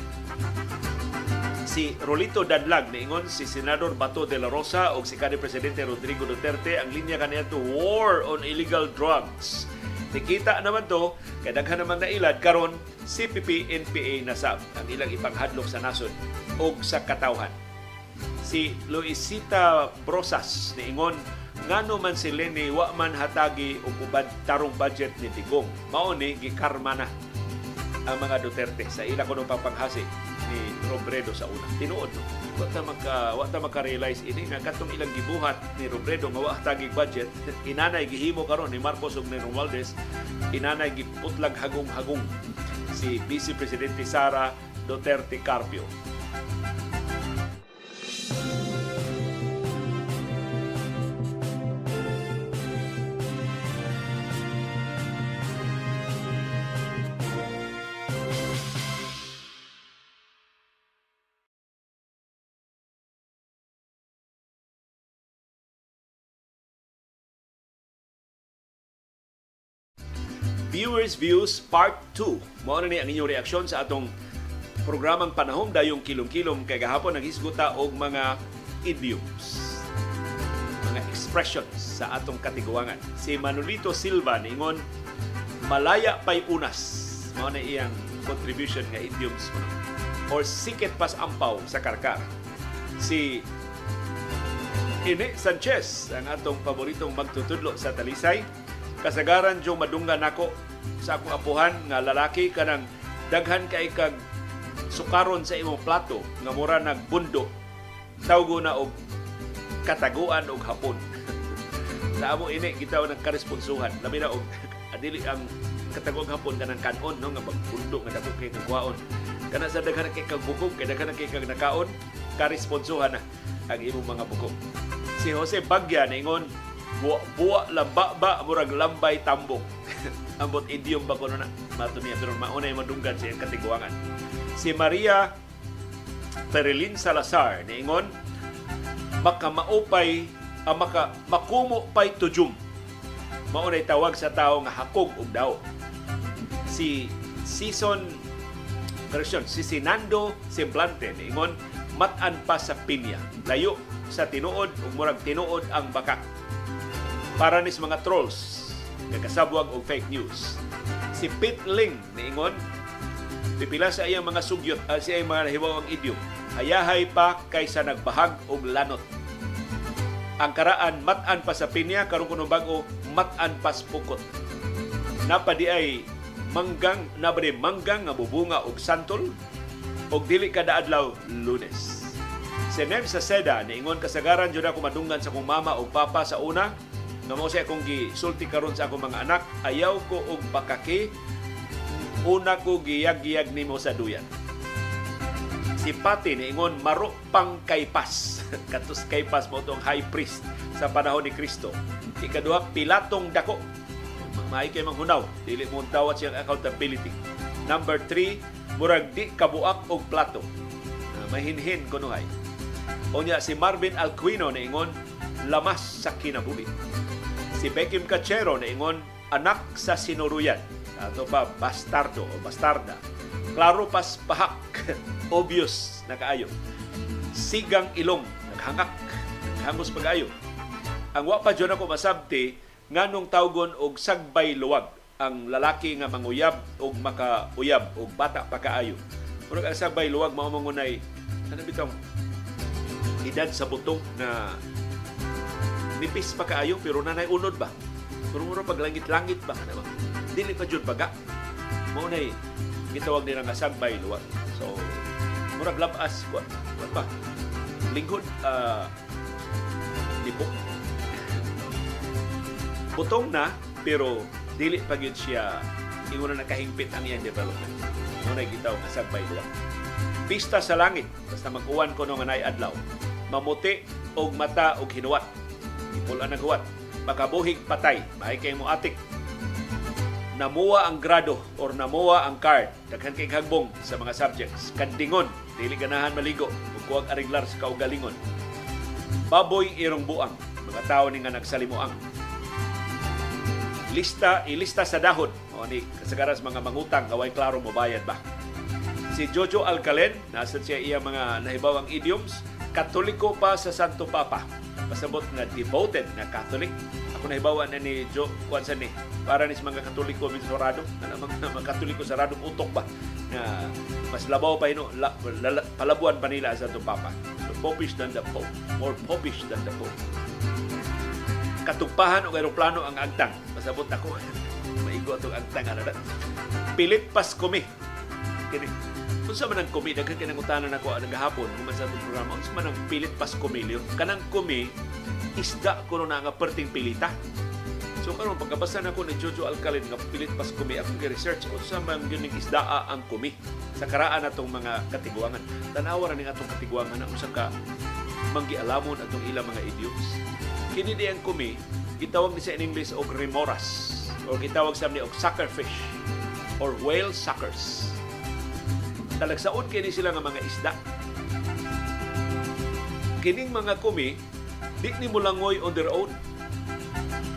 Si Rolito Dadlag niingon si Senador Bato de la Rosa o si kanhi presidente Rodrigo Duterte ang linya kaniya to war on illegal drugs. Nikita naman to, kay daghan naman na ilad karon CPP NPA nasab ang ilang ipanghadlok sa nasod o sa katawhan. Si Luisita Brosas niingon ngano man si Lenny wa man hatagi og ubad tarong budget ni Tigong. Mao gikarma na ang mga Duterte sa ila kuno papanghasi ni Robredo sa una. Tinuod no. Wa ta ta maka-realize ini nga katong ilang gibuhat ni Robredo nga wa tagig budget inanay gihimo karon ni Marcos ug ni Romualdez inanay giputlag hagong-hagong si Vice Presidente Sara Duterte Carpio. Viewers Views Part 2. Mao ni ang inyong reaksyon sa atong programang panahom dayong kilom-kilom kay gahapon naghisguta og mga idioms mga expressions sa atong katiguangan. Si Manolito Silva ningon malaya pay unas. Mao na iyang contribution nga idioms or sikit pas ampaw sa karkar. Si Ine Sanchez, ang atong paboritong magtutudlo sa Talisay, kasagaran jong madunggan nako sa akong apuhan nga lalaki kanang daghan kay kag sukaron sa imong plato nga mura nagbundo tawgo na og kataguan og hapon. Sa amo ini gitaw ng karesponsuhan. Labi na og adili ang kataguan hapon kanang kanon no nga magbundo nga dako kay kagwaon kana sa daghan kay kag bukog kay daghan kay kag nakaon karesponsuhan na ang imong mga bukog. Si Jose Bagya ningon buwa lamba ba murag lambay tambok ambot idiom ba kuno na? Mato pero maunay madunggan sa iyang katiguangan si Maria Perilin Salazar niingon maka maupay ah, maka makumo pay tujum maunay tawag sa tao nga hakog og daw si season correction si Sinando Semblante niingon matan pa sa pinya layo sa tinuod ug murag tinuod ang baka. Para nis mga trolls nga kasabwag og fake news. Si Pete Ling niingon pipila sa iyang mga sugyot uh, sa iyang mga nahibaw ang idiom. Hayahay pa kaysa nagbahag og lanot. Ang karaan matan pa sa pinya karon kuno bago matan pas pukot. Napadi ay manggang nabadi manggang nga bubunga og santol og dili kada adlaw lunes. Si Nev sa Seda, niingon kasagaran jud ako madunggan sa kong mama o papa sa una, nga mo siya kung gisulti karon sa akong mga anak ayaw ko og bakake una ko giyag-giyag nimo sa duyan. Si Pati niingon maro pang kaypas katus kaypas mo tong high priest sa panahon ni Kristo. Ikaduha pilatong dako. Maay kay manghunaw dili mo tawat siyang accountability. Number 3 murag di kabuak og plato. Uh, mahinhin kunuhay unya si Marvin Alquino niingon lamas sa kinabuhi si Beckham Cachero niingon anak sa sinuruyan. Ato pa bastardo o bastarda? Klaro pas pahak obvious na kaayo sigang ilong naghangak hangos pag-ayo. Ang wa pa dyon ako masabti nganong tawgon og sagbay luwag ang lalaki nga manguyab og makauyab og bata pa kaayo murag ang sagbay luwag mao mangunay ano bitong edad sa butong na nipis pa kaayo pero nanay unod ba? Pero mura paglangit-langit ba kana ba? Dili pa jud baga mao nay gitawag nila nga sagbay luwag so murag labas what, what ba? Lingkod uh, libo. Butong na pero dili pa gyud siya ingon na nakahingpit ang iyang development. Mo na gitaw nga sagbay luwag pista sa langit basta mag-uwan ko nung anay adlaw. Mamuti og mata og hinuwat ipulan ang huwat. Makabuhig patay. Maay kay mo atik. Namuwa ang grado or namuwa ang card. Daghan kay hagbong sa mga subjects. Kandingon. Dili ganahan maligo. Ug kuwag ariglar sa kaugalingon. Baboy irong buang. Mga tao ni nga nagsalimuang. Lista ilista sa dahon. O ni kasagaras mga mangutang nga way klaro mo bayad ba? Si Jojo Alcalen nasa siya iya mga nahibawang idioms. Katoliko pa sa Santo Papa pasabot nga devoted na Catholic. Ako nahibawa na ni Jo Kwansa ni para ni mga katoliko min sarado. Na mga, mga katoliko sarado utok ba? Na mas labaw pa ino la, la, palabuan pa nila sa Santo Papa. So, popish than the Pope. More popish than the Pope. Katugpahan og aeroplano ang agtang. Pasabot ako. Maigo atong agtang ano na? Pilit pas kumi kini unsa man ang kumi daghan kanang utanan nako ang gahapon kung sa atong programa unsa man ang pilit pas kumilyo kanang kumi isda ko na nga perting pilita So karon pagkabasa na ko ni Jojo Alcalin nga pilit pas kumi akong gi-research unsa man gyud ning isdaa ang kumi sa karaan atong mga katiguangan. Tanawa ra ning atong katiguangan na usa ka manggialamon atong ilang mga idioms. Kini di ang kumi gitawag ni sa in English og remoras o gitawag sa ni og suckerfish or whale suckers. Talagsaon kini sila nga mga isda. Kining mga kumi di ni mulangoy on their own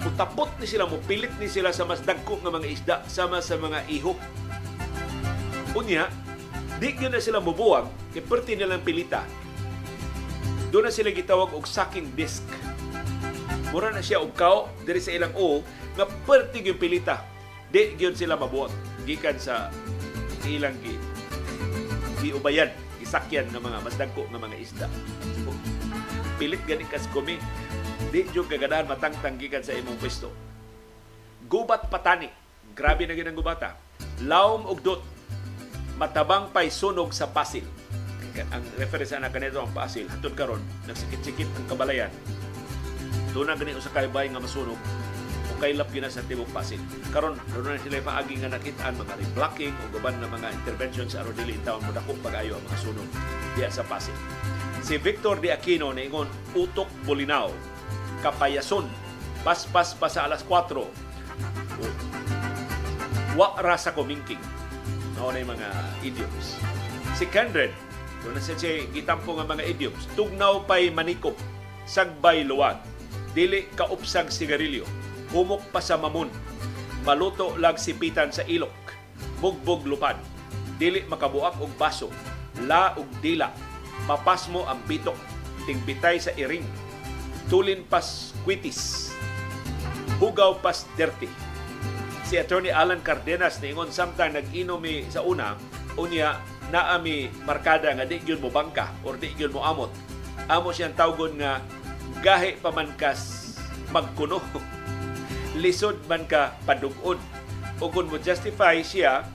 Mutapot ni sila, mupilit ni sila sa mas dagko nga mga isda sama sa mga iho. Unya, di yun na sila mubuwag, kay perti nilang pilita. Doon na sila gitawag og sucking disc. Mura na siya og kao, diri sa ilang o, nga perti yung pilita. Di yun sila mabuwag. Gikan sa ilang gi, giubayan, gisakyan ng mga mas dagko nga mga isda. Pilit gani kas kumi di jud kaganahan matangtang gikan sa imong pwesto. Gubat patani. Grabe na ginang gubata. Laom og dot. Matabang pay sunog sa pasil. Ang reference na kanito ang pasil. Hatod karon nagsikit-sikit ang kabalayan. Doon na gani usa kay nga masunog o kaylap gina sa tibok pasil. Karon doon na sila paagi nga nakitaan mga reblocking o gaban na mga interventions sa aron dili taon mo dako pag-ayo ang mga sunog diya sa pasil. Si Victor de Aquino niingon utok Bolinao kapayason. Paspas pa sa alas 4. Wa ra sa kumingking. Mao na mga idioms. Si Kendred, doon na siya gitampo nga mga idioms. Tugnaw pa'y manikop, sagbay luwag, dili kaupsag sigarilyo, humok pa sa mamon, maluto lag sipitan sa ilok, bugbog lupad, dili makabuak og baso, la og dila, mapasmo ang bitok, tingbitay sa iring, tulin pas kwitis, hugaw pas dirty. Si Attorney Alan Cardenas niingon samtang nag-inomi sa una, unya naami markada nga di gyud mo bangka or di gyud mo amot. Amo siyang tawgon nga gahi pa man kas magkuno. Lisod man ka padugod. O kung mo justify siya,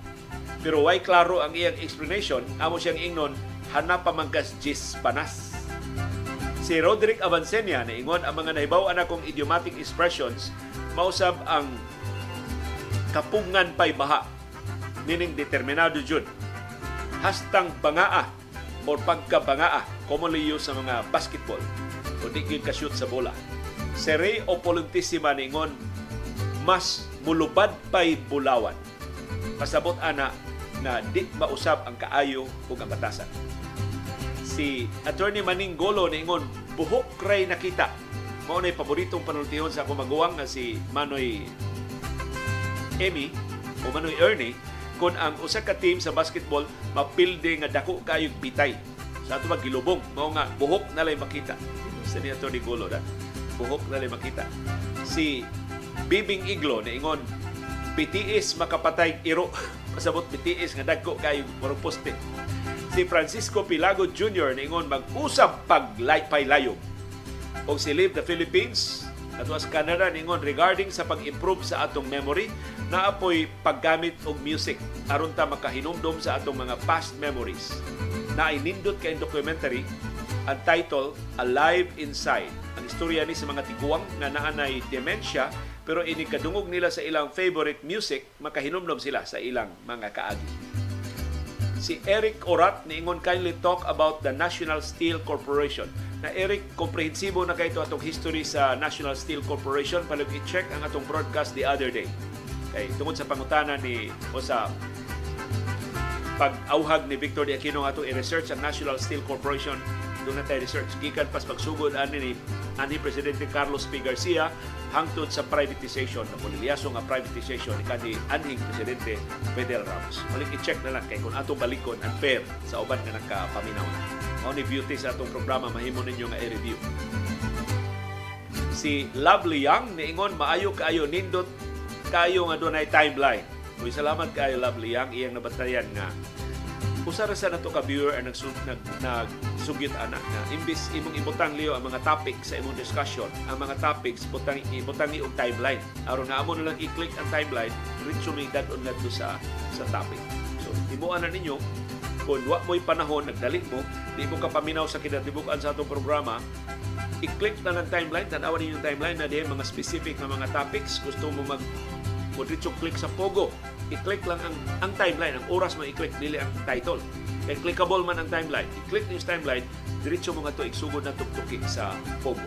pero why klaro ang iyang explanation, amo siyang ingnon, hanap pa man kas jis panas. Si Roderick Avancenia niingon ang mga nahibaw-an akong idiomatic expressions mausab ang kapungan pay baha. Nining determinado jud. Hastang bangaa o pagkabangaa commonly used sa mga basketball. O di gyud ka-shoot sa bola. Si Ray Opolentissima ningon mas mulubad pay bulawan. Pasabot ana na di mausab ang kaayo ug ang batasan si Attorney Maning Golo niingon buhok ray nakita. Mao nay paboritong panultihon sa akong maguwang nga si Manoy Emmy o Manoy Ernie kung ang usa ka team sa basketball mapilde nga dako kayog bitay. Sa ato magilubong mao nga buhok na lay makita. Sa ni Attorney Golo na buhok na lay makita. Si Bibing Iglo niingon BTS makapatay iro pasabot BTS nga dagko murag poste si Francisco Pilago Jr. ningon mag-usab paglaypay-layog. O si Live the Philippines at was Canada ningon regarding sa pag-improve sa atong memory na apoy paggamit og music aron ta makahinumdom sa atong mga past memories. Na inindot kay documentary ang title Alive Inside. Ang istorya ni sa mga tiguang nga naanay dementia pero ini kadungog nila sa ilang favorite music makahinumdom sila sa ilang mga kaagi si Eric Orat niingon kindly talk about the National Steel Corporation. Na Eric, komprehensibo na kayo atong history sa National Steel Corporation. Palug i-check ang atong broadcast the other day. Kay tungod sa pangutana ni o sa pag-auhag ni Victor de Aquino ato i-research ang National Steel Corporation doon na tayo research. Gikan pas pagsugod ani ni ani Presidente Carlos P. Garcia hangtod sa privatization na polilyaso nga privatization ni kani anhing Presidente Fidel Ramos. Malik i-check na lang kay kung ato balikon unfair sa uban nga nakapaminaw na. Mao ni beauty sa atong programa mahimo ninyo nga i-review. Si Lovely Young niingon maayo kaayo nindot kayo nga dunay timeline. Uy, salamat kaayo Lovely Young iyang nabatayan nga usa ra sa nato ka viewer ang nagsug nag nagsugyot anak na imbis imong ibutang liyo ang mga topic sa imong discussion ang mga topics butang ibutang og timeline. Aron nga amo na lang i-click ang timeline diretso mi dadon ngadto sa sa topic. So timuan na ninyo kung wa mo'y panahon nagdali mo di mo ka paminaw sa kinatibuk-an sa atong programa i-click na ng timeline tanawan ninyo timeline na diyan mga specific na mga topics gusto mo mag mo diretso click sa Pogo i-click lang ang, ang timeline, ang oras mo i-click, dili ang title. Kaya clickable man ang timeline. I-click niyo timeline, diretso mo nga to igsugod na tuktuki sa Pogo.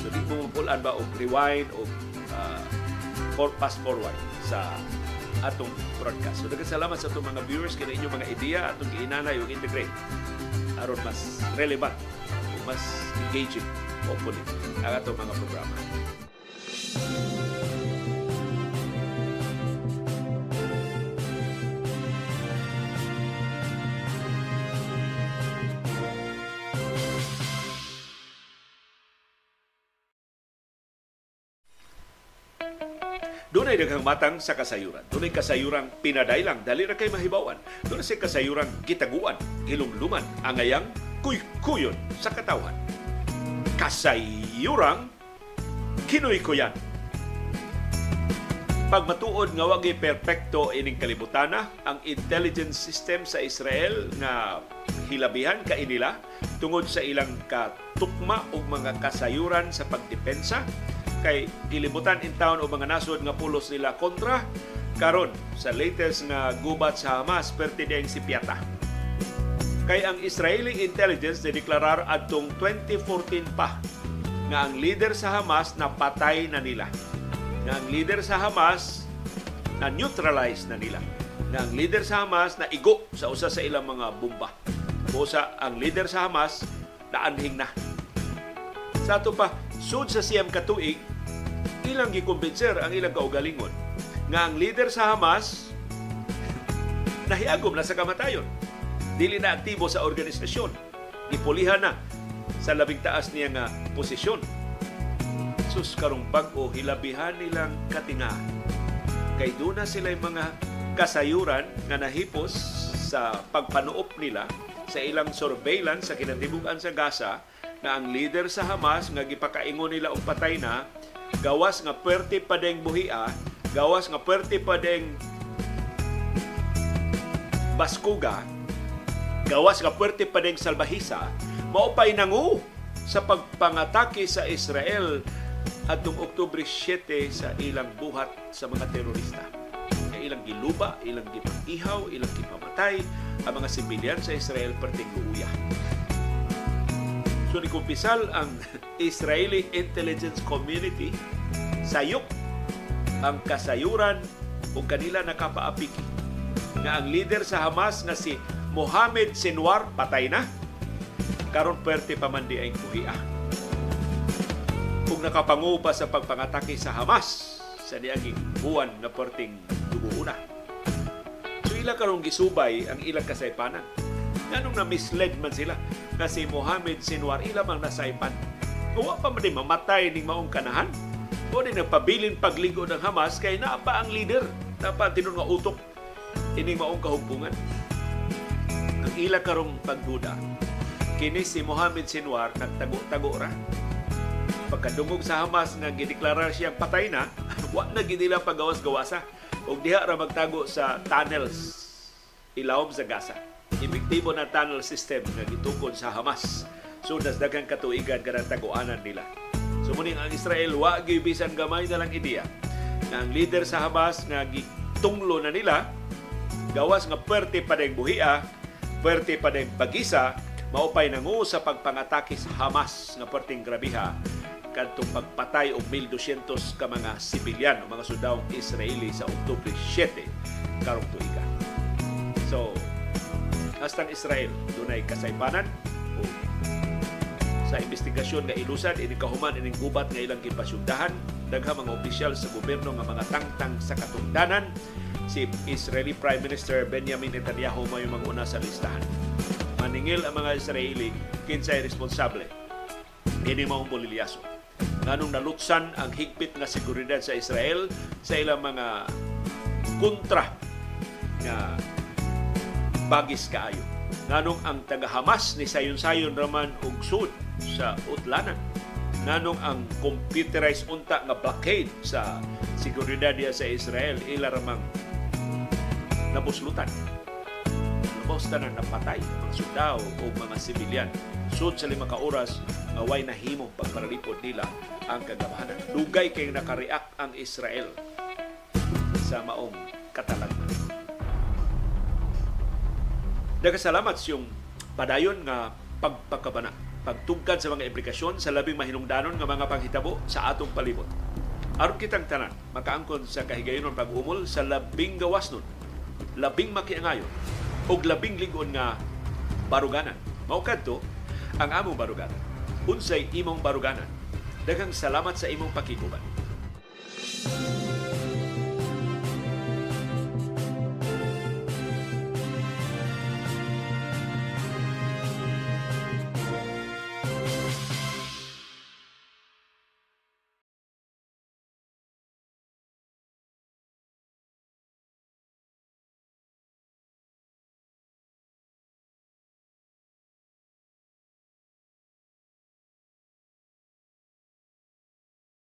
So di mo mapulaan ba o rewind o uh, for fast forward sa atong broadcast. So daghang salamat sa atong mga viewers kaya inyong mga ideya atong giinanay ug integrate aron mas relevant o mas engaging hopefully ang atong mga programa. Dunay daghang matang sa kasayuran. Dunay kasayuran pinadailang dali ra kay mahibawan. Dunay sa kasayuran gitaguan, hilumluman, angayang kuy-kuyon sa katawan. Kasayuran kinoy-kuyan. Pag matuod nga wagi perpekto ining kalibutana, ang intelligence system sa Israel nga hilabihan ka inila tungod sa ilang katukma o mga kasayuran sa pagdepensa kay gilibutan in town o mga nasod nga pulos nila kontra karon sa latest nga gubat sa Hamas perti diyang si Piata. Kay ang Israeli intelligence na deklarar adtong 2014 pa nga ang leader sa Hamas na patay na nila. Nga ang leader sa Hamas na neutralize na nila. Nga ang leader sa Hamas na igo sa usa sa ilang mga bomba. Busa ang leader sa Hamas na anhing na. Sa ato pa, sud sa siyam katuig, ilang gikumbinser ang ilang kaugalingon nga ang leader sa Hamas nahiagom na sa kamatayon. Dili na aktibo sa organisasyon. Ipulihan na sa labing taas niya nga posisyon. Sus karong bag-o hilabihan nilang katinga. Kay doon na sila mga kasayuran nga nahipos sa pagpanuop nila sa ilang surveillance sa kinatibugan sa Gaza na ang leader sa Hamas nga gipakaingon nila og patay na gawas nga puwerte pa deng buhia, gawas nga puwerte pa deng baskuga, gawas nga puwerte pa deng salbahisa, mao pay nangu sa pagpangatake sa Israel atong Oktubre 7 sa ilang buhat sa mga terorista. Nga ilang giluba, ilang gipag-ihaw, ilang gipamatay ang mga sibilyan sa Israel perting luuya. So nikumpisal ang Israeli Intelligence Community sayop ang kasayuran o kanila nakapaapiki nga ang leader sa Hamas nga si Mohamed Sinwar patay na karon pwerte pa man di ay buhiya. Kung nakapangu pa sa pagpangatake sa Hamas sa diaging buwan nga perting duguuna. So ila karong gisubay ang ilang kasaypanan. Nganong na misled man sila nga si Mohamed Sinwar ila mang nasaypan. Uwa pa man di mamatay ning maong kanahan. O di nagpabilin pagligo ng Hamas kay naa pa ang leader. Napa tinon nga utok ining maong kahugpungan. Ang ila karong pagduda kini si Mohamed Sinwar nagtago-tago ra pagkadungog sa Hamas nga gideklarar siyang patay na wa na gid nila pagawas-gawasa ug diha ra magtago sa tunnels ilawom sa Gaza epektibo na tunnel system nga gitukod sa Hamas. So daghang katuigan kanang taguanan nila. So muning ang Israel wa gyud bisan gamay na lang ideya. Nga ang leader sa Hamas nga gitunglo na nila gawas nga perte pa dayong buhia perte pa dayong pagisa maupay nangu sa pagpangatake sa Hamas nga perting grabiha kadtong pagpatay og 1,200 ka mga sibilyan o mga sundawong Israeli sa Oktubre 7 karong tuiga. So, hastang Israel dunay kasaypanan. O sa investigasyon nga ilusan ini kahuman ining gubat nga ilang gipasyugdahan daghang mga opisyal sa gobyerno nga mga tangtang sa katungdanan. Si Israeli Prime Minister Benjamin Netanyahu may mga una sa listahan. Maningil ang mga Israeli kinsay responsable? Ini maong bolilyaso. Nganong nalutsan ang higpit nga seguridad sa Israel sa ilang mga kontra nga bagis kaayo nganong ang taga-Hamas ni sayon-sayon raman og sud sa utlanan nganong ang computerized unta nga blockade sa seguridad diya sa Israel ila ramang nabuslutan Tapos tanan napatay mga sundao o mga sibilyan. Sud sa lima ka oras nga way nahimong pagparalipod nila ang kagamahanan. Dugay kay nakareact ang Israel sa maong katalagman. Nagkasalamat yung padayon nga pagpakabana pagtugkad sa mga implikasyon sa labing mahinungdanon nga mga panghitabo sa atong palibot. Aron kitang tanan, makaangkon sa kahigayonon pag-umol sa labing gawas nun, labing makiangayon, og labing ligon nga baruganan. Mao kadto ang among baruganan. Unsay imong baruganan? Daghang salamat sa imong pakiguban.